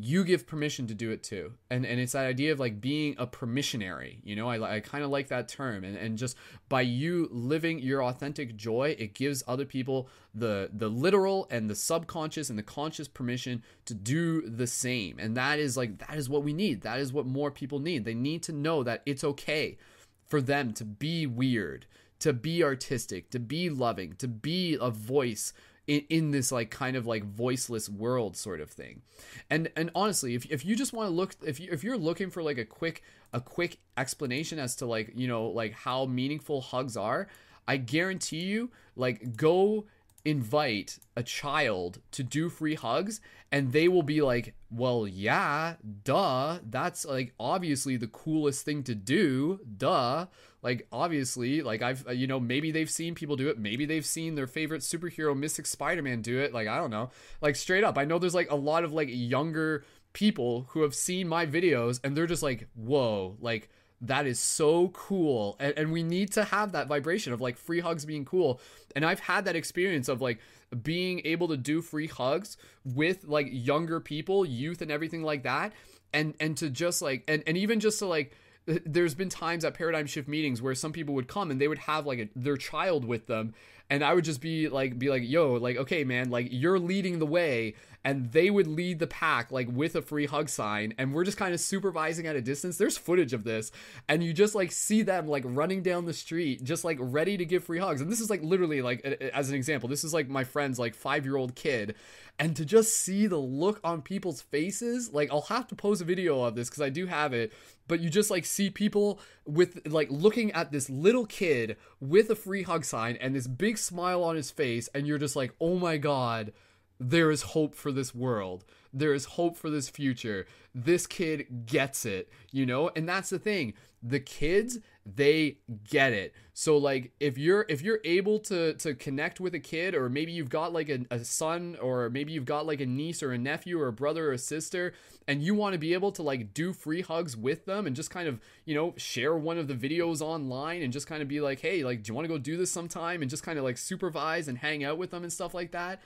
you give permission to do it too. And and it's that idea of like being a permissionary you know? I, I kind of like that term. And, and just by you living your authentic joy it gives other people the the literal and the subconscious and the conscious permission to do the same. And that is like that is what we need. That is what more people need. They need to know that it's okay for them to be weird to be artistic to be loving to be a voice in, in this like kind of like voiceless world sort of thing. And and honestly if, if you just want to look if you if you're looking for like a quick a quick explanation as to like you know like how meaningful hugs are i guarantee you like go invite a child to do free hugs and they will be like well yeah duh that's like obviously the coolest thing to do duh. Like obviously like i've uh, you know maybe they've seen people do it maybe they've seen their favorite superhero mystic spider-man do it like i don't know. Like straight up i know there's like a lot of like younger people who have seen my videos and they're just like whoa like that is so cool. And, and we need to have that vibration of like free hugs being cool. And i've had that experience of like being able to do free hugs with like younger people youth and everything like that. And and to just like and, and even just to like there's been times at paradigm shift meetings where some people would come and they would have like a, their child with them. And i would just be like be like yo like okay man like you're leading the way and they would lead the pack like with a free hug sign and we're just kind of supervising at a distance. There's footage of this and you just like see them like running down the street just like ready to give free hugs. And this is like literally like as an example this is like my friend's like 5 year old kid and to just see the look on people's faces like i'll have to post a video of this because i do have it but you just like see people with like looking at this little kid with a free hug sign and this big smile on his face and you're just like oh my god there is hope for this world. There is hope for this future. This kid gets it you know? And that's the thing. The kids they get it. So like if you're if you're able to to connect with a kid or maybe you've got like a, a son or maybe you've got like a niece or a nephew or a brother or a sister and you want to be able to like do free hugs with them and just kind of you know share one of the videos online and just kind of be like hey like do you want to go do this sometime? and just kind of like supervise and hang out with them and stuff like that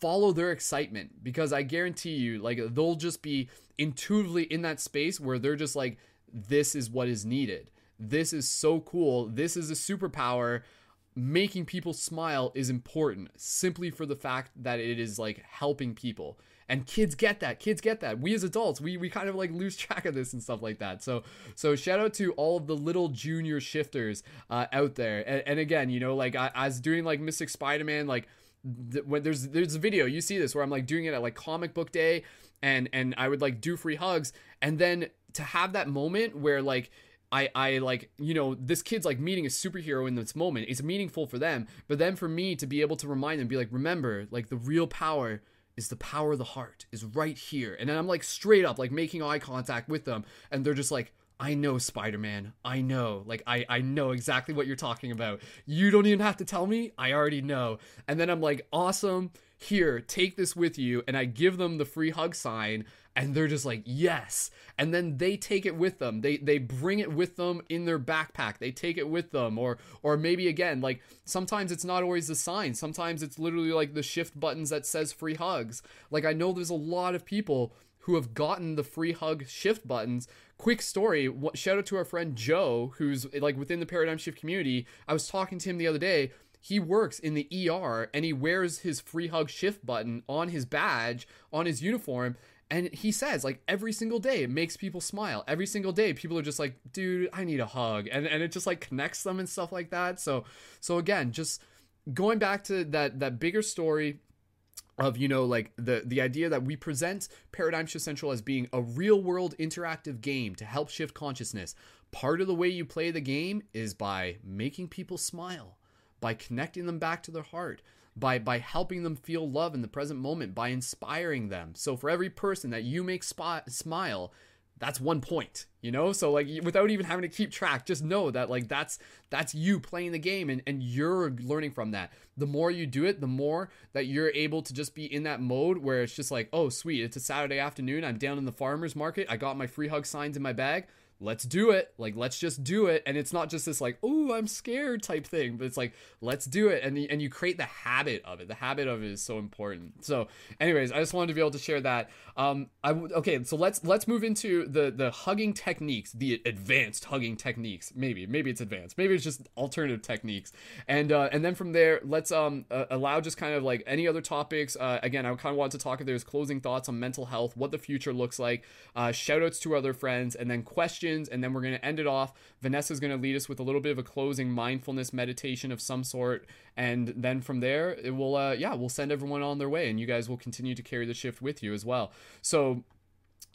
follow their excitement because I guarantee you, like, they'll just be intuitively in that space where they're just like, this is what is needed. this is so cool. This is a superpower. Making people smile is important simply for the fact that it is like helping people. And kids get that. Kids get that. We as adults, we, we kind of like lose track of this and stuff like that. So so shout out to all of the little junior shifters uh, out there. And, and again, you know, like I, I was doing like Mystic Spider-Man, like when there's there's a video you see this where I'm like doing it at like comic book day and and I would like do free hugs and then to have that moment where like I, I like you know this kid's like meeting a superhero in this moment it's meaningful for them but then for me to be able to remind them be like remember like the real power is the power of the heart is right here and then i'm like straight up like making eye contact with them and they're just like I know Spider-Man. I know. Like I I know exactly what you're talking about. You don't even have to tell me. I already know. And then I'm like, "Awesome. Here, take this with you." And I give them the free hug sign and they're just like, "Yes." And then they take it with them. They they bring it with them in their backpack. They take it with them or or maybe again, like sometimes it's not always the sign. Sometimes it's literally like the shift buttons that says free hugs. Like I know there's a lot of people who have gotten the free hug shift buttons. Quick story, shout out to our friend Joe, who's like within the paradigm shift community. I was talking to him the other day. He works in the ER and he wears his free hug shift button on his badge, on his uniform. And he says, like, every single day it makes people smile. Every single day people are just like, dude, I need a hug. And, and it just like connects them and stuff like that. So, so again, just going back to that, that bigger story, of you know like the the idea that we present paradigm shift central as being a real world interactive game to help shift consciousness. Part of the way you play the game is by making people smile by connecting them back to their heart by by helping them feel love in the present moment by inspiring them. So for every person that you make spot, smile that's one point you know? So like without even having to keep track just know that like that's that's you playing the game and, and you're learning from that. The more you do it the more that you're able to just be in that mode where it's just like oh sweet it's a saturday afternoon i'm down in the farmers market i got my free hug signs in my bag let's do it. Like, let's just do it. And it's not just this like, oh, I'm scared type thing, but it's like, let's do it. And, the, and you create the habit of it. The habit of it is so important. So anyways, I just wanted to be able to share that. Um, I okay. So let's, let's move into the, the hugging techniques, the advanced hugging techniques. Maybe, maybe it's advanced. Maybe it's just alternative techniques. And, uh, and then from there, let's, um, uh, allow just kind of like any other topics. Uh, again, I kind of want to talk if there's closing thoughts on mental health, what the future looks like, uh, shout outs to other friends, and then questions questions, and then we're going to end it off. Vanessa's going to lead us with a little bit of a closing mindfulness meditation of some sort, and then from there, it will, uh, yeah, we'll send everyone on their way, and you guys will continue to carry the shift with you as well. So,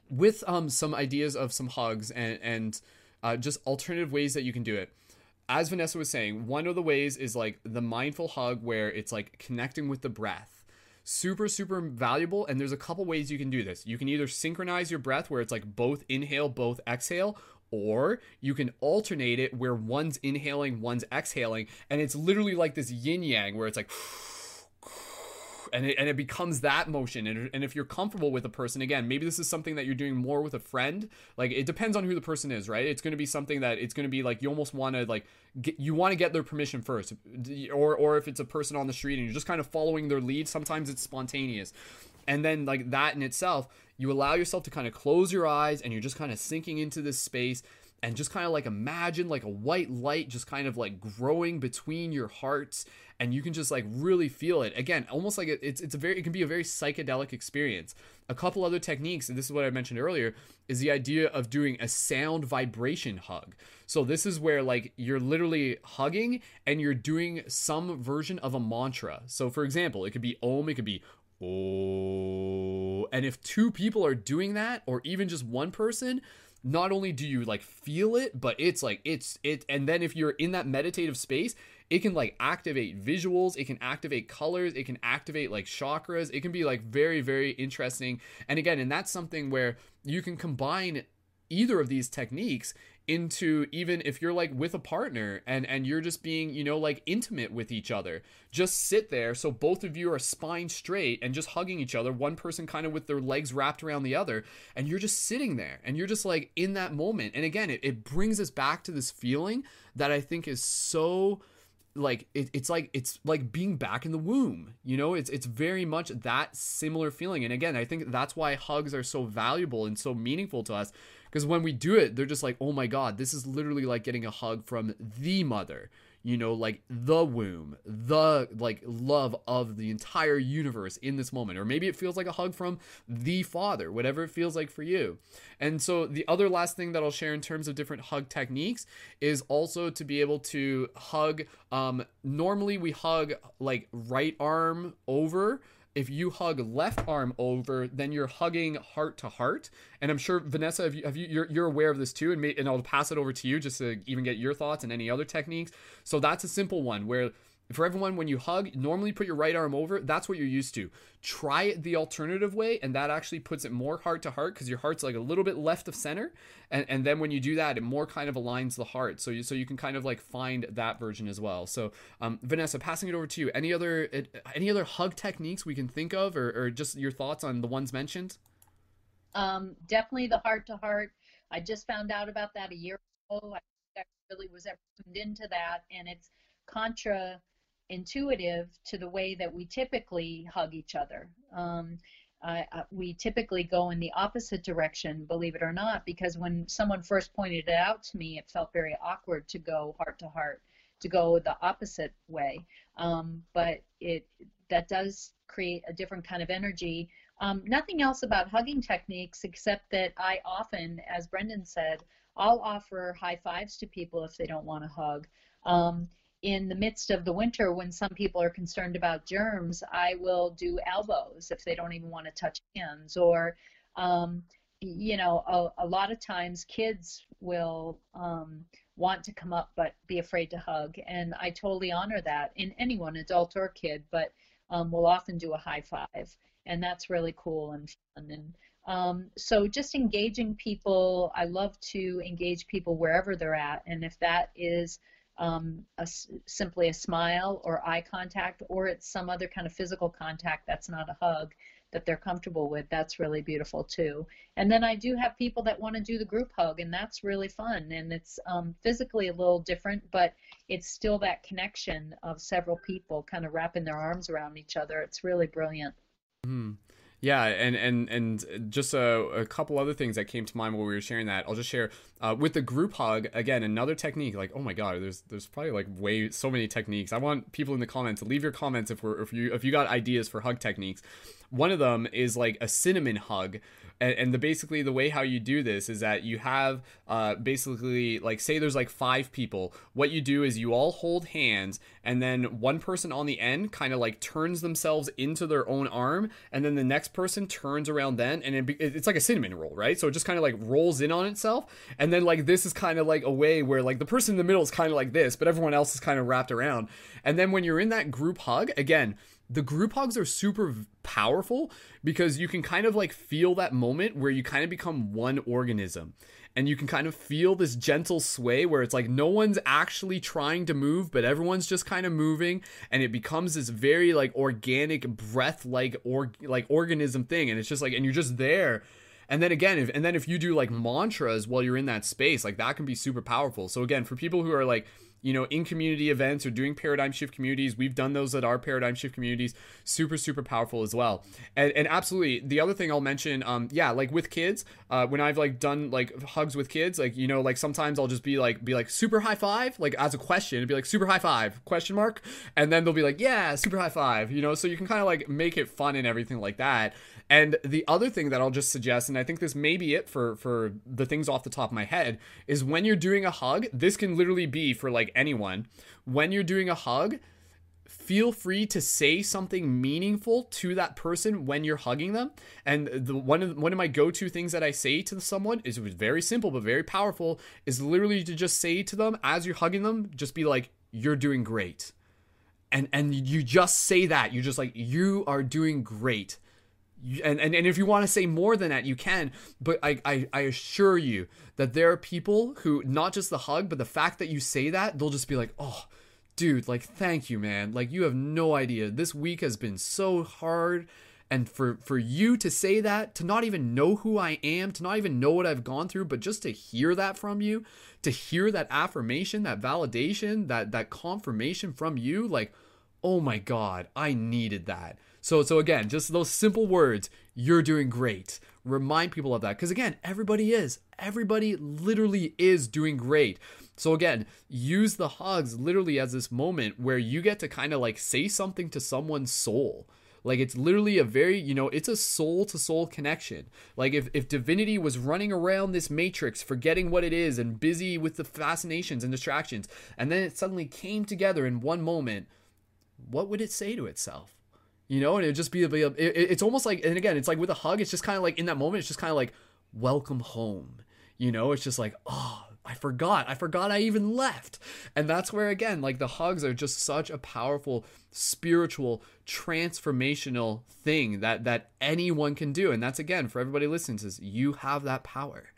with um, some ideas of some hugs and and uh, just alternative ways that you can do it as Vanessa was saying, one of the ways is like the mindful hug where it's like connecting with the breath super super valuable and there's a couple ways you can do this. You can either synchronize your breath where it's like both inhale both exhale or you can alternate it where one's inhaling one's exhaling and it's literally like this yin yang where it's like and it, and it becomes that motion. And, and if you're comfortable with a person again maybe this is something that you're doing more with a friend. Like it depends on who the person is right? It's going to be something that it's going to be like you almost want to like get, you want to get their permission first. Or or if it's a person on the street and you're just kind of following their lead sometimes it's spontaneous. And then like that in itself you allow yourself to kind of close your eyes and you're just kind of sinking into this space and just kind of like imagine like a white light just kind of like growing between your hearts and you can just like really feel it. Again almost like it's it's a very it can be a very psychedelic experience. A couple other techniques and this is what i mentioned earlier is the idea of doing a sound vibration hug. So this is where like you're literally hugging and you're doing some version of a mantra. So for example it could be om it could be oh and if two people are doing that or even just one person not only do you like feel it but it's like it's it and then if you're in that meditative space it can like activate visuals it can activate colors it can activate like chakras it can be like very very interesting. And again and that's something where you can combine either of these techniques into even if you're like with a partner and and you're just being you know like intimate with each other. Just sit there so both of you are spine straight and just hugging each other one person kind of with their legs wrapped around the other and you're just sitting there and you're just like in that moment. And again it, it brings us back to this feeling that i think is so like it, it's like it's like being back in the womb you know? It's it's very much that similar feeling. And again i think that's why hugs are so valuable and so meaningful to us because when we do it they're just like oh my god this is literally like getting a hug from the mother you know like the womb the like love of the entire universe in this moment. Or maybe it feels like a hug from the father whatever it feels like for you. And so the other last thing that i'll share in terms of different hug techniques is also to be able to hug um normally we hug like right arm over if you hug left arm over, then you're hugging heart to heart. And I'm sure Vanessa, have you, you you're, you're aware of this too, and may, and I'll pass it over to you just to even get your thoughts and any other techniques. So that's a simple one where for everyone, when you hug, normally put your right arm over. That's what you're used to. Try it the alternative way, and that actually puts it more heart to heart because your heart's like a little bit left of center. And, and then when you do that, it more kind of aligns the heart. So you so you can kind of like find that version as well. So um, Vanessa, passing it over to you. Any other any other hug techniques we can think of, or, or just your thoughts on the ones mentioned? Um, definitely the heart to heart. I just found out about that a year ago. I really was ever tuned into that, and it's contra intuitive to the way that we typically hug each other. Um, uh, we typically go in the opposite direction, believe it or not, because when someone first pointed it out to me, it felt very awkward to go heart to heart, to go the opposite way. Um, but it that does create a different kind of energy. Um, nothing else about hugging techniques except that I often, as Brendan said, I'll offer high fives to people if they don't want to hug. Um, in the midst of the winter when some people are concerned about germs i will do elbows if they don't even want to touch hands or um, you know a, a, lot of times kids will um, want to come up but be afraid to hug and i totally honor that in anyone adult or kid but um, we'll often do a high five and that's really cool and fun and um, so just engaging people i love to engage people wherever they're at and if that is um, a, simply a smile or eye contact, or it's some other kind of physical contact that's not a hug that they're comfortable with, that's really beautiful too. And then I do have people that want to do the group hug, and that's really fun. And it's um, physically a little different, but it's still that connection of several people kind of wrapping their arms around each other. It's really brilliant. Mm. Yeah, and and and just a, a, couple other things that came to mind while we were sharing that. I'll just share uh, with the group hug again. Another technique, like oh my god, there's there's probably like way so many techniques. I want people in the comments to leave your comments if we're if you if you got ideas for hug techniques. One of them is like a cinnamon hug, and, and the basically the way how you do this is that you have uh, basically like say there's like five people. What you do is you all hold hands, and then one person on the end kind of like turns themselves into their own arm, and then the next person turns around then, and it, it's like a cinnamon roll, right? So it just kind of like rolls in on itself, and then like this is kind of like a way where like the person in the middle is kind of like this, but everyone else is kind of wrapped around, and then when you're in that group hug again the group hugs are super powerful because you can kind of like feel that moment where you kind of become one organism. And you can kind of feel this gentle sway where it's like no one's actually trying to move but everyone's just kind of moving. And it becomes this very like organic breath like or like organism thing. And it's just like and you're just there and then again if and then if you do like mantras while you're in that space like that can be super powerful. So again for people who are like you know, in community events or doing paradigm shift communities. We've done those at our paradigm shift communities. Super, super powerful as well. And, and absolutely, the other thing I'll mention, um, yeah, like with kids, uh, when I've like done like hugs with kids, like you know, like sometimes I'll just be like, be like super high five, like as a question, it'd be like super high five question mark, and then they'll be like, yeah, super high five, you know. So you can kind of like make it fun and everything like that. And the other thing that I'll just suggest, and I think this may be it for for the things off the top of my head, is when you're doing a hug, this can literally be for like anyone. When you're doing a hug, feel free to say something meaningful to that person when you're hugging them. And the one of one of my go-to things that I say to someone is very simple but very powerful is literally to just say to them as you're hugging them, just be like, "You're doing great." And and you just say that. You're just like, "You are doing great." And, and, and if you want to say more than that you can but I, I i assure you that there are people who not just the hug but the fact that you say that they'll just be like oh dude like thank you man. Like you have no idea. This week has been so hard. And for for you to say that, to not even know who I am, to not even know what I've gone through, but just to hear that from you, to hear that affirmation, that validation, that that confirmation from you, like, oh my god, I needed that. So so again, just those simple words, you're doing great. Remind people of that cuz again, everybody is. Everybody literally is doing great. So again, use the hugs literally as this moment where you get to kind of like say something to someone's soul. Like it's literally a very, you know, it's a soul to soul connection. Like if, if divinity was running around this matrix, forgetting what it is and busy with the fascinations and distractions, and then it suddenly came together in one moment, what would it say to itself? You know, and it'd just be, it, it's almost like, and again, it's like with a hug, it's just kind of like in that moment, it's just kind of like, welcome home. You know, it's just like, oh, I forgot. I forgot I even left. And that's where, again, like the hugs are just such a powerful spiritual transformational thing that that anyone can do and that's again for everybody listening is you have that power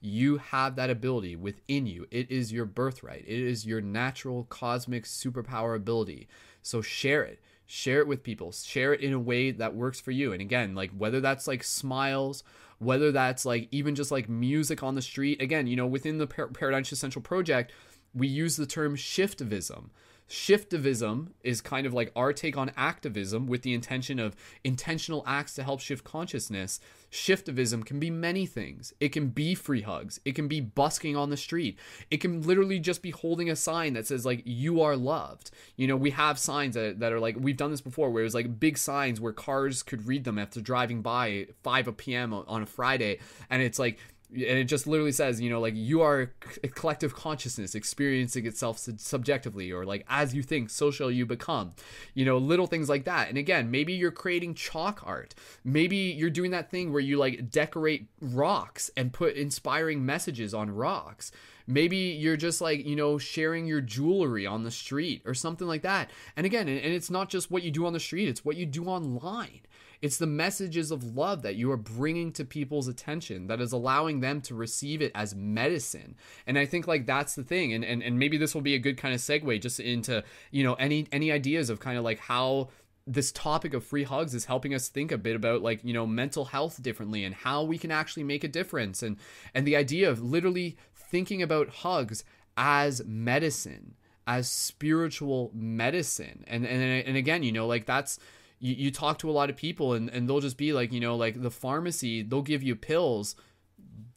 you have that ability within you it is your birthright it is your natural cosmic superpower ability so share it share it with people share it in a way that works for you and again like whether that's like smiles whether that's like even just like music on the street. Again, you know, within the Paradigm Central project, we use the term shiftivism. Shiftivism is kind of like our take on activism with the intention of intentional acts to help shift consciousness. Shiftivism can be many things. It can be free hugs. It can be busking on the street. It can literally just be holding a sign that says like you are loved. You know, we have signs that, that are like we've done this before where it's like big signs where cars could read them after driving by 5 p.m. on a Friday and it's like and it just literally says you know like you are a collective consciousness experiencing itself subjectively or like as you think so shall you become you know little things like that. And again maybe you're creating chalk art. Maybe you're doing that thing where you like decorate rocks and put inspiring messages on rocks. Maybe you're just like you know sharing your jewelry on the street or something like that. And again and it's not just what you do on the street it's what you do online it's the messages of love that you are bringing to people's attention that is allowing them to receive it as medicine. And I think like that's the thing. And and, and maybe this will be a good kind of segue just into, you know, any any ideas of kind of like how this topic of free hugs is helping us think a bit about like you know mental health differently and how we can actually make a difference and and the idea of literally thinking about hugs as medicine as spiritual medicine and and and again you know like that's you, you talk to a lot of people and, and they'll just be like, you know, like the pharmacy, they'll give you pills,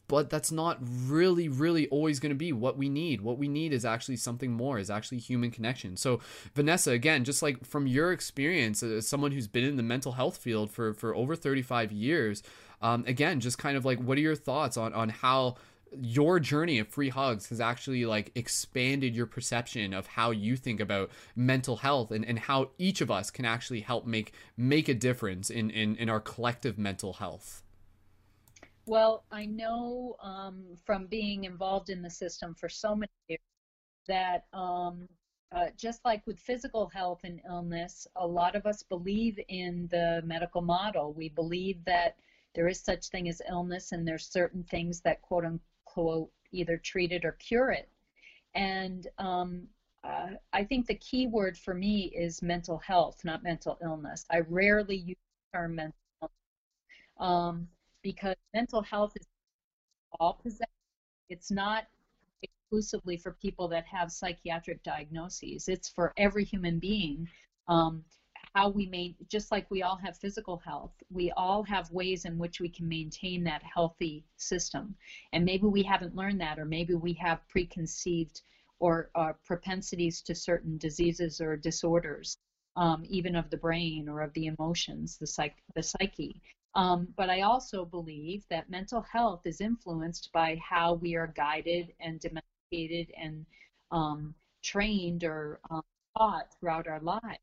but that's not really, really always going to be what we need. What we need is actually something more, is actually human connection. So, Vanessa, again, just like from your experience as someone who's been in the mental health field for, for over 35 years, um, again, just kind of like, what are your thoughts on, on how your journey of free hugs has actually like expanded your perception of how you think about mental health and, and how each of us can actually help make make a difference in, in, in our collective mental health. Well i know um, from being involved in the system for so many years that um, uh, just like with physical health and illness a lot of us believe in the medical model. We believe that there is such thing as illness and there's certain things that quote unquote quote either treat it or cure it. And um, uh, I think the key word for me is mental health, not mental illness. I rarely use the term mental um, because mental health is all possessed. It's not exclusively for people that have psychiatric diagnoses. It's for every human being. Um, how we may just like we all have physical health we all have ways in which we can maintain that healthy system and maybe we haven't learned that or maybe we have preconceived or uh, propensities to certain diseases or disorders um, even of the brain or of the emotions the psych the psyche um, but I also believe that mental health is influenced by how we are guided and domesticated and um, trained or um, taught throughout our lives.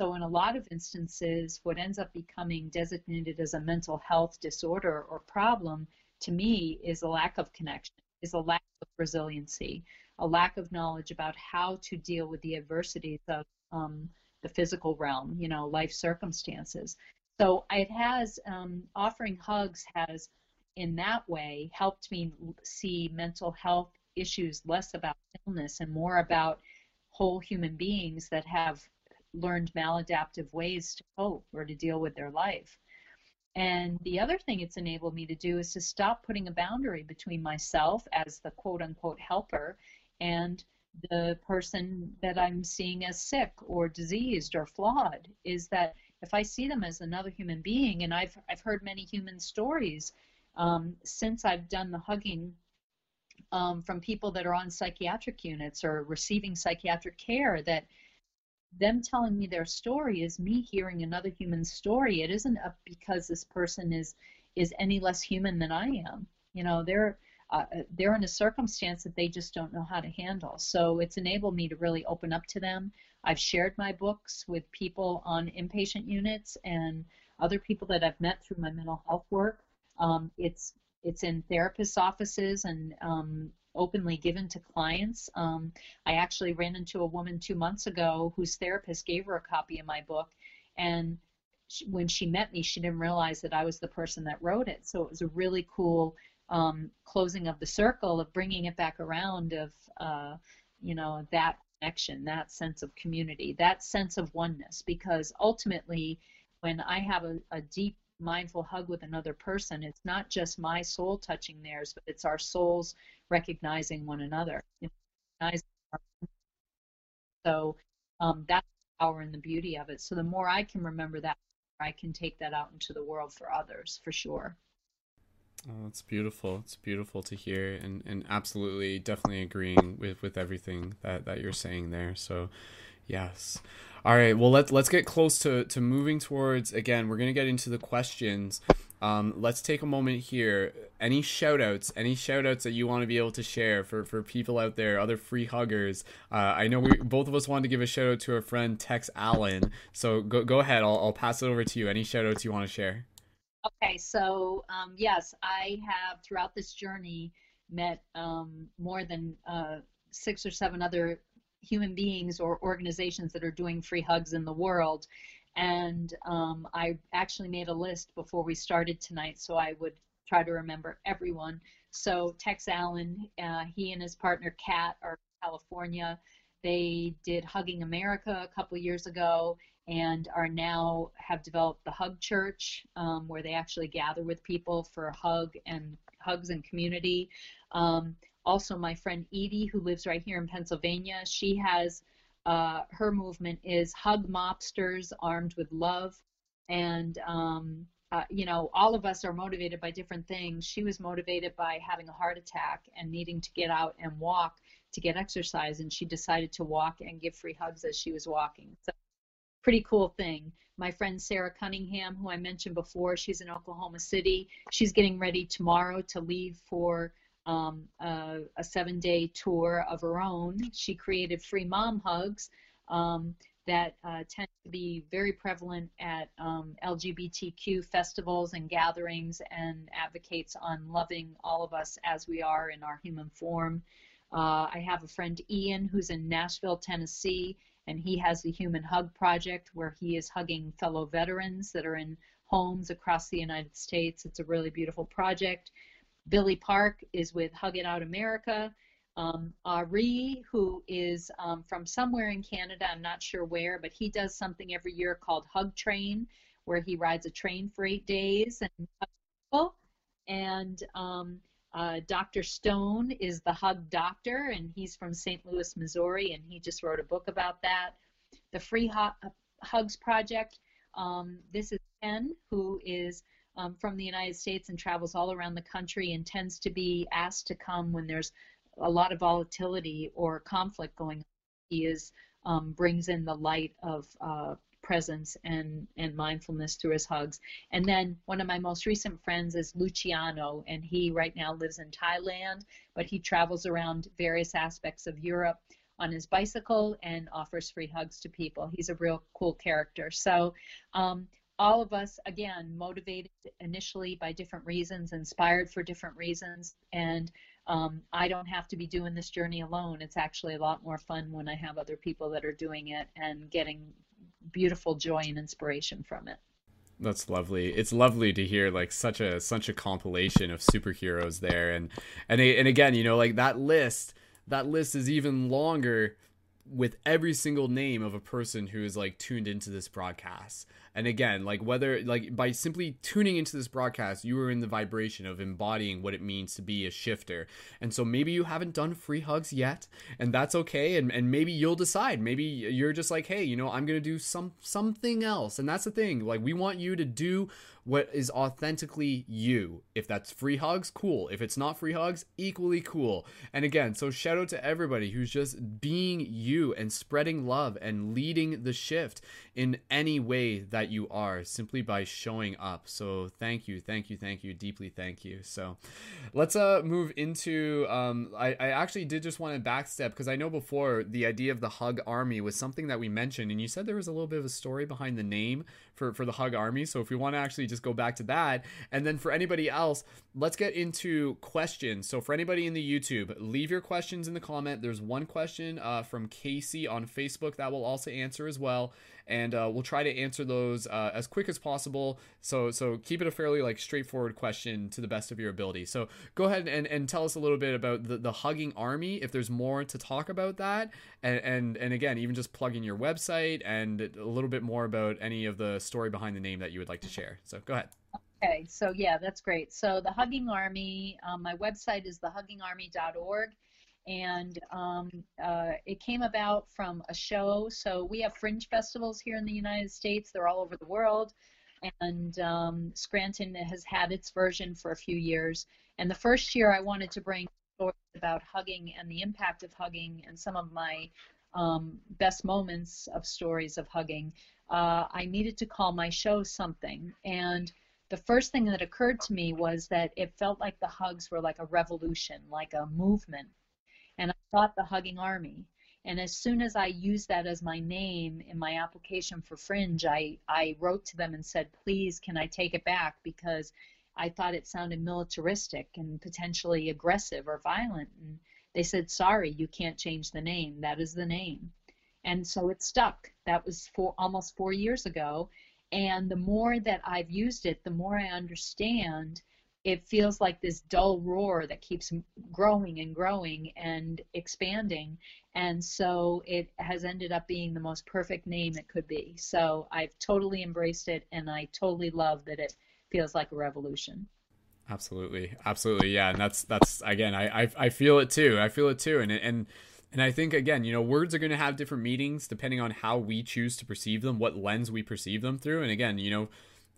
So, in a lot of instances, what ends up becoming designated as a mental health disorder or problem to me is a lack of connection, is a lack of resiliency, a lack of knowledge about how to deal with the adversities of um, the physical realm, you know, life circumstances. So, it has, um, offering hugs has, in that way, helped me see mental health issues less about illness and more about whole human beings that have learned maladaptive ways to cope or to deal with their life. And the other thing it's enabled me to do is to stop putting a boundary between myself as the quote unquote helper and the person that I'm seeing as sick or diseased or flawed. Is that if I see them as another human being, and I've, I've heard many human stories um, since I've done the hugging um, from people that are on psychiatric units or receiving psychiatric care that them telling me their story is me hearing another human story. It isn't because this person is is any less human than I am. You know, they're uh, they're in a circumstance that they just don't know how to handle. So it's enabled me to really open up to them. I've shared my books with people on inpatient units and other people that I've met through my mental health work. Um, it's it's in therapists' offices and um, openly given to clients. Um, I actually ran into a woman two months ago whose therapist gave her a copy of my book, and she, when she met me, she didn't realize that I was the person that wrote it. So it was a really cool um, closing of the circle of bringing it back around of uh, you know that connection, that sense of community, that sense of oneness. Because ultimately, when I have a, a deep mindful hug with another person, it's not just my soul touching theirs, but it's our souls recognizing one another. So um, that's the power and the beauty of it. So the more I can remember that, I can take that out into the world for others, for sure. Oh, it's beautiful. It's beautiful to hear, and, and absolutely, definitely agreeing with, with everything that, that you're saying there. So, yes. All right. Well, let's let's get close to to moving towards. Again, we're gonna get into the questions. Um, let's take a moment here. Any shout outs, any shout outs that you want to be able to share for, for people out there, other free huggers. Uh, I know we both of us wanted to give a shout out to our friend Tex Allen. So go, go ahead. I'll, I'll pass it over to you. Any shout outs you want to share? Okay. So, um, yes, I have throughout this journey met um, more than uh, six or seven other human beings or organizations that are doing free hugs in the world and um, I actually made a list before we started tonight, so I would try to remember everyone. So Tex Allen, uh, he and his partner Kat are California. They did Hugging America a couple years ago and are now have developed the Hug Church, um, where they actually gather with people for hug and hugs and community. Um, also, my friend Edie, who lives right here in Pennsylvania, she has uh, her movement is hug mobsters armed with love. And, um, uh, you know, all of us are motivated by different things. She was motivated by having a heart attack and needing to get out and walk to get exercise. And she decided to walk and give free hugs as she was walking. So, pretty cool thing. My friend Sarah Cunningham, who I mentioned before, she's in Oklahoma City. She's getting ready tomorrow to leave for um, a, a seven day tour of her own. She created free mom hugs um, that uh, tend to be very prevalent at um, LGBTQ festivals and gatherings and advocates on loving all of us as we are in our human form. Uh, I have a friend, Ian, who's in Nashville, Tennessee, and he has the Human Hug Project where he is hugging fellow veterans that are in homes across the United States. It's a really beautiful project. Billy Park is with Hug It Out America. Um, Ari, who is um, from somewhere in Canada, I'm not sure where, but he does something every year called Hug Train, where he rides a train for eight days and people. And um, uh, Dr. Stone is the Hug Doctor, and he's from St. Louis, Missouri, and he just wrote a book about that. The Free Hugs Project. Um, this is Ken, who is um, from the United States and travels all around the country and tends to be asked to come when there's a lot of volatility or conflict going on. He is um, brings in the light of uh, presence and, and mindfulness through his hugs. And then one of my most recent friends is Luciano, and he right now lives in Thailand, but he travels around various aspects of Europe on his bicycle and offers free hugs to people. He's a real cool character. So um, all of us, again, motivated initially by different reasons, inspired for different reasons, and um, I don't have to be doing this journey alone. It's actually a lot more fun when I have other people that are doing it and getting beautiful joy and inspiration from it. That's lovely. It's lovely to hear like such a such a compilation of superheroes there, and and and again, you know, like that list. That list is even longer with every single name of a person who is like tuned into this broadcast And again, like whether like by simply tuning into this broadcast, you are in the vibration of embodying what it means to be a shifter. And so maybe you haven't done free hugs yet, and that's okay. And and maybe you'll decide. Maybe you're just like, hey, you know, I'm gonna do some something else. And that's the thing. Like we want you to do what is authentically you. If that's free hugs, cool. If it's not free hugs, equally cool. And again, so shout out to everybody who's just being you and spreading love and leading the shift in any way that you are simply by showing up. So thank you, thank you, thank you, deeply thank you. So let's uh move into um I, I actually did just want to backstep because I know before the idea of the hug army was something that we mentioned and you said there was a little bit of a story behind the name for for the hug army. So if we want to actually just go back to that, and then for anybody else, let's get into questions. So for anybody in the YouTube, leave your questions in the comment. There's one question uh, from Casey on Facebook that we'll also answer as well and uh, we'll try to answer those uh, as quick as possible. So so keep it a fairly like straightforward question to the best of your ability. So go ahead and, and tell us a little bit about the, the hugging army if there's more to talk about that, and and and again even just plug in your website and a little bit more about any of the story behind the name that you would like to share. So go ahead. Okay, so yeah, that's great. So the Hugging Army, um, my website is thehuggingarmy.org and um, uh, it came about from a show. So we have fringe festivals here in the United States. They're all over the world, and um, Scranton has had its version for a few years. And the first year, I wanted to bring stories about hugging and the impact of hugging, and some of my um, best moments of stories of hugging. Uh, I needed to call my show something, and the first thing that occurred to me was that it felt like the hugs were like a revolution, like a movement and the Hugging Army. And as soon as I used that as my name in my application for Fringe, I, I wrote to them and said, please, can I take it back? Because I thought it sounded militaristic and potentially aggressive or violent. And they said, sorry, you can't change the name. That is the name. And so it stuck. That was for almost four years ago. And the more that I've used it, the more I understand it feels like this dull roar that keeps growing and growing and expanding. And so it has ended up being the most perfect name it could be. So I've totally embraced it and I totally love that it feels like a revolution. Absolutely. Absolutely. Yeah. And that's, that's again, I, I, I feel it too. I feel it too. And, and, and I think again, you know, words are going to have different meanings depending on how we choose to perceive them, what lens we perceive them through. And again, you know,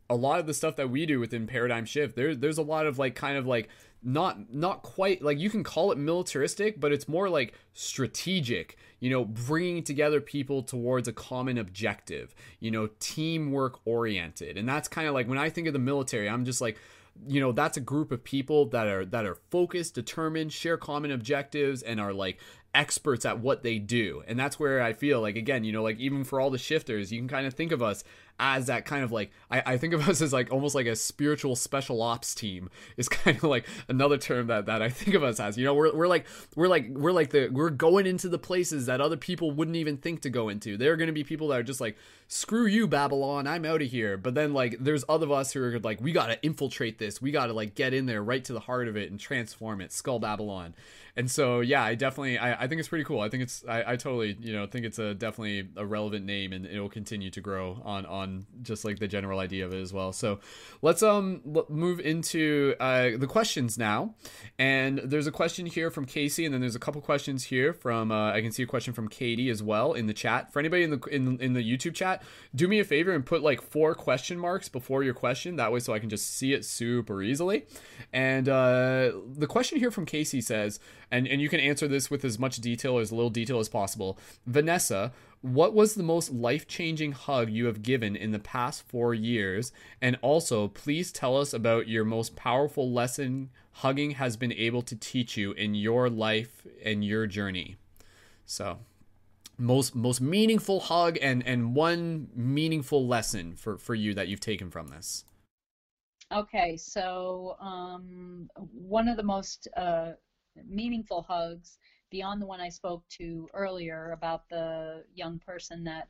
a lot of the stuff that we do within paradigm shift there there's a lot of like kind of like not not quite like you can call it militaristic but it's more like strategic you know bringing together people towards a common objective you know teamwork oriented. And that's kind of like when i think of the military i'm just like you know that's a group of people that are that are focused determined share common objectives and are like experts at what they do. And that's where i feel like again you know like even for all the shifters you can kind of think of us as that kind of like I, I think of us as like almost like a spiritual special ops team is kind of like another term that that I think of us as. You know, we're we're like we're like we're like the we're going into the places that other people wouldn't even think to go into. There are going to be people that are just like screw you Babylon, I'm out of here. But then like there's other of us who are like we got to infiltrate this. We got to like get in there right to the heart of it and transform it. Skull Babylon and so yeah i definitely I, I think it's pretty cool i think it's I, I totally you know think it's a definitely a relevant name and it will continue to grow on on just like the general idea of it as well. So let's um move into uh, the questions now. And there's a question here from casey and then there's a couple questions here from uh, i can see a question from katie as well in the chat. For anybody in the in, in the youtube chat do me a favor and put like four question marks before your question. That way so i can just see it super easily. And uh, the question here from casey says and and you can answer this with as much detail as little detail as possible. Vanessa, what was the most life-changing hug you have given in the past 4 years? And also, please tell us about your most powerful lesson hugging has been able to teach you in your life and your journey. So, most most meaningful hug and and one meaningful lesson for for you that you've taken from this. Okay, so um, one of the most uh, meaningful hugs beyond the one I spoke to earlier about the young person that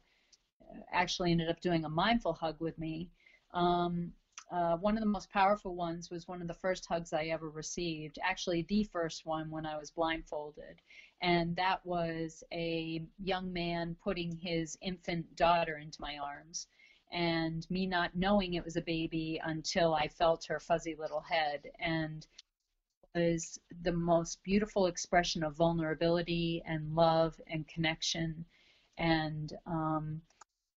uh, actually ended up doing a mindful hug with me. Um, uh, one of the most powerful ones was one of the first hugs I ever received, actually, the first one when I was blindfolded. And that was a young man putting his infant daughter into my arms. and me not knowing it was a baby until I felt her fuzzy little head. And was the most beautiful expression of vulnerability and love and connection. And, um,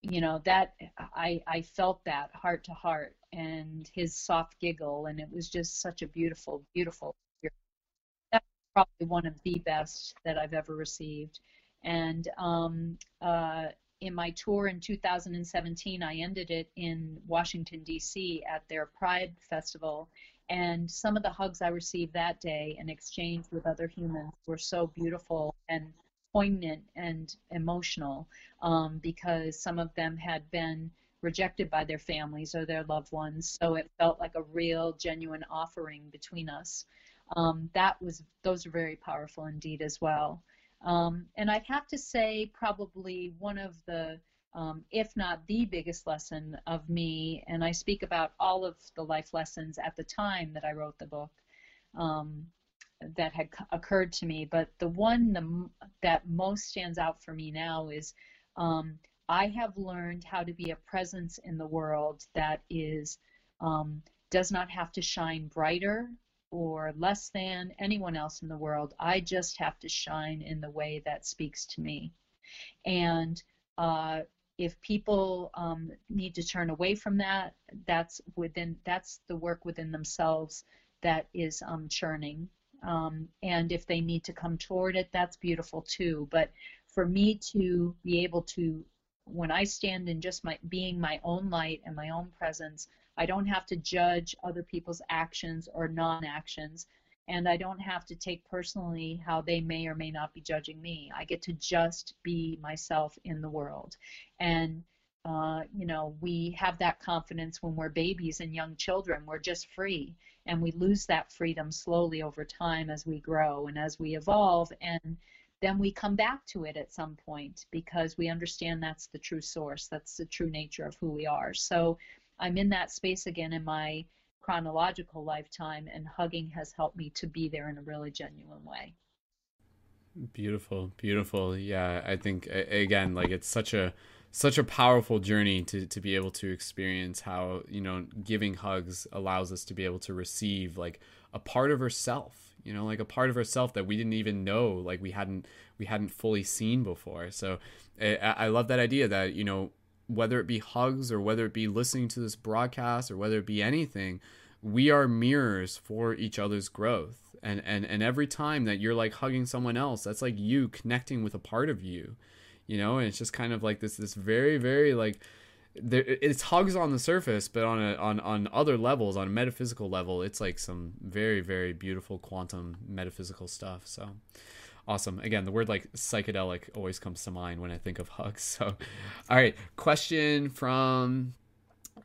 you know, that I, I felt that heart to heart and his soft giggle. And it was just such a beautiful, beautiful. That's probably one of the best that I've ever received. And um, uh, in my tour in 2017, I ended it in Washington, D.C. at their Pride Festival. And some of the hugs I received that day in exchange with other humans were so beautiful and poignant and emotional um, because some of them had been rejected by their families or their loved ones. So it felt like a real, genuine offering between us. Um, that was those are very powerful indeed as well. Um, and I have to say, probably one of the, um, if not the biggest lesson of me, and I speak about all of the life lessons at the time that I wrote the book um, that had occurred to me, but the one the, that most stands out for me now is um, I have learned how to be a presence in the world that is um, does not have to shine brighter or less than anyone else in the world. I just have to shine in the way that speaks to me. And uh, if people um, need to turn away from that, that's within that's the work within themselves that is um, churning. Um, and if they need to come toward it, that's beautiful too. But for me to be able to, when I stand in just my being my own light and my own presence, I don't have to judge other people's actions or non actions, and I don't have to take personally how they may or may not be judging me. I get to just be myself in the world. And uh, you know, we have that confidence when we're babies and young children. We're just free, and we lose that freedom slowly over time as we grow and as we evolve. And then we come back to it at some point because we understand that's the true source, that's the true nature of who we are. So I'm in that space again in my chronological lifetime, and hugging has helped me to be there in a really genuine way. Beautiful, beautiful. Yeah, I think again, like it's such a such a powerful journey to to be able to experience how you know giving hugs allows us to be able to receive like a part of herself you know like a part of herself that we didn't even know like we hadn't we hadn't fully seen before so eh, I, I love that idea that you know whether it be hugs or whether it be listening to this broadcast or whether it be anything, we are mirrors for each other's growth. And and and every time that you're like hugging someone else, that's like you connecting with a part of you. You know, and it's just kind of like this this very very like there, it's hugs on the surface, but on a on on other levels, on a metaphysical level, it's like some very very beautiful quantum metaphysical stuff. So, awesome. Again, the word like psychedelic always comes to mind when I think of hugs. So, all right, question from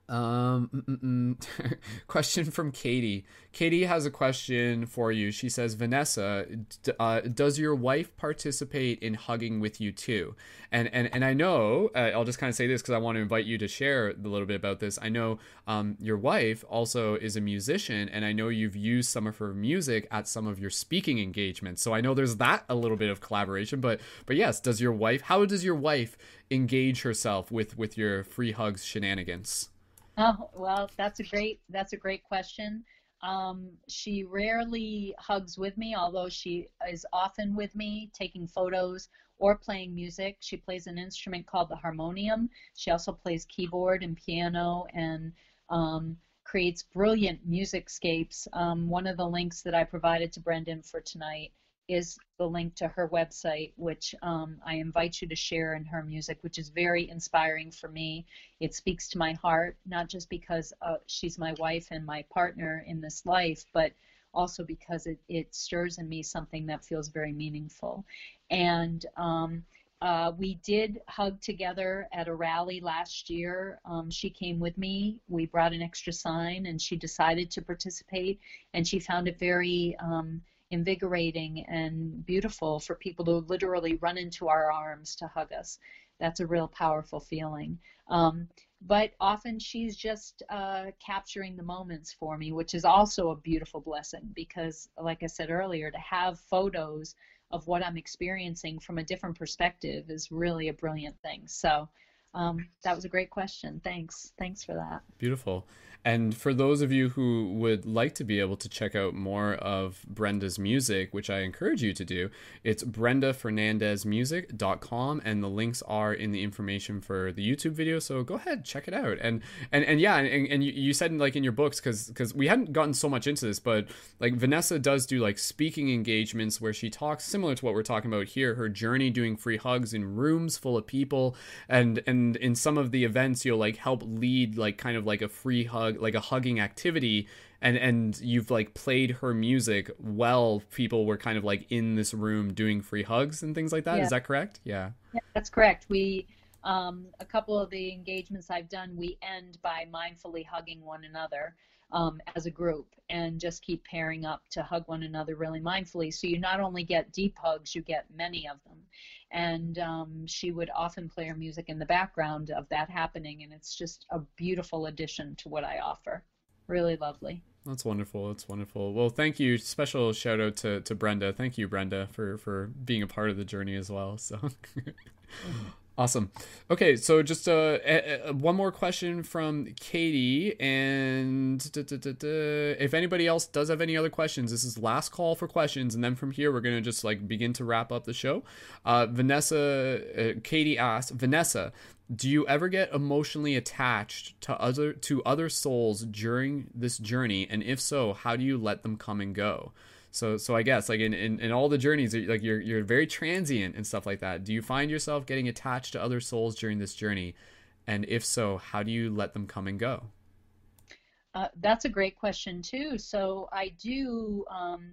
um, question from Katie. Katie has a question for you. She says, Vanessa, d- uh, does your wife participate in hugging with you too? And and and I know uh, I'll just kind of say this because I want to invite you to share a little bit about this. I know um, your wife also is a musician, and I know you've used some of her music at some of your speaking engagements. So I know there's that a little bit of collaboration. But but yes, does your wife? How does your wife engage herself with with your free hugs shenanigans? Oh, well, that's a great that's a great question. Um, she rarely hugs with me, although she is often with me taking photos or playing music. She plays an instrument called the harmonium. She also plays keyboard and piano and um, creates brilliant music scapes. Um, one of the links that I provided to Brendan for tonight is the link to her website, which um, I invite you to share in her music, which is very inspiring for me. It speaks to my heart, not just because uh, she's my wife and my partner in this life, but also because it, it stirs in me something that feels very meaningful. And um, uh, we did hug together at a rally last year. Um, she came with me. We brought an extra sign, and she decided to participate, and she found it very um, invigorating and beautiful for people to literally run into our arms to hug us. That's a real powerful feeling. Um, but often she's just uh, capturing the moments for me, which is also a beautiful blessing because, like I said earlier, to have photos of what I'm experiencing from a different perspective is really a brilliant thing. So um, that was a great question. Thanks. Thanks for that. Beautiful. And for those of you who would like to be able to check out more of Brenda's music, which I encourage you to do, it's brendafernandesmusic.com and the links are in the information for the YouTube video. So go ahead, check it out. And and, and yeah, and, and you, you said like in your books, because because we hadn't gotten so much into this, but like Vanessa does do like speaking engagements where she talks similar to what we're talking about here, her journey doing free hugs in rooms full of people. And and in some of the events you'll like help lead like kind of like a free hug hug like a hugging activity and and you've like played her music while people were kind of like in this room doing free hugs and things like that. Yeah. Is that correct? Yeah. yeah that's correct. We um, a couple of the engagements I've done, we end by mindfully hugging one another um, as a group and just keep pairing up to hug one another really mindfully. So you not only get deep hugs, you get many of them. And um, she would often play her music in the background of that happening, and it's just a beautiful addition to what I offer. Really lovely. That's wonderful. That's wonderful. Well, thank you. Special shout out to, to Brenda. Thank you, Brenda, for, for being a part of the journey as well. So mm-hmm. Awesome. Okay, so just uh, uh, one more question from Katie, and da, da, da, if anybody else does have any other questions, this is last call for questions, and then from here we're gonna just like begin to wrap up the show. Uh, Vanessa, uh, Katie asked, Vanessa, do you ever get emotionally attached to other to other souls during this journey, and if so, how do you let them come and go? So so I guess like in, in, in all the journeys like you're you're very transient and stuff like that. Do you find yourself getting attached to other souls during this journey? And if so, how do you let them come and go? Uh, that's a great question too. So I do um,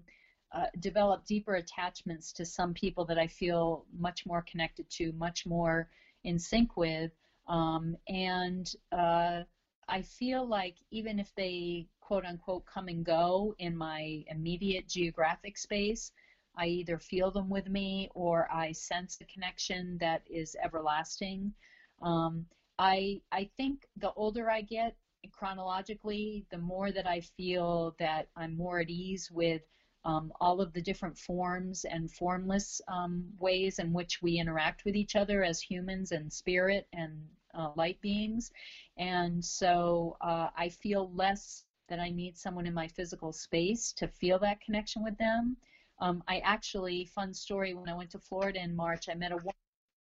uh, develop deeper attachments to some people that I feel much more connected to, much more in sync with, um, and uh, I feel like even if they quote unquote come and go in my immediate geographic space, I either feel them with me or I sense a connection that is everlasting. Um, I I think the older I get chronologically, the more that I feel that I'm more at ease with um, all of the different forms and formless um, ways in which we interact with each other as humans and spirit and uh, light beings. And so uh, I feel less that I need someone in my physical space to feel that connection with them. Um, I actually, fun story, when I went to Florida in March, I met a woman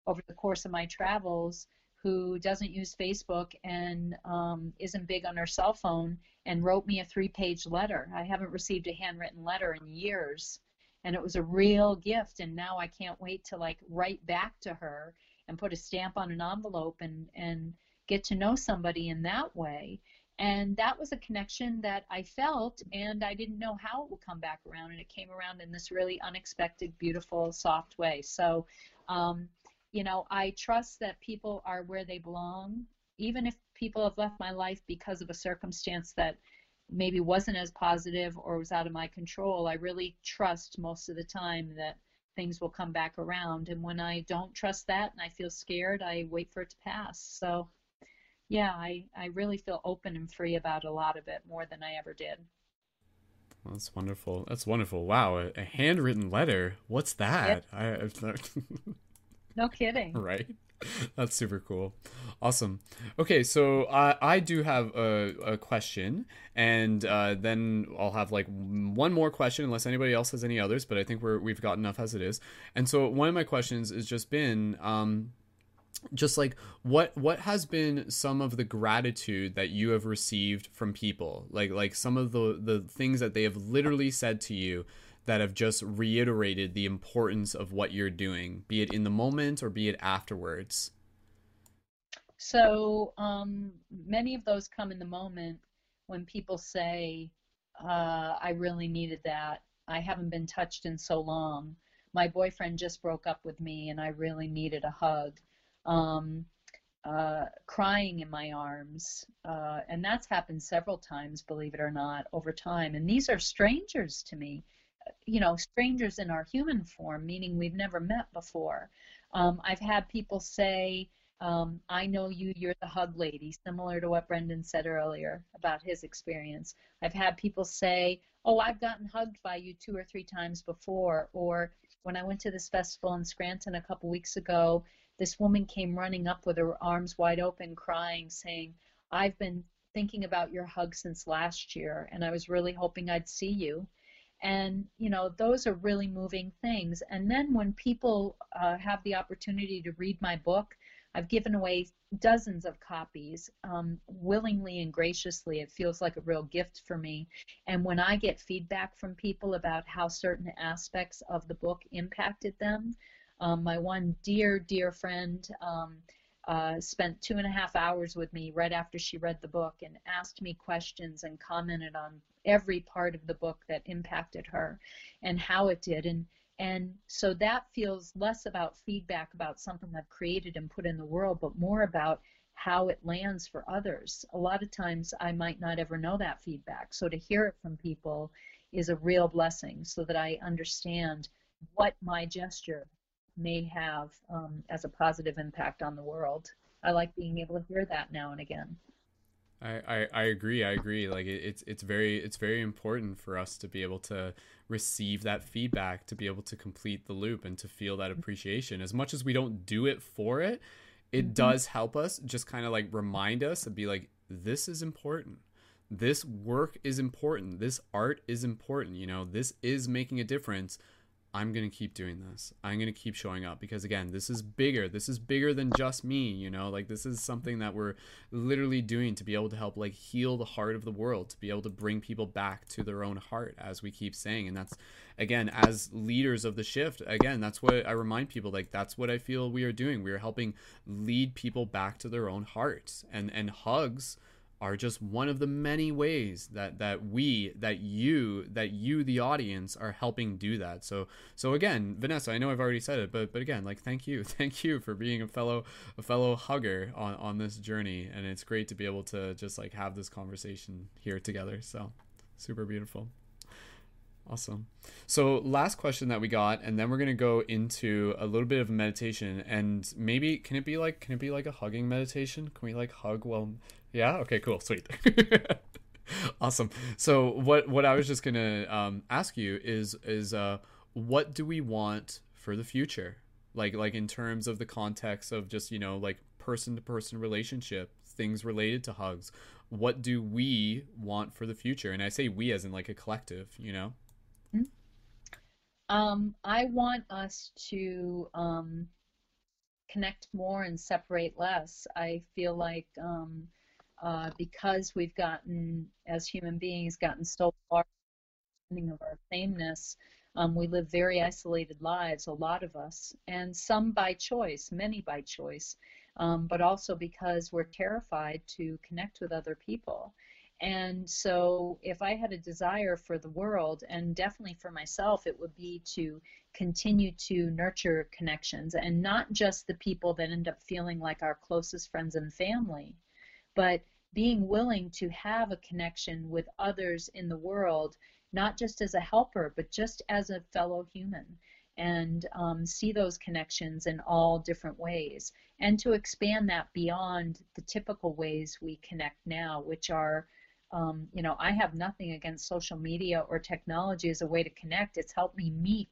over the course of my travels who doesn't use Facebook and um, isn't big on her cell phone and wrote me a three page letter. I haven't received a handwritten letter in years. And it was a real gift. And now I can't wait to like write back to her and put a stamp on an envelope and, and get to know somebody in that way. And that was a connection that I felt, and I didn't know how it would come back around. And it came around in this really unexpected, beautiful, soft way. So, um, you know, I trust that people are where they belong, even if people have left my life because of a circumstance that maybe wasn't as positive or was out of my control. I really trust most of the time that things will come back around. And when I don't trust that and I feel scared, I wait for it to pass. So, yeah, I, I really feel open and free about a lot of it more than I ever did. That's wonderful. That's wonderful. Wow, a, a handwritten letter. What's that? Yep. I, no kidding. Right. That's super cool. Awesome. Okay, so I I do have a, a question, and uh, then I'll have like one more question, unless anybody else has any others. But I think we're we've got enough as it is. And so one of my questions has just been, um, just like what what has been some of the gratitude that you have received from people, like like some of the the things that they have literally said to you that have just reiterated the importance of what you're doing, be it in the moment or be it afterwards? So um, many of those come in the moment when people say, uh, I really needed that. I haven't been touched in so long. My boyfriend just broke up with me and I really needed a hug. Um, uh, crying in my arms. Uh, and that's happened several times, believe it or not, over time. And these are strangers to me you know, strangers in our human form, meaning we've never met before. Um, I've had people say, um, I know you, you're the hug lady, similar to what Brendan said earlier about his experience. I've had people say, Oh, I've gotten hugged by you two or three times before. Or when I went to this festival in Scranton a couple weeks ago, this woman came running up with her arms wide open, crying, saying, I've been thinking about your hug since last year, and I was really hoping I'd see you. And, you know, those are really moving things. And then when people uh, have the opportunity to read my book, I've given away dozens of copies um, willingly and graciously. It feels like a real gift for me. And when I get feedback from people about how certain aspects of the book impacted them, um, my one dear, dear friend um, uh, spent two and a half hours with me right after she read the book and asked me questions and commented on every part of the book that impacted her and how it did. And and so that feels less about feedback about something I've created and put in the world, but more about how it lands for others. A lot of times I might not ever know that feedback. So to hear it from people is a real blessing so that I understand what my gesture may have um, as a positive impact on the world. I like being able to hear that now and again. I, I, I agree. I agree. Like it, it's it's very it's very important for us to be able to receive that feedback, to be able to complete the loop, and to feel that appreciation. As much as we don't do it for it, it mm-hmm. does help us just kind of like remind us and be like, this is important. This work is important. This art is important. You know, this is making a difference I'm going to keep doing this. I'm going to keep showing up because again, this is bigger. This is bigger than just me, you know? Like this is something that we're literally doing to be able to help like heal the heart of the world, to be able to bring people back to their own heart as we keep saying. And that's again, as leaders of the shift, again, that's what I remind people like that's what I feel we are doing. We are helping lead people back to their own hearts. And and hugs are just one of the many ways that that we that you that you the audience are helping do that. So so again vanessa i know i've already said it but but again like thank you. Thank you for being a fellow a fellow hugger on on this journey. And it's great to be able to just like have this conversation here together. So super beautiful Awesome. So, last question that we got, and then we're gonna go into a little bit of meditation, and maybe can it be like can it be like a hugging meditation? Can we like hug while yeah. Okay. Cool. Sweet. awesome. So what what I was just gonna um, ask you is is uh, what do we want for the future? Like like in terms of the context of just you know like person to person relationship things related to hugs. What do we want for the future? And I say we as in like a collective. You know. Um, I want us to um, connect more and separate less. I feel like um, uh, because we've gotten, as human beings, gotten so far of our sameness, um, we live very isolated lives, a lot of us, and some by choice, many by choice, um, but also because we're terrified to connect with other people. And so, if I had a desire for the world, and definitely for myself, it would be to continue to nurture connections and not just the people that end up feeling like our closest friends and family, but being willing to have a connection with others in the world, not just as a helper, but just as a fellow human, and um, see those connections in all different ways, and to expand that beyond the typical ways we connect now, which are um, you know, I have nothing against social media or technology as a way to connect. It's helped me meet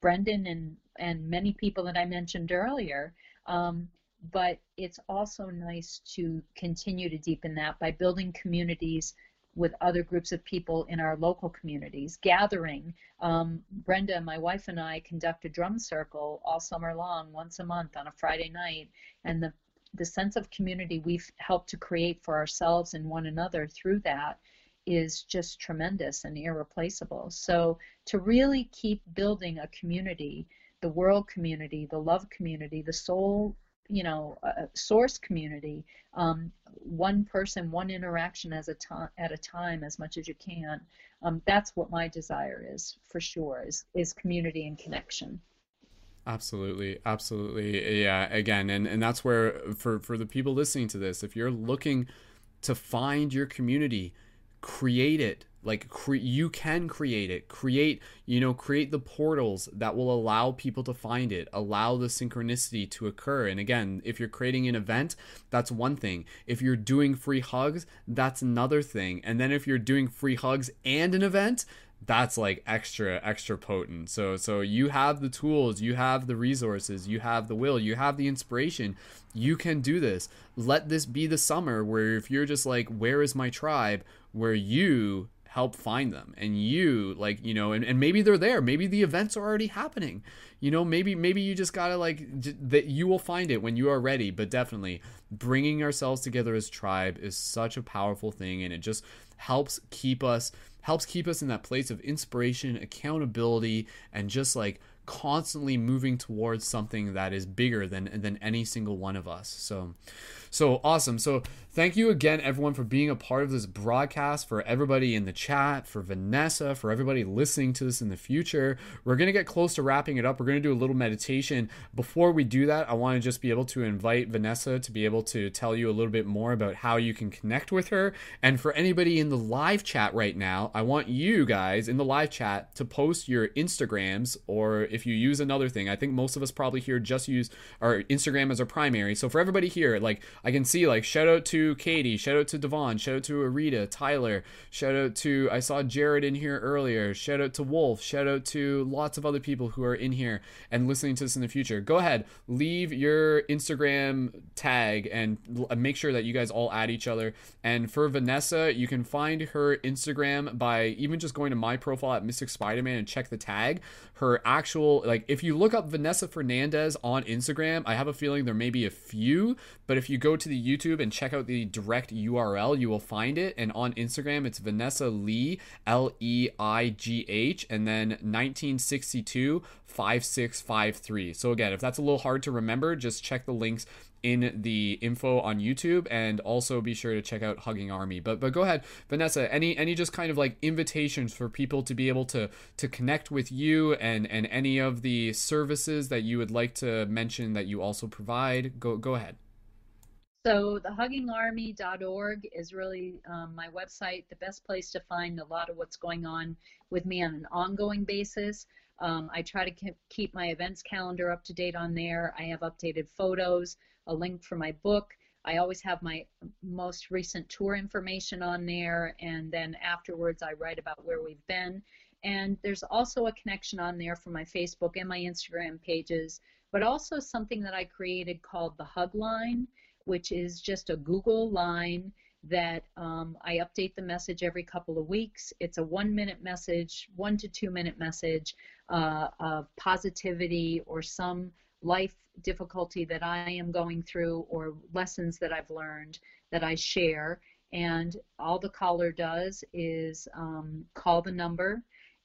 Brendan and and many people that I mentioned earlier. Um, but it's also nice to continue to deepen that by building communities with other groups of people in our local communities, gathering. Um, Brenda, my wife, and I conduct a drum circle all summer long, once a month on a Friday night, and the the sense of community we've helped to create for ourselves and one another through that is just tremendous and irreplaceable. So to really keep building a community, the world community, the love community, the soul you know a source community um, one person one interaction as a at a time as much as you can um, that's what my desire is for sure is is community and connection absolutely absolutely yeah again and and that's where for for the people listening to this if you're looking to find your community create it like cre- you can create it create you know create the portals that will allow people to find it allow the synchronicity to occur and again if you're creating an event that's one thing if you're doing free hugs that's another thing and then if you're doing free hugs and an event that's like extra extra potent. So so you have the tools you have the resources you have the will you have the inspiration. You can do this. Let this be the summer where if you're just like where is my tribe? where you help find them and you like you know and, and maybe they're there. Maybe the events are already happening. You know maybe maybe you just gotta like j- that you will find it when you are ready. But definitely bringing ourselves together as tribe is such a powerful thing and it just helps keep us helps keep us in that place of inspiration accountability and just like constantly moving towards something that is bigger than than any single one of us. So so awesome. So thank you again, everyone, for being a part of this broadcast, for everybody in the chat, for Vanessa, for everybody listening to this in the future. We're going to get close to wrapping it up. We're going to do a little meditation. Before we do that, I want to just be able to invite Vanessa to be able to tell you a little bit more about how you can connect with her. And for anybody in the live chat right now, I want you guys in the live chat to post your Instagrams or if you use another thing. I think most of us probably here just use our Instagram as our primary. So for everybody here, like I can see like shout out to Katie, shout out to Devon, shout out to Arita, Tyler, shout out to I saw Jared in here earlier, shout out to Wolf, shout out to lots of other people who are in here and listening to this in the future. Go ahead, leave your Instagram tag and uh, make sure that you guys all add each other. And for Vanessa, you can find her Instagram by even just going to my profile at Mystic Spider-Man and check the tag. Her actual like if you look up Vanessa Fernandes on Instagram, I have a feeling there may be a few, but if you go to the YouTube and check out the direct URL, you will find it. And on Instagram, it's Vanessa Leigh, L E I G H, and then 1962 5653. So, again, if that's a little hard to remember, just check the links in the info on YouTube and also be sure to check out Hugging Army. But but go ahead, Vanessa, any any just kind of like invitations for people to be able to to connect with you and and any of the services that you would like to mention that you also provide. Go go ahead. So the huggingarmy.org is really um, my website, the best place to find a lot of what's going on with me on an ongoing basis. Um, I try to keep my events calendar up to date on there. I have updated photos, a link for my book. I always have my most recent tour information on there, and then afterwards I write about where we've been. And there's also a connection on there for my Facebook and my Instagram pages, but also something that I created called the Hug Line which is just a Google line that um, I update the message every couple of weeks. It's a one minute message, one to two minute message uh, of positivity or some life difficulty that I am going through or lessons that I've learned that I share. And all the caller does is um, call the number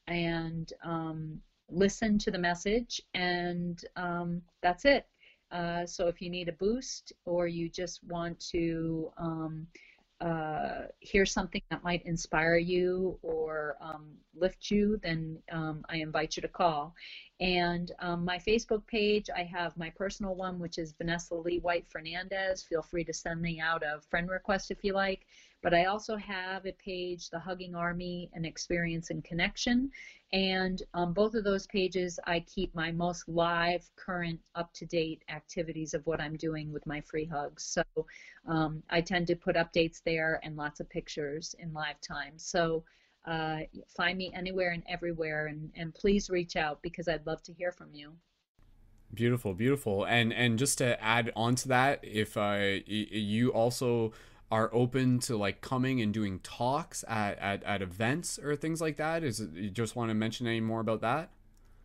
and um, listen to the message, and um, that's it. Uh, so if you need a boost or you just want to um, uh, hear something that might inspire you or um, lift you, then um, I invite you to call. And um, my Facebook page, I have my personal one, which is Vanessa Leigh White Fernandes. Feel free to send me out a friend request if you like. But I also have a page, The Hugging Army, an experience and connection. And on both of those pages, I keep my most live, current, up to date activities of what I'm doing with my free hugs. So um, I tend to put updates there and lots of pictures in live time. So uh, find me anywhere and everywhere, and, and please reach out because I'd love to hear from you. Beautiful, beautiful, and and just to add on to that, if uh, you also are open to like coming and doing talks at, at, at events or things like that? Is it, you just want to mention any more about that?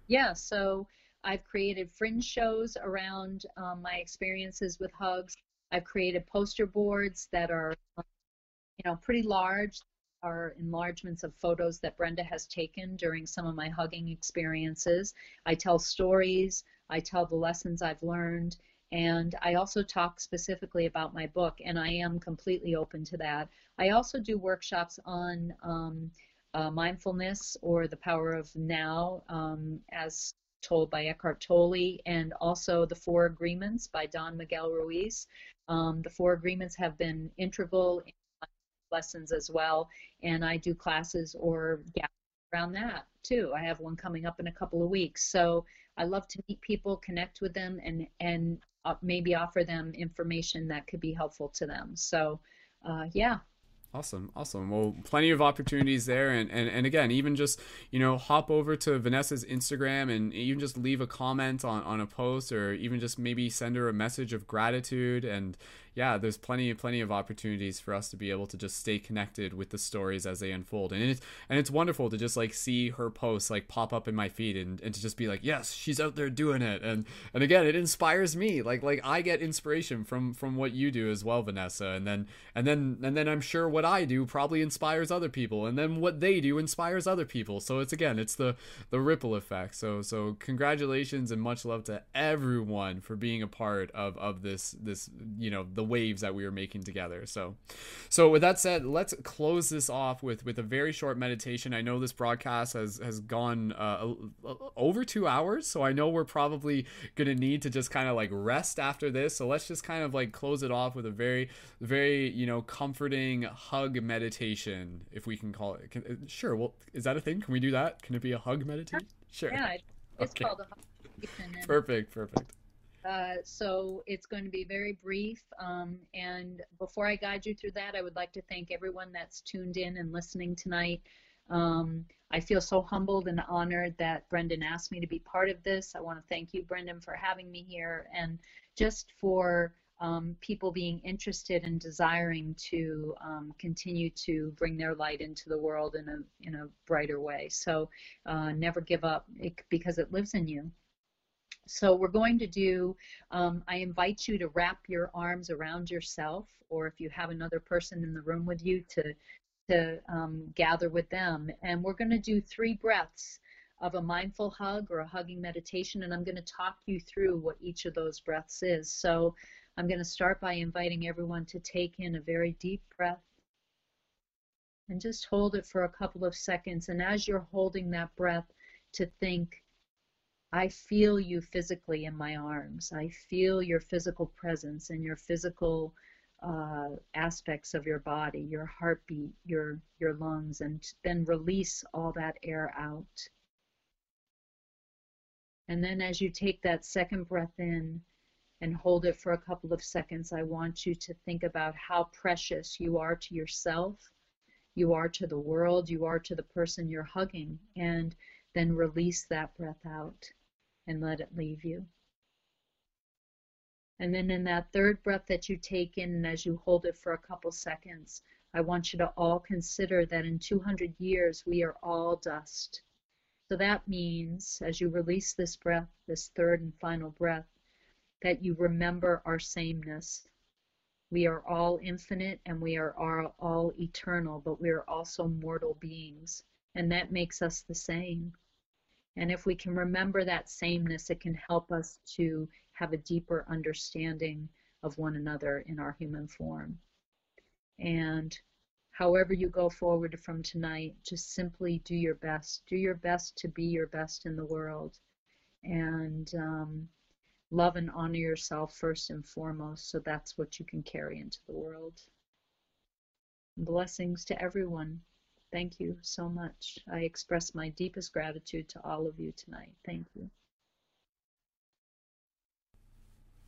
Yeah, so I've created fringe shows around um, my experiences with hugs. I've created poster boards that are, you know, pretty large, are enlargements of photos that Brenda has taken during some of my hugging experiences. I tell stories, I tell the lessons I've learned, and I also talk specifically about my book, and I am completely open to that. I also do workshops on um, uh, mindfulness or the power of now, um, as told by Eckhart Tolle, and also the Four Agreements by Don Miguel Ruiz. Um, the Four Agreements have been integral in lessons as well, and I do classes or yeah, around that too. I have one coming up in a couple of weeks. So I love to meet people, connect with them, and and maybe offer them information that could be helpful to them. So, uh, yeah. Awesome, awesome. Well, plenty of opportunities there, and, and and again, even just you know, hop over to Vanessa's Instagram and even just leave a comment on on a post, or even just maybe send her a message of gratitude and yeah, there's plenty plenty of opportunities for us to be able to just stay connected with the stories as they unfold. And it's and it's wonderful to just like see her posts like pop up in my feed and, and to just be like, yes, she's out there doing it. And and again, it inspires me. Like like I get inspiration from from what you do as well, Vanessa. And then and then and then I'm sure what I do probably inspires other people. And then what they do inspires other people. So it's again, it's the the ripple effect. So so congratulations and much love to everyone for being a part of of this this you know the waves that we were making together. So, so with that said, let's close this off with with a very short meditation. I know this broadcast has has gone uh, over two hours, so I know we're probably gonna need to just kind of like rest after this. So let's just kind of like close it off with a very very you know comforting hug meditation, if we can call it. Can, uh, sure. Well, is that a thing? Can we do that? Can it be a hug meditation? Sure. Yeah, it's Okay. called a hug meditation, Perfect. Perfect. Uh, so it's going to be very brief. Um, and before I guide you through that, I would like to thank everyone that's tuned in and listening tonight. Um, I feel so humbled and honored that Brendan asked me to be part of this. I want to thank you, Brendan, for having me here and just for um, people being interested and desiring to um, continue to bring their light into the world in a in a brighter way. So uh, never give up because it lives in you. So we're going to do, um, I invite you to wrap your arms around yourself, or if you have another person in the room with you, to, to um, gather with them. And we're going to do three breaths of a mindful hug or a hugging meditation, and I'm going to talk you through what each of those breaths is. So I'm going to start by inviting everyone to take in a very deep breath and just hold it for a couple of seconds. And as you're holding that breath, to think, I feel you physically in my arms. I feel your physical presence and your physical uh, aspects of your body, your heartbeat, your your lungs, and then release all that air out. And then as you take that second breath in and hold it for a couple of seconds, I want you to think about how precious you are to yourself, you are to the world, you are to the person you're hugging, and then release that breath out and let it leave you. And then in that third breath that you take in, and as you hold it for a couple seconds, I want you to all consider that in 200 years we are all dust. So that means, as you release this breath, this third and final breath, that you remember our sameness. We are all infinite and we are all, all eternal, but we are also mortal beings, and that makes us the same. And if we can remember that sameness, it can help us to have a deeper understanding of one another in our human form. And however you go forward from tonight, just simply do your best. Do your best to be your best in the world. And um, love and honor yourself first and foremost, so that's what you can carry into the world. Blessings to everyone. Thank you so much. I express my deepest gratitude to all of you tonight. Thank you.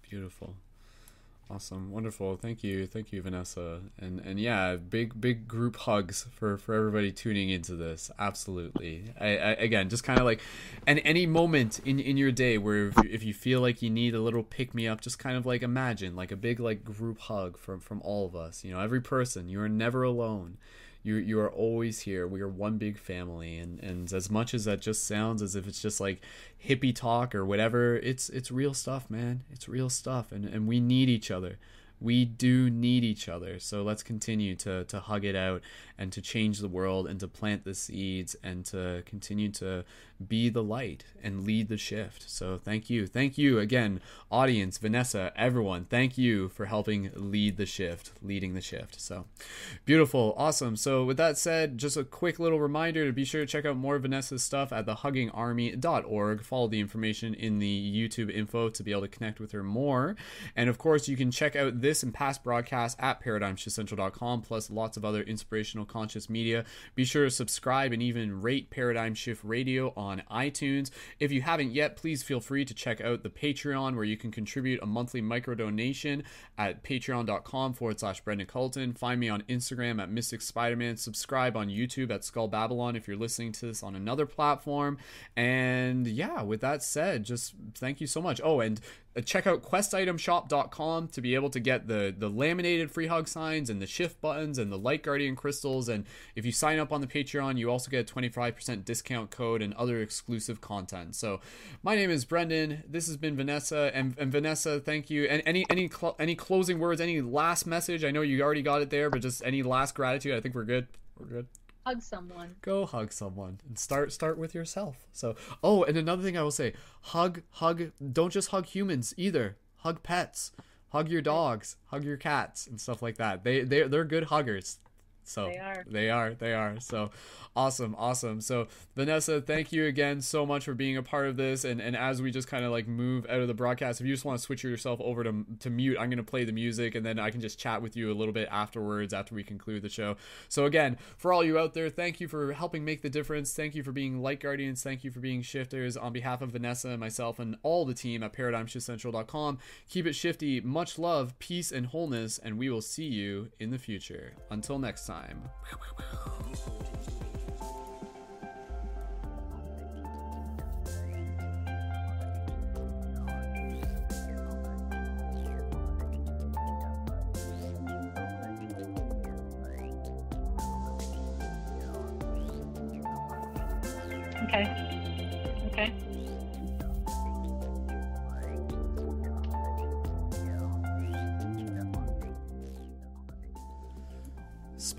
Beautiful. Awesome. Wonderful. Thank you. Thank you, Vanessa. And and yeah, big big group hugs for for everybody tuning into this. Absolutely. I, I again, just kind of like and any moment in in your day where if you, if you feel like you need a little pick me up, just kind of like imagine like a big like group hug from from all of us. You know, every person. You are never alone you you are always here. We are one big family, and and as much as that just sounds as if it's just like hippie talk or whatever, it's it's real stuff, man. It's real stuff, and and we need each other. We do need each other. So let's continue to to hug it out and to change the world and to plant the seeds and to continue to be the light and lead the shift. So thank you. Thank you again, audience, Vanessa, everyone. Thank you for helping lead the shift, leading the shift. So beautiful. Awesome. So with that said, just a quick little reminder to be sure to check out more of Vanessa's stuff at thehuggingarmy.org. Follow the information in the YouTube info to be able to connect with her more. And of course, you can check out this and past broadcasts at paradigmshiftcentral.com plus lots of other inspirational conscious media. Be sure to subscribe and even rate Paradigm Shift Radio on on iTunes. If you haven't yet, please feel free to check out the Patreon where you can contribute a monthly micro donation at patreon.com forward slash Brendan Colton. Find me on Instagram at Mystic Spider-Man. Subscribe on YouTube at Skull Babylon if you're listening to this on another platform. And yeah, with that said, just thank you so much. Oh, and Uh, check out questitemshop.com to be able to get the the laminated free hug signs and the shift buttons and the light guardian crystals. And if you sign up on the patreon you also get a 25% discount code and other exclusive content. So my name is brendan. This has been vanessa. And, and vanessa thank you. And any any cl- any closing words any last message? I know you already got it there but just any last gratitude? I think we're good. We're good hug someone. Go hug someone and start start with yourself. So oh and another thing i will say hug hug don't just hug humans either. Hug pets. Hug your dogs. Hug your cats and stuff like that. They they they're good huggers so They are. they are they are. So awesome awesome. So vanessa thank you again so much for being a part of this. And and as we just kind of like move out of the broadcast if you just want to switch yourself over to to mute i'm going to play the music and then i can just chat with you a little bit afterwards after we conclude the show. So again for all you out there thank you for helping make the difference. Thank you for being light guardians. Thank you for being shifters. On behalf of vanessa and myself and all the team at paradigmshiftcentral.com keep it shifty. Much love peace and wholeness and we will see you in the future. Until next time okay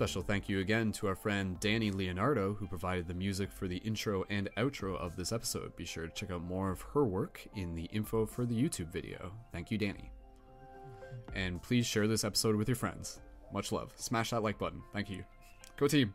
Special thank you again to our friend Danny Leonardo, who provided the music for the intro and outro of this episode. Be sure to check out more of her work in the info for the YouTube video. Thank you, Danny. And please share this episode with your friends. Much love. Smash that like button. Thank you. Go team.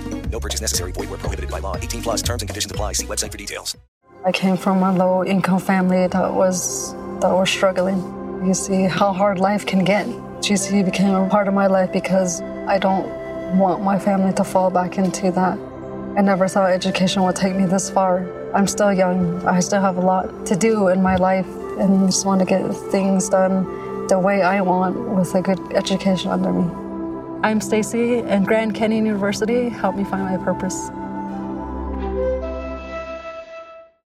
No purchase necessary. Void where prohibited by law. 18 plus terms and conditions apply. See website for details. I came from a low income family that was that was struggling. You see how hard life can get. GC became a part of my life because I don't want my family to fall back into that. I never thought education would take me this far. I'm still young. I still have a lot to do in my life and just want to get things done the way I want with a good education under me. I'm Stacy and Grand Canyon University helped me find my purpose.